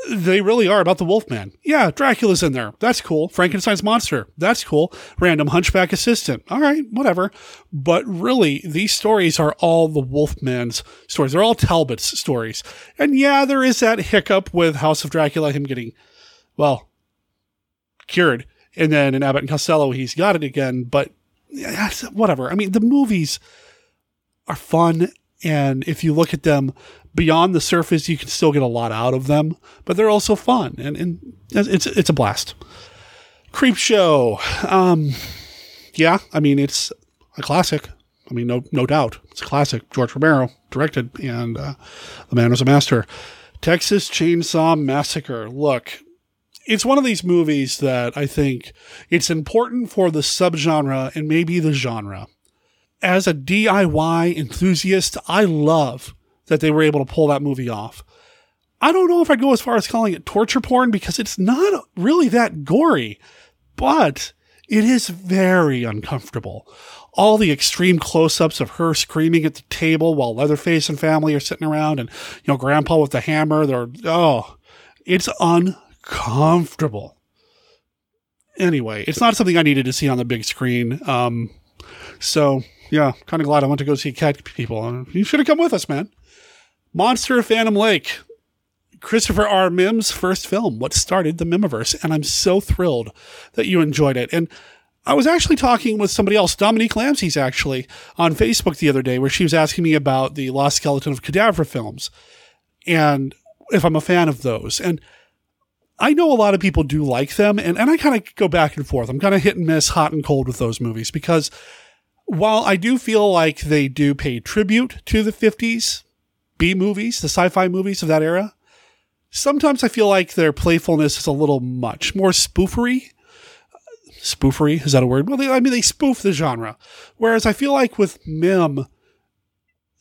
they really are about the Wolfman. Yeah, Dracula's in there. That's cool. Frankenstein's monster. That's cool. Random hunchback assistant. All right, whatever. But really, these stories are all the Wolfman's stories. They're all Talbot's stories. And yeah, there is that hiccup with House of Dracula, him getting, well, cured. And then in Abbott and Costello, he's got it again. But whatever. I mean, the movies are fun. And if you look at them beyond the surface, you can still get a lot out of them, but they're also fun. And, and it's, it's a blast. Creep Show. Um, yeah, I mean, it's a classic. I mean, no, no doubt. It's a classic. George Romero directed, and uh, the man was a master. Texas Chainsaw Massacre. Look, it's one of these movies that I think it's important for the subgenre and maybe the genre. As a DIY enthusiast, I love that they were able to pull that movie off. I don't know if I'd go as far as calling it torture porn because it's not really that gory, but it is very uncomfortable. All the extreme close ups of her screaming at the table while Leatherface and family are sitting around and, you know, Grandpa with the hammer, they're, oh, it's uncomfortable. Anyway, it's not something I needed to see on the big screen. Um, so, yeah, kind of glad I went to go see Cat People. You should have come with us, man. Monster of Phantom Lake. Christopher R. Mihm's first film, what started the Mihmiverse, and I'm so thrilled that you enjoyed it. And I was actually talking with somebody else, Dominique Lamses, actually, on Facebook the other day, where she was asking me about the Lost Skeleton of Cadavra films and if I'm a fan of those. And I know a lot of people do like them, and, and I kind of go back and forth. I'm kind of hit and miss, hot and cold with those movies because while I do feel like they do pay tribute to the 50s Movies, the sci fi movies of that era, sometimes I feel like their playfulness is a little much, more spoofery. Spoofery, is that a word? Well, they, I mean, they spoof the genre. Whereas I feel like with Mihm,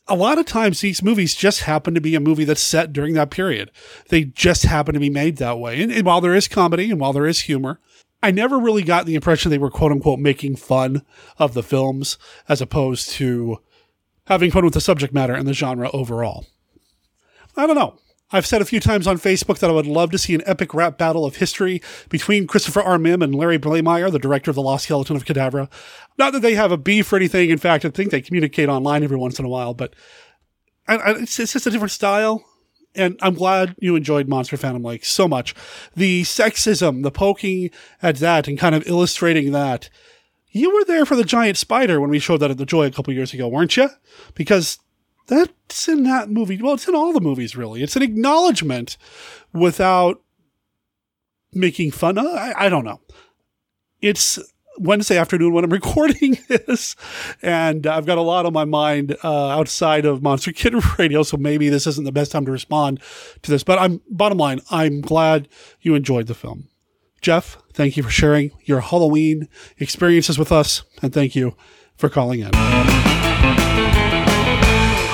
a lot of times these movies just happen to be a movie that's set during that period. They just happen to be made that way. And, and while there is comedy and while there is humor, I never really got the impression they were quote unquote making fun of the films as opposed to having fun with the subject matter and the genre overall. I don't know. I've said a few times on Facebook that I would love to see an epic rap battle of history between Christopher R. Mihm and Larry Blamire, the director of The Lost Skeleton of Cadavra. Not that they have a beef or anything. In fact, I think they communicate online every once in a while, but I, I, it's, it's just a different style. And I'm glad you enjoyed Monster Phantom Lake so much. The sexism, the poking at that and kind of illustrating that. You were there for the giant spider when we showed that at the Joy a couple years ago, weren't you? Because that's in that movie. Well, it's in all the movies, really. It's an acknowledgement without making fun of. I, I don't know. It's Wednesday afternoon when I'm [LAUGHS] recording this, and I've got a lot on my mind uh, outside of Monster [LAUGHS] Kid Radio, so maybe this isn't the best time to respond to this. But I'm bottom line, I'm glad you enjoyed the film. Jeff, thank you for sharing your Halloween experiences with us, and thank you for calling in.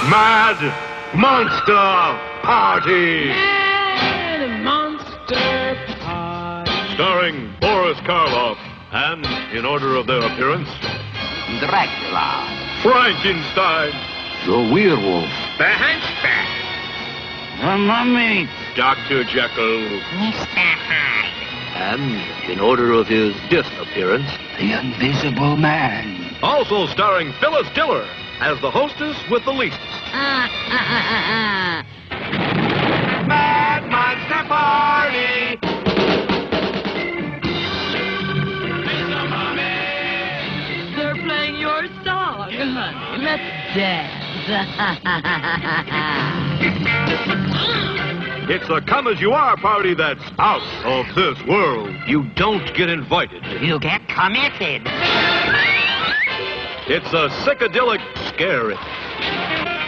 Mad Monster Party! Mad Monster Party! Starring Boris Karloff and, in order of their appearance, Dracula, Frankenstein, the werewolf, The Hunchback. the mummy, Dr. Jekyll, Mr. Hyde, and, in order of his disappearance, the invisible man. also starring Phyllis Diller as the hostess with the least. Uh, uh, uh, Mad Monster Party! They're playing your song, honey. Let's dance. [LAUGHS] It's a come as you are party that's out of this world. You don't get invited. You get committed. It's a psychedelic scary.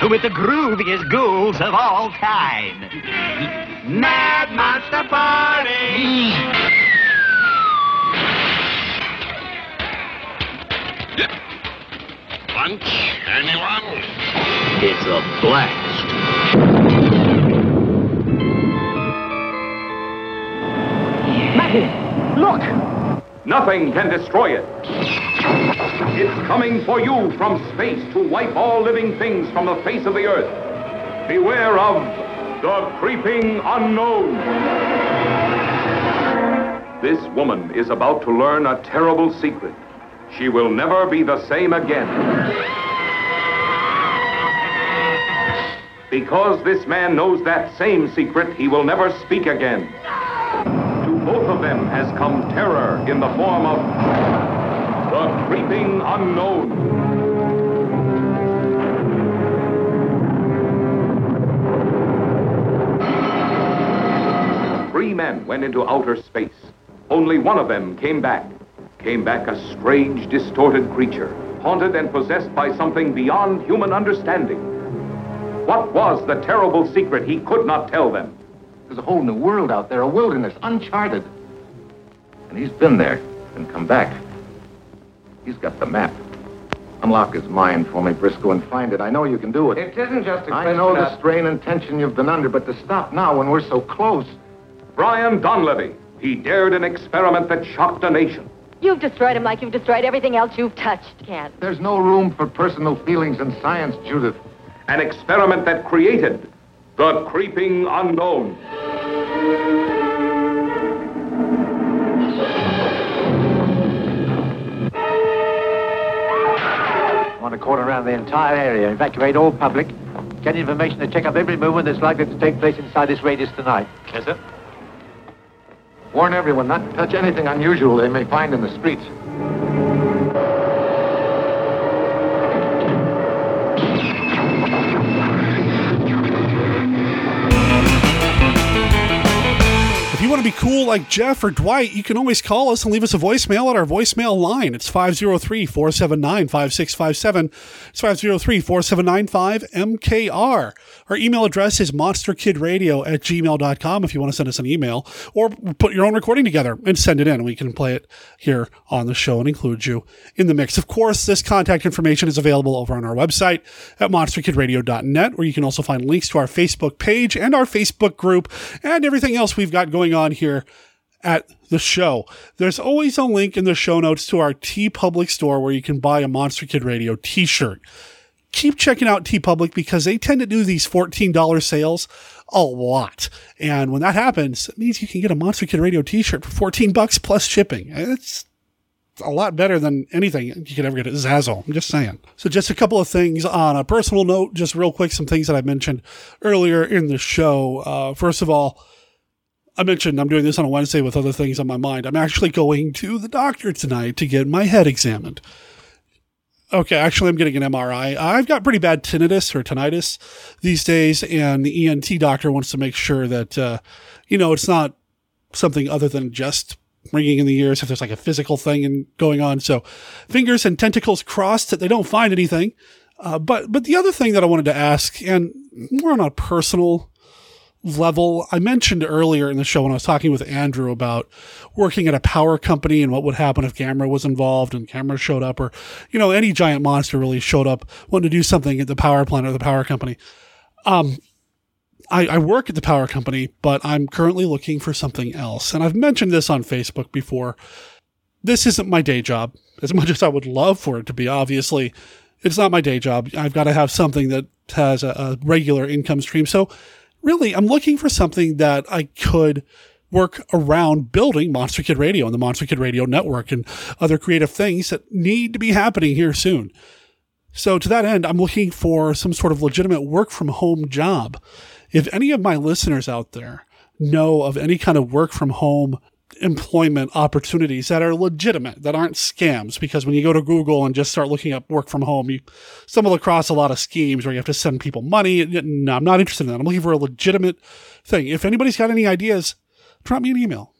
With the grooviest ghouls of all time. Mad Monster Party! Lunch? Anyone? It's a blast. Maggie, Look! Nothing can destroy it. It's coming for you from space to wipe all living things from the face of the earth. Beware of the creeping unknown. This woman is about to learn a terrible secret. She will never be the same again. Because this man knows that same secret, he will never speak again both of them has come terror in the form of the creeping unknown. Three men went into outer space. Only one of them came back. Came back a strange, distorted creature, haunted and possessed by something beyond human understanding. What was the terrible secret he could not tell them? There's a whole new world out there, a wilderness, uncharted. And he's been there and come back. He's got the map. Unlock his mind for me, Briscoe, and find it. I know you can do it. It isn't just a I question know the strain and tension you've been under, but to stop now when we're so close. Brian Donlevy. He dared an experiment that shocked a nation. You've destroyed him like you've destroyed everything else you've touched, Ken. There's no room for personal feelings in science, Judith. An experiment that created the creeping unknown. Want to cordon around the entire area, evacuate all public, get information to check up every movement that's likely to take place inside this radius tonight. Yes, sir. Warn everyone not to touch anything unusual they may find in the streets. To be cool like Jeff or Dwight, you can always call us and leave us a voicemail at our voicemail line. It's 503 479 5657. It's 503 479 5MKR. Our email address is monsterkidradio at gmail.com if you want to send us an email or put your own recording together and send it in. We can play it here on the show and include you in the mix. Of course, this contact information is available over on our website at monsterkidradio.net, where you can also find links to our Facebook page and our Facebook group and everything else we've got going on here at the show. There's always a link in the show notes to our TeePublic store where you can buy a Monster Kid Radio t-shirt. Keep checking out TeePublic because they tend to do these $14 sales a lot. And when that happens, it means you can get a Monster Kid Radio t-shirt for 14 bucks plus shipping. It's a lot better than anything you could ever get at Zazzle. I'm just saying. So just a couple of things on a personal note, just real quick, some things that I mentioned earlier in the show. Uh, first of all, I mentioned I'm doing this on a Wednesday with other things on my mind. I'm actually going to the doctor tonight to get my head examined. Okay, actually, I'm getting an MRI. I've got pretty bad tinnitus or tinnitus these days, and the ENT doctor wants to make sure that, uh, you know, it's not something other than just ringing in the ears if there's like a physical thing and going on. So, fingers and tentacles crossed that they don't find anything. Uh, but but the other thing that I wanted to ask, and more on a personal level. I mentioned earlier in the show when I was talking with Andrew about working at a power company and what would happen if Gamera was involved and Gamera showed up or, you know, any giant monster really showed up wanting to do something at the power plant or the power company. Um, I, I work at the power company, but I'm currently looking for something else. And I've mentioned this on Facebook before. This isn't my day job as much as I would love for it to be. Obviously, it's not my day job. I've got to have something that has a, a regular income stream. So really, I'm looking for something that I could work around building Monster Kid Radio and the Monster Kid Radio network and other creative things that need to be happening here soon. So to that end, I'm looking for some sort of legitimate work from home job. If any of my listeners out there know of any kind of work from home employment opportunities that are legitimate, that aren't scams, because when you go to Google and just start looking up work from home, you stumble across a lot of schemes where you have to send people money. No, I'm not interested in that. I'm looking for a legitimate thing. If anybody's got any ideas, drop me an email.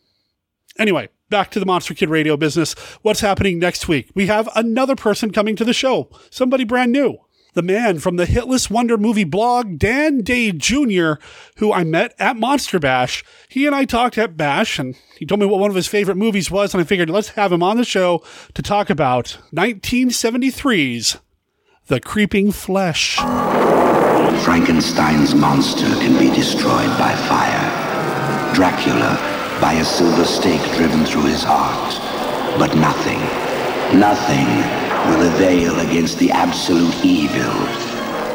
Anyway, back to the Monster Kid Radio business. What's happening next week? We have another person coming to the show, somebody brand new. The man from the Hitless Wonder movie blog, Dan Day Jr., who I met at Monster Bash. He and I talked at Bash, and he told me what one of his favorite movies was, and I figured let's have him on the show to talk about 1973's The Creeping Flesh. Frankenstein's monster can be destroyed by fire. Dracula by a silver stake driven through his heart. But nothing, nothing will avail against the absolute evil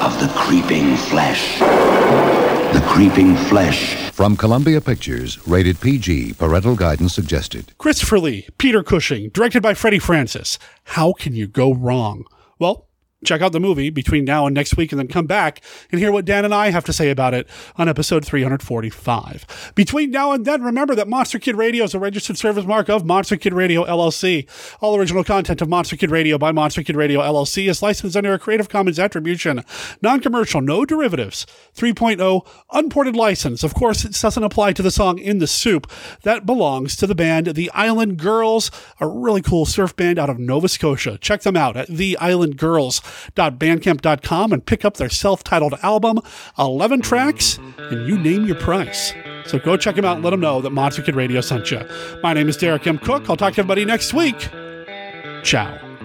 of the creeping flesh. The creeping flesh. From Columbia Pictures, rated PG, parental guidance suggested. Christopher Lee, Peter Cushing, directed by Freddie Francis. How can you go wrong? Well, check out the movie between now and next week and then come back and hear what Dan and I have to say about it on episode 345. Between now and then, remember that Monster Kid Radio is a registered service mark of Monster Kid Radio LLC. All original content of Monster Kid Radio by Monster Kid Radio LLC is licensed under a Creative Commons Attribution, non commercial, no derivatives, 3.0 unported license. Of course, it doesn't apply to the song In the Soup. That belongs to the band The Island Girls, a really cool surf band out of Nova Scotia. Check them out at theislandgirls.bandcamp.com and pick up their self titled album, 11 tracks, and you name your price. So go check them out and let them know that Monster Kid Radio sent you. My name is Derek M. Koch. I'll talk to everybody next week. Ciao.